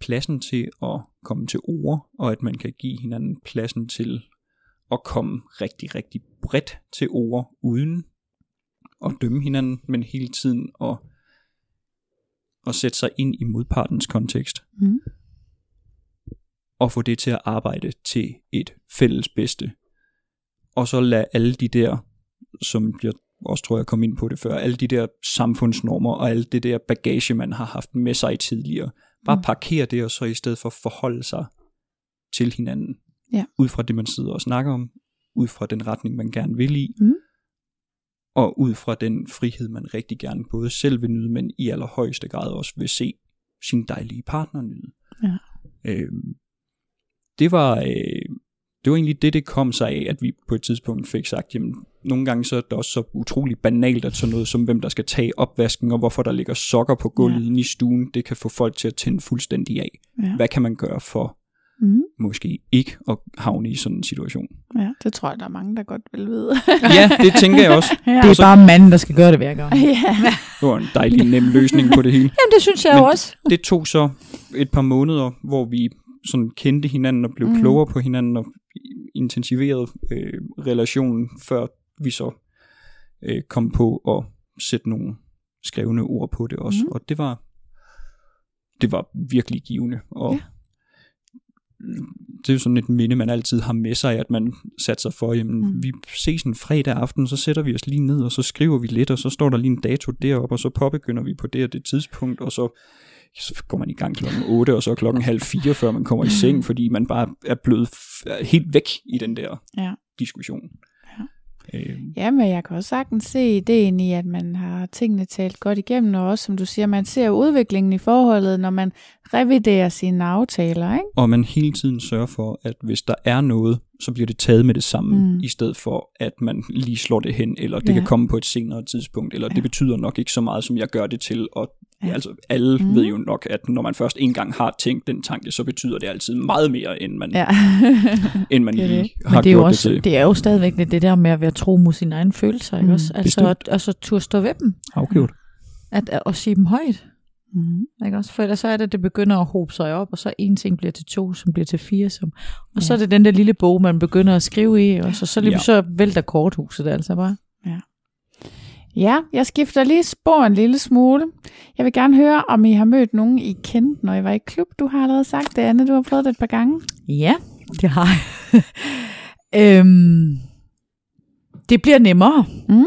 pladsen til at komme til ord, og at man kan give hinanden pladsen til at komme rigtig, rigtig bredt til ord, uden at dømme hinanden, men hele tiden at, at sætte sig ind i modpartens kontekst, Mm. og få det til at arbejde til et fælles bedste. Og så lade alle de der, som jeg også tror, jeg kom ind på det før, alle de der samfundsnormer og alle det der bagage, man har haft med sig tidligere, bare Mm. parkere det, og så i stedet for forholde sig til hinanden. Ja. Ud fra det, man sidder og snakker om, ud fra den retning, man gerne vil i, Mm. og ud fra den frihed, man rigtig gerne både selv vil nyde, men i allerhøjeste grad også vil se sin dejlige partner nyde. Ja. Øhm, det var øh, det var egentlig det, det kom sig af, at vi på et tidspunkt fik sagt, jamen nogle gange så er det også så utrolig banalt, at sådan noget som hvem der skal tage opvasken, og hvorfor der ligger sokker på gulvet Ja. inde i stuen, det kan få folk til at tænde fuldstændig af. Ja. Hvad kan man gøre for Mm. måske ikke at havne i sådan en situation. Ja, det tror jeg, der er mange, der godt vil vide. Ja, det tænker jeg også. ja. Det er bare manden, der skal gøre det hver gang. ja. Det var en dejlig nem løsning på det hele. Jamen, det synes jeg Men jo også. Det tog så et par måneder, hvor vi sådan kendte hinanden og blev mm. klogere på hinanden og intensiverede øh, relationen, før vi så øh, kom på at sætte nogle skrevne ord på det også. Mm. Og det var det var virkelig givende. Og Ja. det er jo sådan et minde, man altid har med sig, at man satte sig for, jamen, mm. vi ses en fredag aften, så sætter vi os lige ned, og så skriver vi lidt, og så står der lige en dato deroppe, og så påbegynder vi på det og det tidspunkt, og så, så går man i gang klokken 8, og så klokken halv fire, før man kommer i seng, fordi man bare er blevet er helt væk i den der Ja. diskussion. Ja. Øh, Ja, men jeg kan også sagtens se ideen i, at man har tingene talt godt igennem, og også, som du siger, man ser udviklingen i forholdet, når man reviderer sine aftaler, ikke? og man hele tiden sørger for, at hvis der er noget, så bliver det taget med det samme, Mm. i stedet for, at man lige slår det hen, eller det Ja. kan komme på et senere tidspunkt, eller Ja. det betyder nok ikke så meget, som jeg gør det til. Og Ja. altså, alle Mm. ved jo nok, at når man først engang har tænkt den tanke, så betyder det altid meget mere, end man, Ja. end man Det lige det. har Men det er, jo også, det til. det er jo stadigvæk lidt det der med at være tro mod sine egne følelser, ikke Mm, også? Altså, at, altså turde stå ved dem, Afgjort. at, at, og sige dem højt. Mm. Ikke også? For ellers så er det, det begynder at hobe sig op, og så en ting bliver til to, som bliver til fire. Som, og så Ja. er det den der lille bog, man begynder at skrive i, og så, så, lige, Ja. så vælter korthuset altså bare. Ja, jeg skifter lige spor en lille smule. Jeg vil gerne høre, om I har mødt nogen, I kendte, når I var i klub. Du har allerede sagt det, Anne. Du har prøvet det et par gange. Ja, det har jeg. øhm, det bliver nemmere. Mm.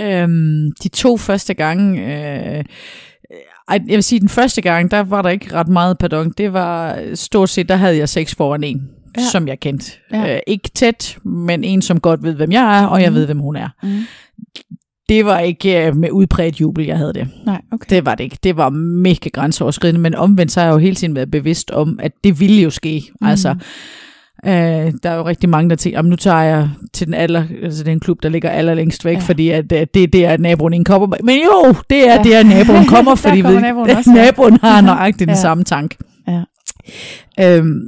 Øhm, de to første gange, øh, ej, jeg vil sige, den første gang, der var der ikke ret meget pardon. Det var stort set, der havde jeg sex foran en, Ja. som jeg kendte. Ja. Ja. Øh, ikke tæt, men en, som godt ved, hvem jeg er, og jeg Mhm. ved, hvem hun er. Mm. Det var ikke øh, med udbredt jubel, jeg havde det. Nej, okay. Det var det ikke. Det var mega grænseoverskridende, men omvendt så har jeg jo hele tiden været bevidst om, at det ville jo ske. Mm. Altså, øh, der er jo rigtig mange, der tænker, "Jamen, nu tager jeg til den, aller, altså den klub, der ligger allerlængst væk, Ja. fordi at, øh, det er der, naboen ikke kommer. Men jo, det er Ja. der, naboen kommer, fordi kommer ved, naboen også, ja. naboen har nøjagtigt den Ja. samme tank. Ja. Øhm,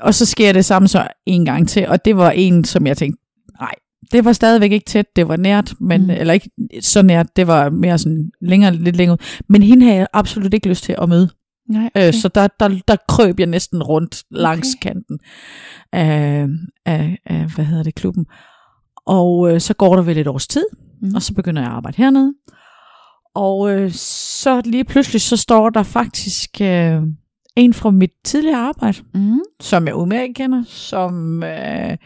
og så sker det samme så en gang til, og det var en, som jeg tænkte, nej, det var stadigvæk ikke tæt, det var nært, men, Mm. eller ikke så nært, det var mere sådan længere, lidt længere. Men hende havde jeg absolut ikke lyst til at møde. Nej, Okay. okay. Øh, så der, der, der krøb jeg næsten rundt langs Okay. kanten af, af, af, hvad hedder det, klubben. Og øh, så går der vel et års tid, Mm. mm. og så begynder jeg at arbejde hernede. Og øh, så lige pludselig, så står der faktisk øh, en fra mit tidligere arbejde, Mm. som jeg udmærket kender, som, øh,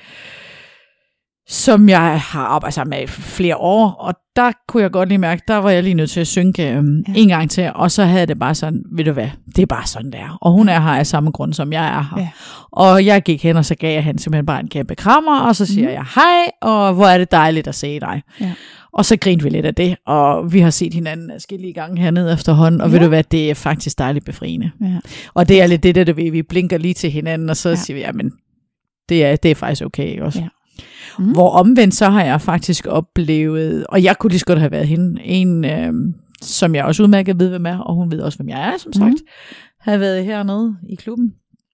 som jeg har arbejdet sammen med i flere år, og der kunne jeg godt lige mærke, der var jeg lige nødt til at synke øh, Ja. en gang til, og så havde det bare sådan, ved du hvad, det er bare sådan der. Og hun er her af samme grund, som jeg er her. Ja. Og jeg gik hen, og så gav jeg hende simpelthen bare en kæmpe krammer, og så siger Mhm. jeg hej, og hvor er det dejligt at se dig. Ja. Og så grinte vi lidt af det, og vi har set hinanden adskillige gange hernede efterhånden, og ja. ved du hvad, det er faktisk dejligt befriende. Ja. Og det er lidt det der, ved, vi blinker lige til hinanden, og så Ja. siger vi, jamen, det er, det er faktisk okay også. Ja. Mm. Hvor omvendt så har jeg faktisk oplevet, og jeg kunne lige så godt have været hende, en, øh, som jeg også udmærket ved, hvem er, og hun ved også, hvem jeg er, som sagt, mm. har været hernede i klubben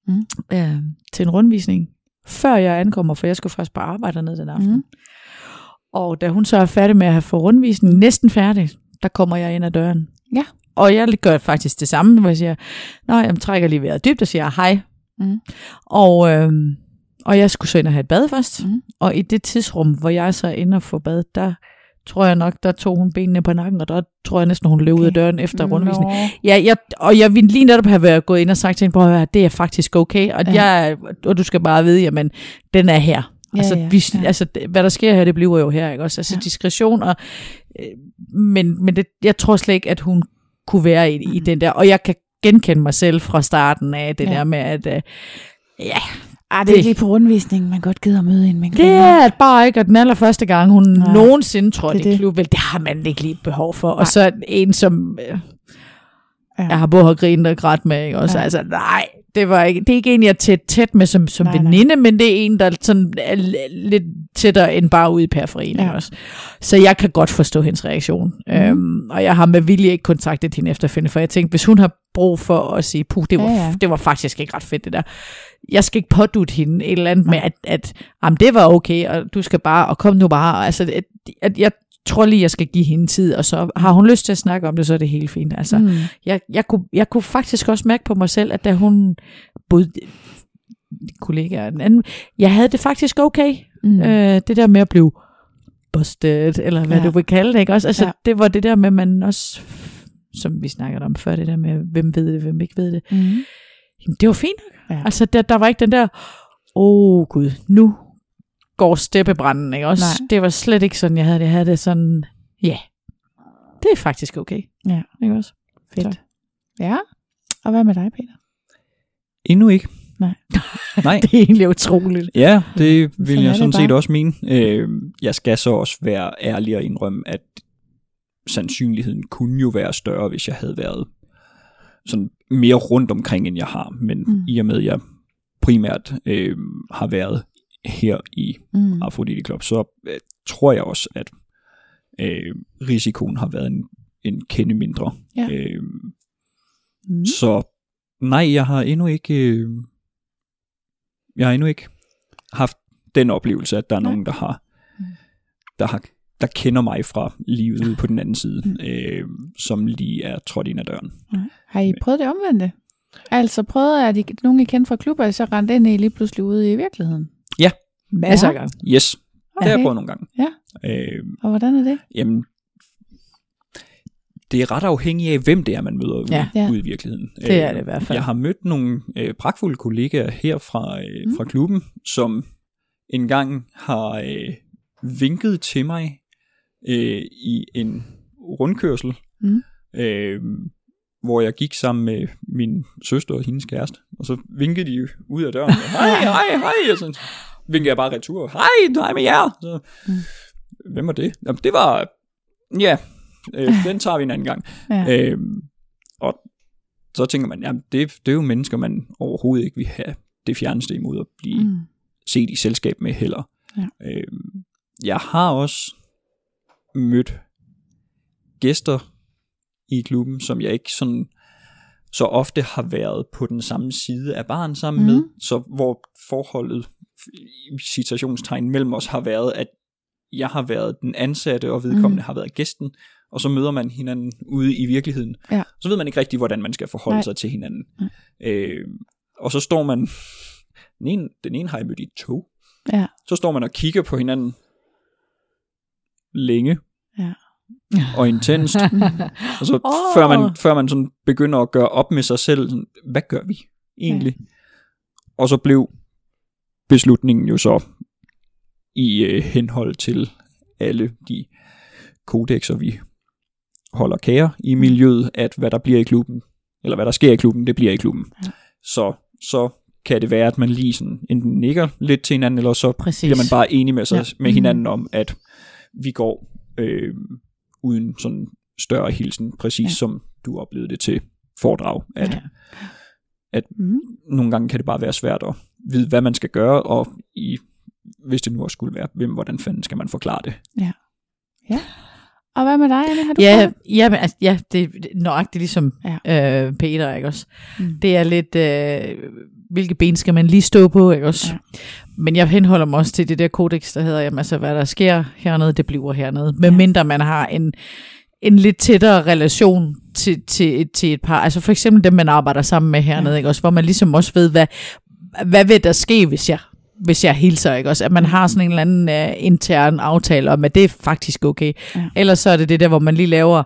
Mm. øh, til en rundvisning, før jeg ankommer, for jeg skulle faktisk bare arbejde dernede den aften. Mm. Og da hun så er færdig med at have fået rundvisning, næsten færdig, der kommer jeg ind ad døren. Ja. Og jeg gør faktisk det samme, hvor jeg siger, Nå, jeg trækker lige vejret dybt og siger hej. Mm. Og, øh, og jeg skulle så ind og have et bad først. Mm. Og i det tidsrum, hvor jeg så er inde og få bad, der tror jeg nok, der tog hun benene på nakken, og der tror jeg næsten, hun løb ud af Okay. døren efter rundvisning. Nå. Ja, jeg, og jeg ville lige netop have været gået ind og sagt til hende, prøv at det er faktisk okay, og, Ja. jeg, og du skal bare vide, jamen, den er her. Ja, altså, ja, vi, ja. altså, hvad der sker her, det bliver jo her, ikke også? Altså, Ja. diskretion, og, øh, men, men det, jeg tror slet ikke, at hun kunne være i, i Mm. den der, og jeg kan genkende mig selv fra starten af det ja. der med, at øh, ja, Ah, det er ikke lige på rundvisningen, man godt gider møde en, men det er at bare ikke, at den allerførste gang, hun Nej, Nej, nogensinde trådte det i vel, det har man ikke lige behov for. Nej. Og så en, som øh, Ja. jeg har både grinet og grædt med, ikke? Også, Ja. altså, nej, det, var ikke, det er ikke en, jeg er tæt, tæt med som, som Nej, nej. veninde, men det er en, der sådan er lidt tættere end bare ude i periferien. Ja. Også. Så jeg kan godt forstå hendes reaktion. Mm. Øhm, og jeg har med vilje ikke kontaktet hende efterfølgende, for jeg tænkte, hvis hun har brug for at sige, puh, det var, ja. ja. det var faktisk ikke ret fedt det der. Jeg skal ikke pådute hende et eller andet med, at, at jamen, det var okay, og du skal bare, og kom nu bare. Altså, at, at jeg tror lige, jeg skal give hende tid, og så har hun lyst til at snakke om det, så er det helt fint. Altså, Mm. jeg, jeg, kunne, jeg kunne faktisk også mærke på mig selv, at da hun både kollegaer den anden, jeg havde det faktisk okay. Mm. Øh, det der med at blive busted, eller hvad Ja. du vil kalde det, ikke også? Altså, Ja. det var det der med, man også, som vi snakkede om før, det der med, hvem ved det, hvem ikke ved det. Mm. Jamen, det var fint. Ja. Altså, der, der var ikke den der, åh oh, gud, nu går steppebranden, ikke også? Nej. Det var slet ikke sådan, jeg havde det. Jeg havde det sådan, ja, yeah, det er faktisk okay. Ja. Ikke også? Fedt. Så. Ja. Og hvad med dig, Peter? Endnu ikke. Nej. Nej. Det er egentlig utroligt. Ja, det vil Sådan jeg sådan set også mene. Øh, jeg skal så også være ærlig og indrømme, at sandsynligheden kunne jo være større, hvis jeg havde været sådan mere rundt omkring, end jeg har. Men Mm. mm. i og med, at jeg primært øh, har været her i Mm. Afrodite Club, så øh, tror jeg også, at øh, risikoen har været en, en kende mindre. Ja. Øh, Mm. så nej, jeg har endnu ikke øh, jeg har endnu ikke haft den oplevelse, at der er Nej. nogen, der har, der har der kender mig fra livet ude på den anden side, Mm. øh, som lige er trådt ind ad døren. Har I prøvet det omvendte? Altså prøvet, at I, nogen I kender fra klubber, og så rendte ind i lige pludselig ude i virkeligheden? Masser Ja. af gange. Yes, okay. det har jeg prøvet nogle gange. Ja. Øh, Og hvordan er det? jamen, det er ret afhængigt af, hvem det er, man møder ude, Ja. Ja. ude i virkeligheden. Øh, Det er det i hvert fald. Jeg har mødt nogle øh, pragtfulde kollegaer her fra, øh, Mm. fra klubben, som engang har øh, vinket til mig øh, i en rundkørsel, Mm. øh, hvor jeg gik sammen med min søster og hendes kæreste, og så vinkede de ud af døren. Hej, hej, hej, og så vinkede jeg bare retur. Hej, hej med jer. Så, Mm. Hvem var det? Jamen, det var, ja, øh, den tager vi en anden gang. Ja. Øh, og så tænker man, jamen det, det er jo mennesker, man overhovedet ikke vil have det fjerneste imod at blive. Mm. set i selskab med heller. Ja. Øh, jeg har også mødt gæster i klubben, som jeg ikke sådan så ofte har været på den samme side af baren sammen Mhm. mm. med, så hvor forholdet i citationstegn mellem os har været, at jeg har været den ansatte, og vedkommende Mhm. mm. har været gæsten, og så møder man hinanden ude i virkeligheden. Ja. Så ved man ikke rigtig, hvordan man skal forholde Nej. Nej. sig til hinanden. Nej. Øh, og så står man, den ene, den ene har jeg mødt i et tog, Ja. så står man og kigger på hinanden længe Ja. og intenst. og så oh. før, man, før man sådan begynder at gøre op med sig selv, sådan, hvad gør vi egentlig? Ja. Og så blev beslutningen jo så i øh, henhold til alle de kodexer, vi holder kære i miljøet, at hvad der bliver i klubben, eller hvad der sker i klubben, det bliver i klubben. Ja. Så, så kan det være, at man lige sådan enten nikker lidt til hinanden, eller så Præcis. bliver man bare enig med, sig, Ja. ja. med hinanden om, at vi går øh, uden sådan større hilsen, præcis Ja. ja. som du oplevede det til foredrag, at, Ja. ja. at Mm. nogle gange kan det bare være svært at vide, hvad man skal gøre, og i, hvis det nu også skulle være, hvem, hvordan fanden skal man forklare det? Og hvad med dig, Anne? Har du Ja, prøvet? ja, men, altså, ja, det er nøjagtigt ligesom ja. øh, Peter, ikke også? Mm. Det er lidt, øh, hvilke ben skal man lige stå på, ikke også? Ja. Men jeg henholder mig også til det der kodex, der hedder, jamen, altså, hvad der sker hernede, det bliver hernede. Medmindre man har en, en lidt tættere relation til, til, til et par. Altså for eksempel dem, man arbejder sammen med hernede, Ja. ikke også? Hvor man ligesom også ved, hvad, hvad vil der ske, hvis jeg hvis jeg hilser, ikke også? At man har sådan en eller anden uh, intern aftale om, at det er faktisk okay. Ja. Ellers så er det det der, hvor man lige laver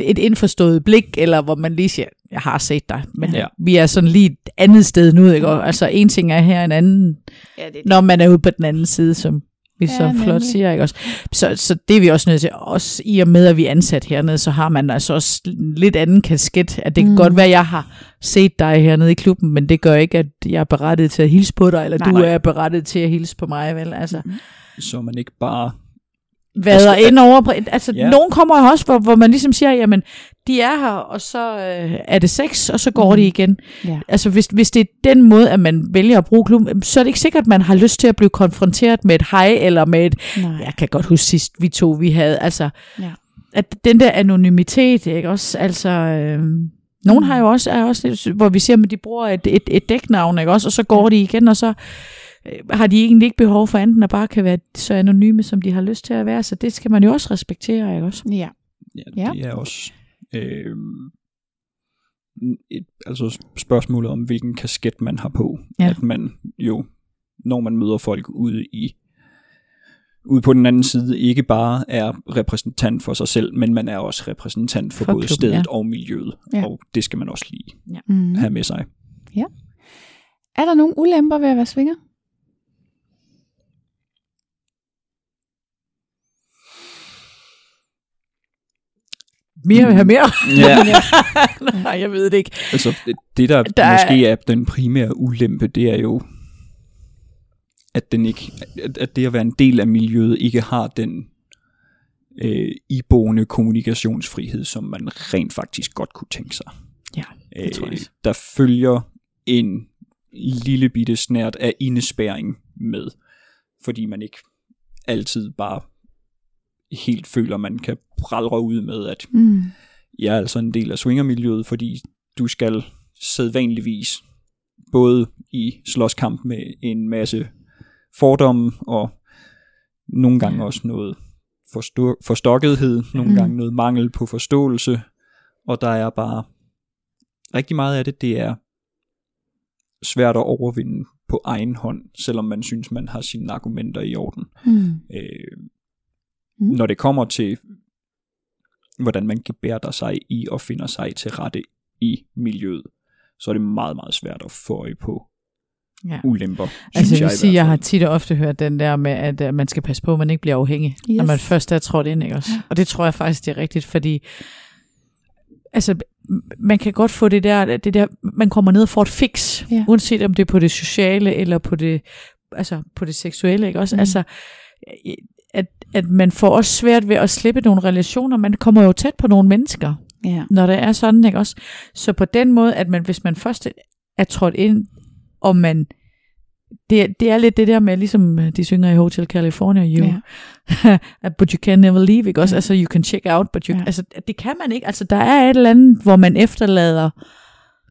et indforstået blik, eller hvor man lige siger, jeg har set dig, men ja. vi er sådan lige et andet sted nu, ikke? Og, altså en ting er her, en anden, Ja, det når man er ude på den anden side, som vi Ja, så flot nemlig. siger, ikke også? Så, så det er vi også nødt til, også i og med, at vi er ansat hernede, så har man altså også en lidt anden kasket, at det kan Mm. mm. godt være, at jeg har set dig hernede i klubben, men det gør ikke, at jeg er berettiget til at hilse på dig, eller Nej. Nej. du er berettiget til at hilse på mig, vel? Altså, Mm. Så man ikke bare vader ind over. Altså, Ja. nogen kommer jo også, hvor, hvor man ligesom siger, jamen, de er her, og så øh, er det sex, og så går Mhm. de igen. Ja. Altså, hvis, hvis det er den måde, at man vælger at bruge klubben, så er det ikke sikkert, at man har lyst til at blive konfronteret med et hej, eller med et, Nej. jeg kan godt huske sidst, vi to, vi havde, altså, Ja. at den der anonymitet, ikke også, altså, øh, nogen har jo også, er også hvor vi siger, at de bruger et, et, et dæknavn, ikke også, og så går de igen, og så øh, har de egentlig ikke behov for andet, at bare kan være så anonyme, som de har lyst til at være, så det skal man jo også respektere, ikke også? Ja. Ja, Ja. det er også øh, et, altså spørgsmålet om, hvilken kasket man har på. Ja. At man jo, når man møder folk ude i ude på den anden side, ikke bare er repræsentant for sig selv, men man er også repræsentant for, For både klubben, stedet ja. og miljøet. Ja. Og det skal man også lige Mm. have med sig. Er der nogle ulemper ved at være svinger? Mere vil have mere. Ja. Nej, jeg ved det ikke. Altså, det- det der, Der er- måske er den primære ulempe, det er jo, at, den ikke, at, at det at være en del af miljøet ikke har den øh, iboende kommunikationsfrihed, som man rent faktisk godt kunne tænke sig. Ja, det tror jeg også. Der følger en lille bitte snært af indespæring med, fordi man ikke altid bare helt føler, man kan pralre ud med, at Mm. jeg er altså en del af swingermiljøet, fordi du skal sædvanligvis både i slåskamp med en masse fordomme og nogle gange også noget forsto- forstokkethed, nogle Mm. gange noget mangel på forståelse, og der er bare rigtig meget af det, det er svært at overvinde på egen hånd, selvom man synes, man har sine argumenter i orden. Mm. Øh, Mm. Når det kommer til, hvordan man gebærder sig i og finder sig til rette i miljøet, så er det meget, meget svært at få øje på Ja. ulemper. Altså, synes jeg jeg, vil sige, jeg har tit og ofte hørt den der med, at uh, man skal passe på, at man ikke bliver afhængig, yes. når man først er trådt ind, ikke også? Og det tror jeg faktisk, det er rigtigt, fordi altså, man kan godt få det der, det der, man kommer ned og får et fix, Ja. uanset om det er på det sociale, eller på det, altså, på det seksuelle, ikke også? Mm. Altså, at, man får også svært ved at slippe nogle relationer, man kommer jo tæt på nogle mennesker, Ja. når det er sådan, ikke også? Så på den måde, at man, hvis man først er trådt ind, og man, det, det er lidt det der med, ligesom øh, de synger i Hotel California, you, Ja. but you can never leave, ikke også? Ja. Altså, you can check out, but you, ja. altså, det kan man ikke. Altså, der er et eller andet, hvor man efterlader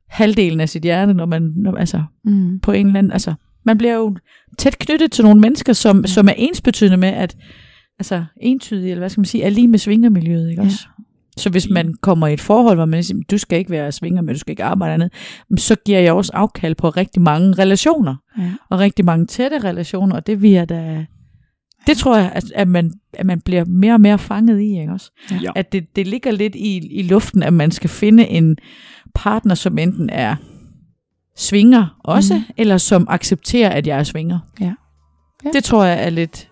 halvdelen af sit hjerte, når man, når, altså, Mm. på en eller anden, altså, man bliver jo tæt knyttet til nogle mennesker, som, ja. som er ensbetydende med, at, altså, entydige, eller hvad skal man sige, er lige med svingermiljøet, ikke Ja. også? Så hvis man kommer i et forhold, hvor man siger, du skal ikke være svinger, men du skal ikke arbejde andet, så giver jeg også afkald på rigtig mange relationer, Ja. og rigtig mange tætte relationer, og det vil jeg da, det tror jeg, at, at, man, at man bliver mere og mere fanget i, ikke også? Ja. At det, det ligger lidt i, i luften, at man skal finde en partner, som enten er svinger også, mm. eller som accepterer, at jeg er svinger. Ja. Ja. Det tror jeg er lidt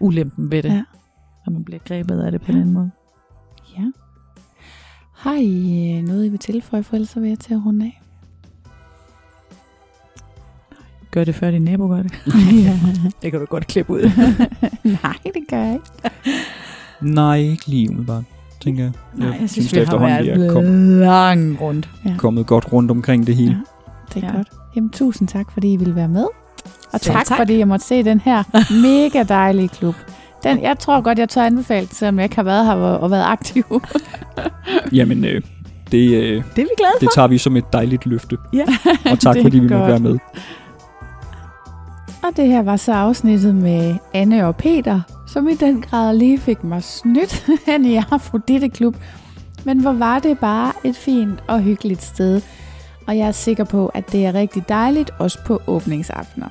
ulempen ved det, Ja. ja. når man bliver grebet af det på den måde. Ja. Har I øh, noget, I vil tilføje, for ellers så vil jeg til at runde af? Gør det før din nabo gør det. ja. Det kan du godt klippe ud. Nej, det gør jeg ikke. Nej, ikke lige umiddelbart, tænker jeg. Nej, jeg synes, synes vi det har vi er været kom, lang rundt. kommet godt rundt omkring det hele. Ja. Det er ja. Ja. godt. Jamen, tusind tak, fordi I ville være med. Og tak, tak. fordi jeg måtte se den her mega dejlige klub. Den, jeg tror godt, jeg tør anbefale den, selvom jeg ikke har været her og, været aktiv. Jamen, øh, det, øh, Det er vi glade det tager vi som et dejligt løfte. Ja. Og tak, fordi vi måtte godt. være med. Og det her var så afsnittet med Anne og Peter, som i den grad lige fik mig snydt hen i Afrodite Klub. Men hvor var det bare et fint og hyggeligt sted. Og jeg er sikker på, at det er rigtig dejligt, også på åbningsaftener.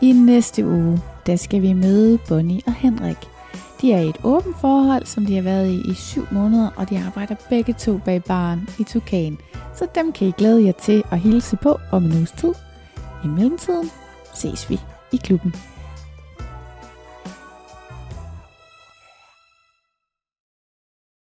I næste uge, der skal vi møde Bonnie og Henrik. De er i et åbent forhold, som de har været i i syv måneder, og de arbejder begge to bag baren i Tukan. Så dem kan I glæde jer til at hilse på om en uges tid. I mellemtiden ses vi i klubben.